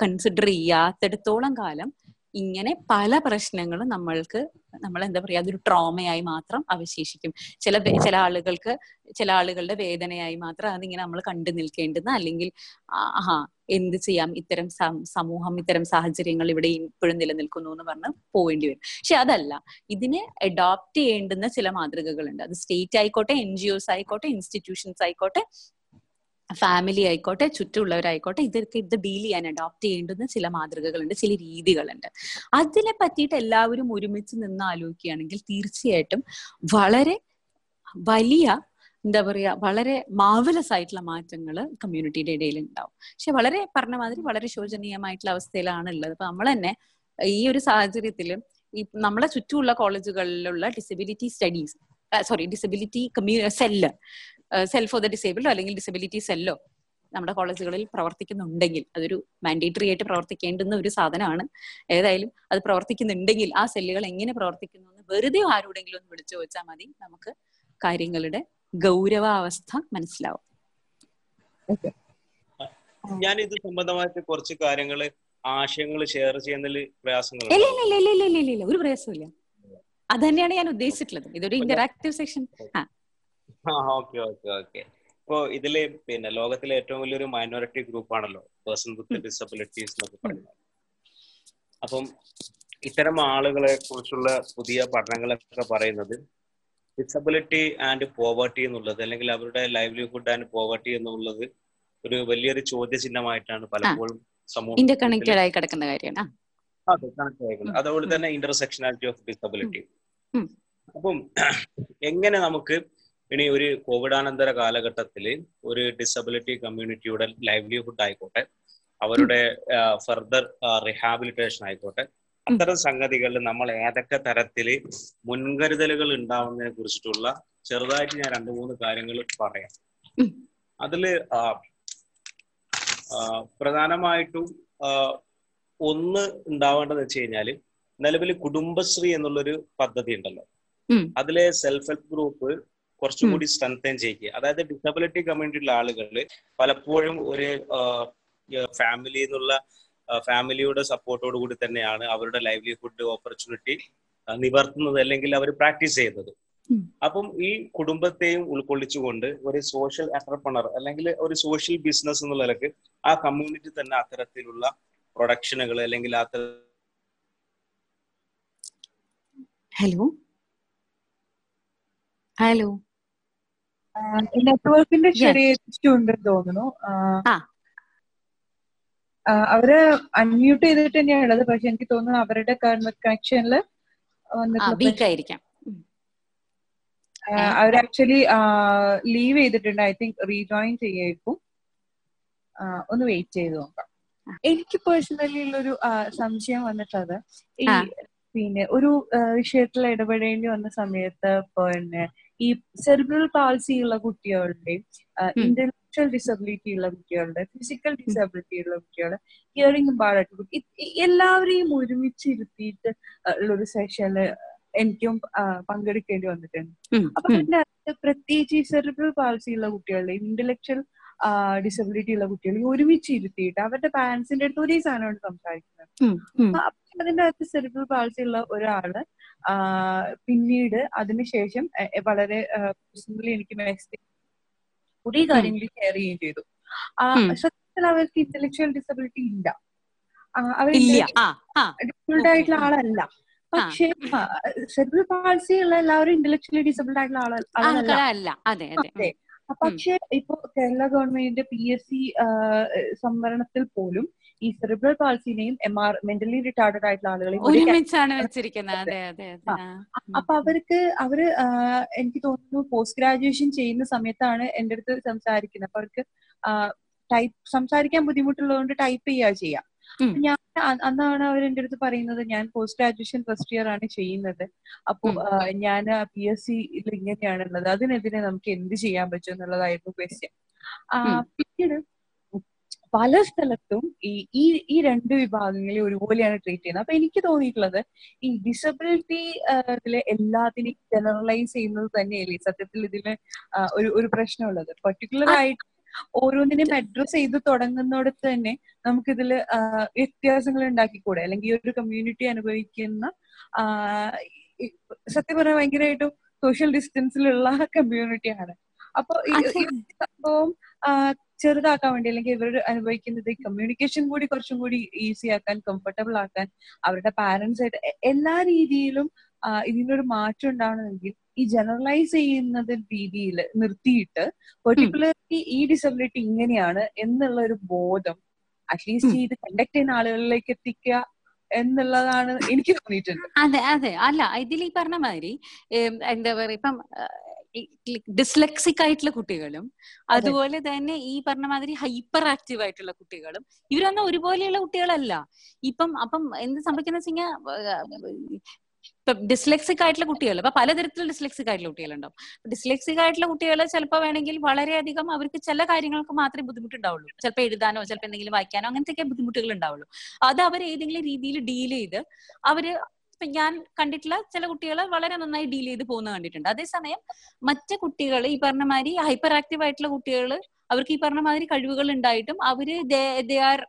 കൺസിഡർ ചെയ്യാത്തിടത്തോളം കാലം ഇങ്ങനെ പല പ്രശ്നങ്ങളും നമ്മൾക്ക് നമ്മൾ എന്താ പറയാ അതൊരു ട്രോമയായി മാത്രം അവശേഷിക്കും. ചില ചില ആളുകൾക്ക് ചില ആളുകളുടെ വേദനയായി മാത്രം അതിങ്ങനെ നമ്മൾ കണ്ടു നിൽക്കേണ്ടുന്ന അല്ലെങ്കിൽ ആഹാ എന്ത് ചെയ്യാം? ഇത്തരം സമൂഹം ഇത്തരം സാഹചര്യങ്ങൾ ഇവിടെ ഇപ്പോഴും നിലനിൽക്കുന്നു എന്ന് പറഞ്ഞ് പോവേണ്ടി വരും. പക്ഷെ അതല്ല ഇതിനെ അഡോപ്റ്റ് ചെയ്യേണ്ടുന്ന ചില മാതൃകകളുണ്ട്. അത് സ്റ്റേറ്റ് ആയിക്കോട്ടെ എൻ ജി ഒസ് ആയിക്കോട്ടെ ഇൻസ്റ്റിറ്റ്യൂഷൻസ് ആയിക്കോട്ടെ ഫാമിലി ആയിക്കോട്ടെ ചുറ്റുമുള്ളവരായിക്കോട്ടെ ഇതൊക്കെ ഇത് ഡീൽ ചെയ്യാൻ അഡോപ്റ്റ് ചെയ്യേണ്ടുന്ന ചില മാതൃകകളുണ്ട് ചില രീതികളുണ്ട്. അതിനെ പറ്റിയിട്ട് എല്ലാവരും ഒരുമിച്ച് നിന്ന് ആലോചിക്കുകയാണെങ്കിൽ തീർച്ചയായിട്ടും വളരെ വലിയ എന്താ പറയാ വളരെ മാവലസ് ആയിട്ടുള്ള മാറ്റങ്ങൾ കമ്മ്യൂണിറ്റിയുടെ ഇടയിൽ ഉണ്ടാവും. പക്ഷെ വളരെ പറഞ്ഞ മാതിരി വളരെ ശോചനീയമായിട്ടുള്ള അവസ്ഥയിലാണ് ഉള്ളത്. അപ്പൊ നമ്മൾ തന്നെ ഈ ഒരു സാഹചര്യത്തിൽ ഈ നമ്മളെ ചുറ്റുമുള്ള കോളേജുകളിലുള്ള ഡിസബിലിറ്റി സ്റ്റഡീസ് സോറി ഡിസബിലിറ്റി കമ്മ്യൂ സെല്ല് സെൽ ഫോർ ദ ഡിസേബിൾഡോ അല്ലെങ്കിൽ ഡിസബിലിറ്റി സെല്ലോ നമ്മുടെ കോളേജുകളിൽ പ്രവർത്തിക്കുന്നുണ്ടെങ്കിൽ അതൊരു മാൻഡേറ്ററി ആയിട്ട് പ്രവർത്തിക്കേണ്ടുന്ന ഒരു സാധനമാണ്. ഏതായാലും അത് പ്രവർത്തിക്കുന്നുണ്ടെങ്കിൽ ആ സെല്ലുകൾ എങ്ങനെ പ്രവർത്തിക്കുന്നു എന്ന് വെറുതെ ആരോടെങ്കിലും ഒന്ന് വിളിച്ചു ചോദിച്ചാൽ മതി. നമുക്ക് കാര്യങ്ങളുടെ ഗൗരവാവസ്ഥ മനസ്സിലാവും. ഞാൻ ഇത് സംബന്ധമായിട്ട് കുറച്ച് കാര്യങ്ങൾ ആശയങ്ങൾ ഷെയർ ചെയ്യുന്നതിൽ പ്രയാസങ്ങൾ ഇല്ല ഇല്ല ഇല്ല ഇല്ല ഇല്ല ഇല്ല ഇല്ല ഒരു പ്രയാസമില്ല അത് തന്നെയാണ് ഞാൻ ഉദ്ദേശിച്ചിട്ടുള്ളത്. ഇതൊരു ഇന്ററാക്റ്റീവ് സെക്ഷൻ ആ. Okay okay okay. ഇപ്പോ ഇതിൽ പിന്നെ ലോകത്തിലെ ഏറ്റവും വലിയൊരു മൈനോറിറ്റി ഗ്രൂപ്പ് ആണല്ലോ പേഴ്സൺ വിത്ത് ഡിസബിലിറ്റീസ് എന്നൊക്കെ പറയുന്നത്. അപ്പം ഇത്തരം ആളുകളെ കുറിച്ചുള്ള പുതിയ പഠനങ്ങളൊക്കെ പറയുന്നത് ഡിസബിലിറ്റി ആൻഡ് പോവർട്ടി എന്നുള്ളത് അല്ലെങ്കിൽ അവരുടെ ലൈവ്ലിഹുഡ് ആൻഡ് പോവർട്ടി എന്നുള്ളത് ഒരു വലിയൊരു ചോദ്യചിഹ്നമായിട്ടാണ് പലപ്പോഴും സമൂഹം ആയി കിടക്കുന്ന കാര്യമാണ്. അതെ കണക്ട് ആയിരിക്കുന്നത് അതുപോലെ തന്നെ ഇന്റർസെക്ഷനാലിറ്റി ഓഫ് ഡിസബിലിറ്റി അപ്പം എങ്ങനെ നമുക്ക് ഇനി ഒരു കോവിഡാനന്തര കാലഘട്ടത്തിൽ ഒരു ഡിസബിലിറ്റി കമ്മ്യൂണിറ്റിയുടെ ലൈവ്ലിഹുഡ് ആയിക്കോട്ടെ അവരുടെ ഫർദർ റിഹാബിലിറ്റേഷൻ ആയിക്കോട്ടെ അത്തരം സംഗതികളിൽ നമ്മൾ ഏതൊക്കെ തരത്തിൽ മുൻകരുതലുകൾ ഉണ്ടാവുന്നതിനെ കുറിച്ചിട്ടുള്ള ചെറുതായിട്ട് ഞാൻ രണ്ട് മൂന്ന് കാര്യങ്ങൾ പറയാം. അതിൽ പ്രധാനമായിട്ടും ഒന്ന് ഉണ്ടാവേണ്ടത് വെച്ച് കഴിഞ്ഞാൽ നിലവിൽ കുടുംബശ്രീ എന്നുള്ളൊരു പദ്ധതി ഉണ്ടല്ലോ. അതിലെ സെൽഫ് ഹെൽപ്പ് ഗ്രൂപ്പ് കുറച്ചുകൂടി സ്ട്രെങ്തൻ ചെയ്യുക. അതായത് ഡിസബിലിറ്റി കമ്മ്യൂണിറ്റിയിലുള്ള ആളുകൾ പലപ്പോഴും ഒരു ഫാമിലി എന്നുള്ള ഫാമിലിയുടെ സപ്പോർട്ടോട് കൂടി തന്നെയാണ് അവരുടെ ലൈവ്ലിഹുഡ് ഓപ്പർച്യൂണിറ്റി നിവർത്തുന്നത് അല്ലെങ്കിൽ അവർ പ്രാക്ടീസ് ചെയ്യുന്നത്. അപ്പം ഈ കുടുംബത്തെയും ഉൾക്കൊള്ളിച്ചുകൊണ്ട് ഒരു സോഷ്യൽ എന്റർപ്രണർ അല്ലെങ്കിൽ ഒരു സോഷ്യൽ ബിസിനസ് എന്നുള്ള നിലയ്ക്ക് ആ കമ്മ്യൂണിറ്റി തന്നെ അത്തരത്തിലുള്ള പ്രൊഡക്ഷനുകൾ അല്ലെങ്കിൽ അത്തര ഹലോ ഹലോ നെറ്റ്വർക്കിന്റെ ചെറിയ ഇഷ്യൂ ഉണ്ടെന്ന് തോന്നുന്നു. അവർ അൺമ്യൂട്ട് ചെയ്തിട്ട് തന്നെയാണ് ഉള്ളത്. പക്ഷെ എനിക്ക് തോന്നുന്നു അവരുടെ കണക്ഷനിൽ വീക്കായിരിക്കാം അവർ ആക്ച്വലി ലീവ് ചെയ്തിട്ടുണ്ട്. ഐ തിങ്ക് റീജോയിൻ ചെയ്യായിരിക്കും. ഒന്ന് വെയിറ്റ് ചെയ്ത് നോക്കാം. എനിക്ക് പേഴ്സണലി ഉള്ളൊരു സംശയം വന്നിട്ടത് ഈ പിന്നെ ഒരു വിഷയത്തിൽ ഇടപെടേണ്ടി വന്ന സമയത്ത് പിന്നെ ഈ സെറിബ്രൽ പാൾസി ഉള്ള കുട്ടികളുടെയും ഇന്റലക്ച്വൽ ഡിസബിലിറ്റി ഉള്ള കുട്ടികളുടെ ഫിസിക്കൽ ഡിസബിലിറ്റി ഉള്ള കുട്ടികളുടെ ഹിയറിംഗ് പാടായിട്ട് എല്ലാവരെയും ഒരുമിച്ച് ഇരുത്തിയിട്ട് ഉള്ളൊരു സെഷനിൽ എനിക്കും പങ്കെടുക്കേണ്ടി വന്നിട്ടുണ്ട്. അപ്പൊ പിന്നെ പ്രത്യേകിച്ച് ഈ സെറിബ്രൽ പാൾസി ഉള്ള കുട്ടികളുടെയും ഇന്റലക്ച്വൽ ഡിസബിലിറ്റി ഉള്ള കുട്ടികളെ ഒരുമിച്ച് ഇരുത്തിയിട്ട് അവരുടെ പാരന്റ്സിന്റെ അടുത്ത് ഒരേ സാധനമാണ് സംസാരിക്കുന്നത്. അതിന്റെ അകത്ത് സെറിബ്രൽ പാൾസി ഉള്ള ഒരാൾ പിന്നീട് അതിനുശേഷം വളരെ പേഴ്സണലി എനിക്ക് കുറേ കാര്യങ്ങൾ ഷെയർ ചെയ്യുകയും ചെയ്തു. സത്യത്തിൽ അവർക്ക് ഇന്റലക്ച്വൽ ഡിസബിലിറ്റി ഇല്ല. അവർ ഡിസബിൾഡ് ആയിട്ടുള്ള ആളല്ല. പക്ഷേ സെറിബ്രൽ പാൾസി ഉള്ള എല്ലാവരും ഇന്റലക്ച്വലി ഡിസബിൾഡ് ആയിട്ടുള്ള ആളല്ല. അതെ. പക്ഷെ ഇപ്പൊ കേരള ഗവൺമെന്റിന്റെ പി എസ് സി സംവരണത്തിൽ പോലും ഈ സെറിബ്രൽ പാൾസിനെയും എം ആർ മെന്റലി റിട്ടാർഡഡ് ആയിട്ടുള്ള ആളുകളെയും അപ്പൊ അവർക്ക് അവർ എനിക്ക് തോന്നുന്നു പോസ്റ്റ് ഗ്രാജുവേഷൻ ചെയ്യുന്ന സമയത്താണ് എന്റെ അടുത്ത് സംസാരിക്കുന്നത്. അപ്പൊ അവർക്ക് ടൈപ്പ് സംസാരിക്കാൻ ബുദ്ധിമുട്ടുള്ളതുകൊണ്ട് ടൈപ്പ് ചെയ്യുക ചെയ്യാം. ഞാൻ അന്നാണ് അവർ എന്റെ അടുത്ത് പറയുന്നത് ഞാൻ പോസ്റ്റ് ഗ്രാജുവേഷൻ ഫസ്റ്റ് ഇയർ ആണ് ചെയ്യുന്നത്. അപ്പോൾ ഞാൻ പി എസ് സി ഇങ്ങനെയാണുള്ളത്. അതിനെതിരെ നമുക്ക് എന്ത് ചെയ്യാൻ പറ്റും എന്നുള്ളതായിരുന്നു ക്വസ്റ്റ്യൻ പിന്നീട് പല സ്ഥലത്തും ഈ ഈ ഈ രണ്ട് വിഭാഗങ്ങളെ ഒരുപോലെയാണ് ട്രീറ്റ് ചെയ്യുന്നത്. അപ്പൊ എനിക്ക് തോന്നിയിട്ടുള്ളത് ഈ ഡിസബിലിറ്റി ഇതിലെ എല്ലാത്തിനെയും ജനറലൈസ് ചെയ്യുന്നത് തന്നെയല്ലേ സത്യത്തിൽ ഇതിന് ഒരു ഒരു പ്രശ്നമുള്ളത്? പർട്ടിക്കുലർ ആയിട്ട് ഓരോന്നിനെയും അഡ്രസ് ചെയ്ത് തുടങ്ങുന്നിടത്ത് തന്നെ നമുക്കിതിൽ വ്യത്യാസങ്ങൾ ഉണ്ടാക്കിക്കൂടെ? അല്ലെങ്കിൽ ഈ ഒരു കമ്മ്യൂണിറ്റി അനുഭവിക്കുന്ന സത്യം പറഞ്ഞാൽ ഭയങ്കരമായിട്ടും സോഷ്യൽ ഡിസ്റ്റൻസിലുള്ള കമ്മ്യൂണിറ്റിയാണ് അപ്പൊ ഈ സംഭവം ചെറുതാക്കാൻ വേണ്ടി അല്ലെങ്കിൽ ഇവർ അനുഭവിക്കുന്നത് കമ്മ്യൂണിക്കേഷൻ കൂടി കുറച്ചും കൂടി ഈസി ആക്കാൻ കംഫർട്ടബിൾ ആക്കാൻ അവരുടെ പാരന്റ്സ് ആയിട്ട് എല്ലാ രീതിയിലും ഇതിനൊരു മാറ്റം ഉണ്ടാവണമെങ്കിൽ ഈ ജനറലൈസ് ചെയ്യുന്നത് രീതിയിൽ നിർത്തിയിട്ട് പെർട്ടിക്കുലർലി ഈ ഡിസബിലിറ്റി ഇങ്ങനെയാണ് എന്നുള്ള ഒരു ബോധം അറ്റ്ലീസ്റ്റ് ഇത് കണ്ടക്ട് ചെയ്യുന്ന ആളുകളിലേക്ക് എത്തിക്കുക എന്നുള്ളതാണ് എനിക്ക് തോന്നിയിട്ടുണ്ട്. അതെ അതെ. അല്ല ഇതിൽ ഈ പറഞ്ഞ മാതിരി എന്താ പറയാ ഇപ്പം ഡിസ്ലെക്സിക് ആയിട്ടുള്ള കുട്ടികളും അതുപോലെ തന്നെ ഈ പറഞ്ഞ മാതിരി ഹൈപ്പർ ആക്റ്റീവ് ആയിട്ടുള്ള കുട്ടികളും ഇവരൊന്നും ഒരുപോലെയുള്ള കുട്ടികളല്ല. ഇപ്പം അപ്പം എന്ത് സംഭവിക്കുന്ന വെച്ച് കഴിഞ്ഞാൽ ഇപ്പൊ ഡിസ്ലെക്സിക് ആയിട്ടുള്ള കുട്ടികൾ ഇപ്പൊ പലതരത്തിലുള്ള ഡിസ്ലെക്സിക് ആയിട്ടുള്ള കുട്ടികളുണ്ടാവും. ഡിസ്ലെക്സിക് ആയിട്ടുള്ള കുട്ടികൾ ചിലപ്പോൾ വേണമെങ്കിൽ വളരെയധികം അവർക്ക് ചില കാര്യങ്ങൾക്ക് മാത്രമേ ബുദ്ധിമുട്ടുണ്ടാവുള്ളൂ. ചിലപ്പോൾ എഴുതാനോ ചിലപ്പോൾ എന്തെങ്കിലും വായിക്കാനോ അങ്ങനത്തെയൊക്കെ ബുദ്ധിമുട്ടുകൾ ഉണ്ടാവുള്ളൂ. അത് അവർ ഏതെങ്കിലും രീതിയിൽ ഡീൽ ചെയ്ത് അവർ ഇപ്പൊ ഞാൻ കണ്ടിട്ടുള്ള ചില കുട്ടികൾ വളരെ നന്നായി ഡീൽ ചെയ്ത് പോകുന്ന കണ്ടിട്ടുണ്ട്. അതേസമയം മറ്റു കുട്ടികൾ ഈ പറഞ്ഞ മാതിരി ഹൈപ്പർ ആക്റ്റീവ് ആയിട്ടുള്ള കുട്ടികൾ അവർക്ക് ഈ പറഞ്ഞ മാതിരി കഴിവുകൾ ഉണ്ടായിട്ടും അവർ they are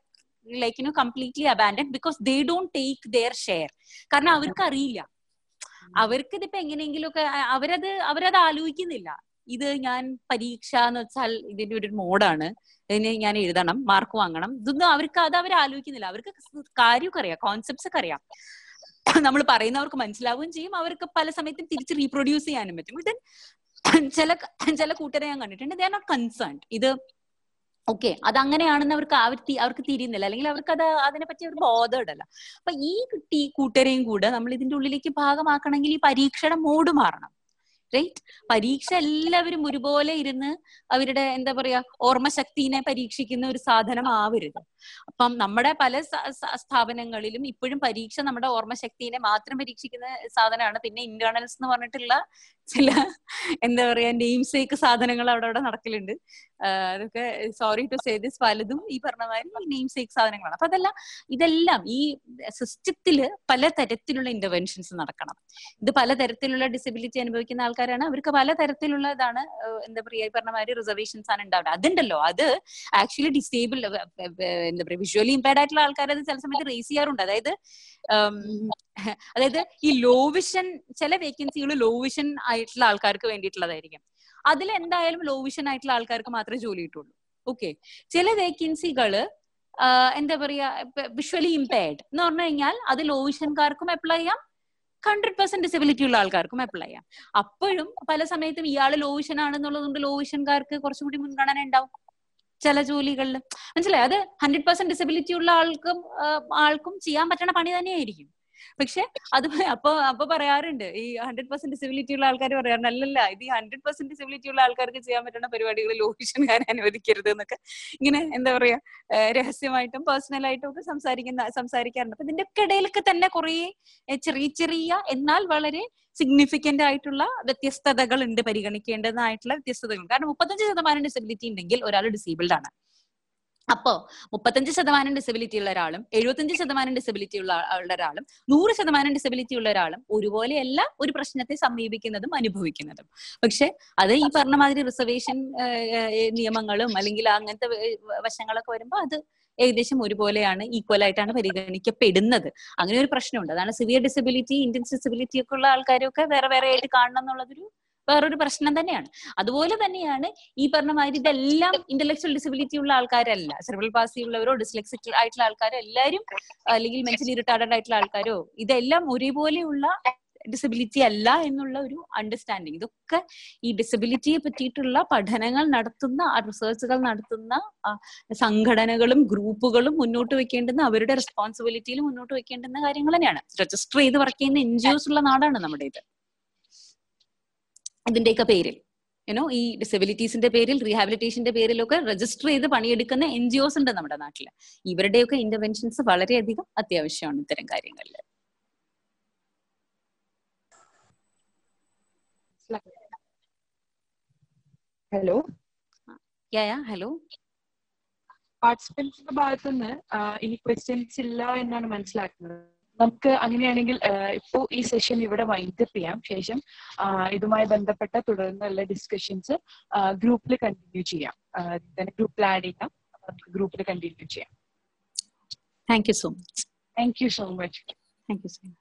like you know completely abandon because they don't take their share കാരണം അവർക്ക് അറിയില്ല. അവർക്ക് ഇതിപ്പോ എങ്ങനെയെങ്കിലും ഒക്കെ അവരത് അവരത് ആലോചിക്കുന്നില്ല. ഇത് ഞാൻ പരീക്ഷ എന്ന് വെച്ചാൽ ഇതിന്റെ ഒരു മോഡാണ്. ഇതിന് ഞാൻ എഴുതണം മാർക്ക് വാങ്ങണം. ഇതൊന്നും അവർക്ക് അത് അവർ ആലോചിക്കുന്നില്ല. അവർക്ക് കാര്യമൊക്കെ അറിയാം കോൺസെപ്റ്റ്സ് ഒക്കെ അറിയാം. നമ്മൾ പറയുന്നവർക്ക് മനസ്സിലാവുകയും ചെയ്യും. അവർക്ക് പല സമയത്തും തിരിച്ച് റീപ്രൊഡ്യൂസ് ചെയ്യാനും പറ്റും. ദെൻ ചില ചില കൂട്ടരെ ഞാൻ കണ്ടിട്ടുണ്ട്. ദേ ആർ നോട്ട് കൺസേൺഡ് ഇത് ഓക്കെ അത് അങ്ങനെയാണെന്ന് അവർക്ക് ആവർത്തി അവർക്ക് തിരിയുന്നില്ല. അല്ലെങ്കിൽ അവർക്ക് അത് അതിനെപ്പറ്റി ഒരു ബോധമുണ്ടല്ല അപ്പൊ ഈ കുട്ടി കൂട്ടരെയും കൂടെ നമ്മൾ ഇതിന്റെ ഉള്ളിലേക്ക് ഭാഗമാക്കണമെങ്കിൽ ഈ പരീക്ഷയുടെ മൂഡ് മാറണം. റൈറ്റ് പരീക്ഷ എല്ലാവരും ഒരുപോലെ ഇരുന്ന് അവരുടെ എന്താ പറയാ ഓർമ്മശക്തിനെ പരീക്ഷിക്കുന്ന ഒരു സാധനം ആവരുത് അപ്പം നമ്മുടെ പല സ്ഥാപനങ്ങളിലും ഇപ്പോഴും പരീക്ഷ നമ്മുടെ ഓർമ്മശക്തിനെ മാത്രം പരീക്ഷിക്കുന്ന സാധനമാണ്. പിന്നെ ഇന്റേണൽസ് എന്ന് പറഞ്ഞിട്ടുള്ള ചില എന്താ പറയാ നെയിം സേക്ക് സാധനങ്ങൾ അവിടെ അവിടെ നടക്കലുണ്ട്. അതൊക്കെ സോറി ടു സേ ദിസ് പലതും ഈ പറഞ്ഞ മാതിരി നെയിം സേക്ക് സാധനങ്ങളാണ്. അപ്പൊ അതെല്ലാം ഇതെല്ലാം ഈ സിസ്റ്റത്തിൽ പല തരത്തിലുള്ള ഇന്റർവെൻഷൻസ് നടക്കണം. ഇത് പല തരത്തിലുള്ള ഡിസബിലിറ്റി അനുഭവിക്കുന്ന ആൾക്കാരാണ്. അവർക്ക് പല തരത്തിലുള്ള ഇതാണ് എന്താ പറയാ ഈ പറഞ്ഞ മാതിരി റിസർവേഷൻസ് ആണ് ഉണ്ടാവുക. അതുണ്ടല്ലോ അത് ആക്ച്വലി ഡിസേബിൾ എന്താ പറയാ വിഷ്വലി ഇമ്പയർഡ് ആയിട്ടുള്ള ആൾക്കാർ അത് ചില സമയത്ത് റേസ് ചെയ്യാറുണ്ട്. അതായത് അതായത് ഈ ലോ വിഷൻ ചില വേക്കൻസികൾ ലോ വിഷൻ ആയിട്ടുള്ള ആൾക്കാർക്ക് വേണ്ടിയിട്ടുള്ളതായിരിക്കും. അതിൽ എന്തായാലും ലോ വിഷൻ ആയിട്ടുള്ള ആൾക്കാർക്ക് മാത്രമേ ജോലി കിട്ടുള്ളൂ. ഓക്കെ ചില വേക്കൻസികൾ എന്താ പറയാ വിഷ്വലി ഇമ്പയർഡ് എന്ന് പറഞ്ഞു കഴിഞ്ഞാൽ അത് ലോ വിഷൻകാർക്കും അപ്ലൈ ചെയ്യാം ഹൺഡ്രഡ് പെർസെന്റ് ഡിസബിലിറ്റി ഉള്ള ആൾക്കാർക്കും അപ്ലൈ ചെയ്യാം. അപ്പോഴും പല സമയത്തും ഇയാൾ ലോ വിഷൻ ആണെന്നുള്ളത് കൊണ്ട് ലോ വിഷൻകാർക്ക് കുറച്ചും കൂടി മുൻഗണന ഉണ്ടാവും ചില ജോലികളിൽ മനസ്സിലായി? അത് ഹൺഡ്രഡ് പെർസെന്റ് ഡിസബിലിറ്റി ഉള്ള ആൾക്കും ആൾക്കും ചെയ്യാൻ പറ്റണ പണി തന്നെയായിരിക്കും. പക്ഷെ അത് അപ്പൊ അപ്പൊ പറയാറുണ്ട്. ഈ ഹൺഡ്രഡ് പെർസെന്റ് ഡിസബിലിറ്റി ഉള്ള ആൾക്കാർ പറയാറുണ്ട്. അല്ലല്ല ഇത് ഈ ഹൺഡ്രഡ് പെർസെന്റ് ഡിസബിലിറ്റി ഉള്ള ആൾക്കാർക്ക് ചെയ്യാൻ പറ്റുന്ന പരിപാടികൾ ലോഹിഷൻകാരെ അനുവദിക്കരുത് എന്നൊക്കെ ഇങ്ങനെ എന്താ പറയാ രഹസ്യമായിട്ടും പേഴ്സണലായിട്ടും ഒക്കെ സംസാരിക്കുന്ന സംസാരിക്കാറുണ്ട്. അപ്പൊ ഇതിന്റെ ഒക്കെ ഇടയിലൊക്കെ തന്നെ കുറെ ചെറിയ ചെറിയ എന്നാൽ വളരെ സിഗ്നിഫിക്കന്റ് ആയിട്ടുള്ള വ്യത്യസ്തതകൾ ഉണ്ട് പരിഗണിക്കേണ്ടതായിട്ടുള്ള വ്യത്യസ്തതകൾ. കാരണം മുപ്പത്തഞ്ച് ശതമാനം ഡിസബിലിറ്റി ഉണ്ടെങ്കിൽ ഒരാൾ ഡിസേബിൾഡ് ആണ്. അപ്പോ മുപ്പത്തഞ്ച് ശതമാനം ഡിസബിലിറ്റി ഉള്ള ഒരാളും എഴുപത്തഞ്ച് ശതമാനം ഡിസബിലിറ്റി ഉള്ള ഒരാളും നൂറ് ശതമാനം ഡിസബിലിറ്റി ഉള്ള ഒരാളും ഒരുപോലെയല്ല ഒരു പ്രശ്നത്തെ സമീപിക്കുന്നതും അനുഭവിക്കുന്നതും. പക്ഷെ അത് ഈ പറഞ്ഞ മാതിരി റിസർവേഷൻ നിയമങ്ങളും അല്ലെങ്കിൽ അങ്ങനത്തെ വശങ്ങളൊക്കെ വരുമ്പോൾ അത് ഏകദേശം ഒരുപോലെയാണ് ഈക്വൽ ആയിട്ടാണ് പരിഗണിക്കപ്പെടുന്നത്. അങ്ങനെ ഒരു പ്രശ്നമുണ്ട്. അതാണ് സിവിയർ ഡിസബിലിറ്റി ഇന്ത്യൻ ഡിസബിലിറ്റി ഒക്കെ ഉള്ള ആൾക്കാരൊക്കെ വേറെ വേറെ ആയിട്ട് കാണണം എന്നുള്ളതൊരു വേറൊരു പ്രശ്നം തന്നെയാണ്. അതുപോലെ തന്നെയാണ് ഈ പറഞ്ഞ മാതിരി ഇതെല്ലാം ഇന്റലക്ച്വൽ ഡിസബിലിറ്റി ഉള്ള ആൾക്കാരല്ല. സെർബൽ പാസി ഉള്ളവരോ ഡിസ്ലെക്സിക് ആയിട്ടുള്ള ആൾക്കാരോ എല്ലാവരും അല്ലെങ്കിൽ മെന്റലി റിട്ടാർഡഡ് ആയിട്ടുള്ള ആൾക്കാരോ ഇതെല്ലാം ഒരേപോലെയുള്ള ഡിസബിലിറ്റി അല്ല എന്നുള്ള ഒരു അണ്ടർസ്റ്റാൻഡിങ് ഇതൊക്കെ ഈ ഡിസബിലിറ്റിയെ പറ്റിയിട്ടുള്ള പഠനങ്ങൾ നടത്തുന്ന റിസർച്ചുകൾ നടത്തുന്ന സംഘടനകളും ഗ്രൂപ്പുകളും മുന്നോട്ട് വെക്കേണ്ടുന്ന അവരുടെ റെസ്പോൺസിബിലിറ്റിയിൽ മുന്നോട്ട് വെക്കേണ്ടുന്ന കാര്യങ്ങൾ തന്നെയാണ്. രജിസ്റ്റർ ചെയ്ത് വർക്ക് ചെയ്യുന്ന എൻ ജി ഉള്ള നാടാണ് നമ്മുടെ ഇത്. ഇതിന്റെയൊക്കെ പേരിൽ യുനോ ഈ ഡിസബിലിറ്റീസിന്റെ പേരിൽ റീഹാബിലിറ്റേഷന്റെ പേരിലൊക്കെ രജിസ്റ്റർ ചെയ്ത് പണിയെടുക്കുന്ന എൻ ജി ഒസ് ഉണ്ട് നമ്മുടെ നാട്ടിൽ ഇവരുടെയൊക്കെ ഇന്റർവെൻഷൻസ് വളരെയധികം അത്യാവശ്യമാണ് ഇത്തരം കാര്യങ്ങളിൽ. ഹലോ ഹലോ പാർട്ടിസിപ്പൻസിന്റെ ഭാഗത്തുനിന്ന് ഇനി ക്വസ്റ്റ്യൻസ് ഇല്ല എന്നാണ് മനസ്സിലാക്കുന്നത്. നമുക്ക് അങ്ങനെയാണെങ്കിൽ ഇപ്പോ ഈ സെഷൻ ഇവിടെ വൈൻഡപ്പ് ചെയ്യാം. ശേഷം ഇതുമായി ബന്ധപ്പെട്ട തുടർന്നുള്ള ഡിസ്കഷൻസ് ഗ്രൂപ്പിൽ കണ്ടിന്യൂ ചെയ്യാം. തന്നെ ഗ്രൂപ്പിൽ ആഡ് ചെയ്യാം. ഗ്രൂപ്പിൽ കണ്ടിന്യൂ ചെയ്യാം. Thank you so much thank you so much thank you so much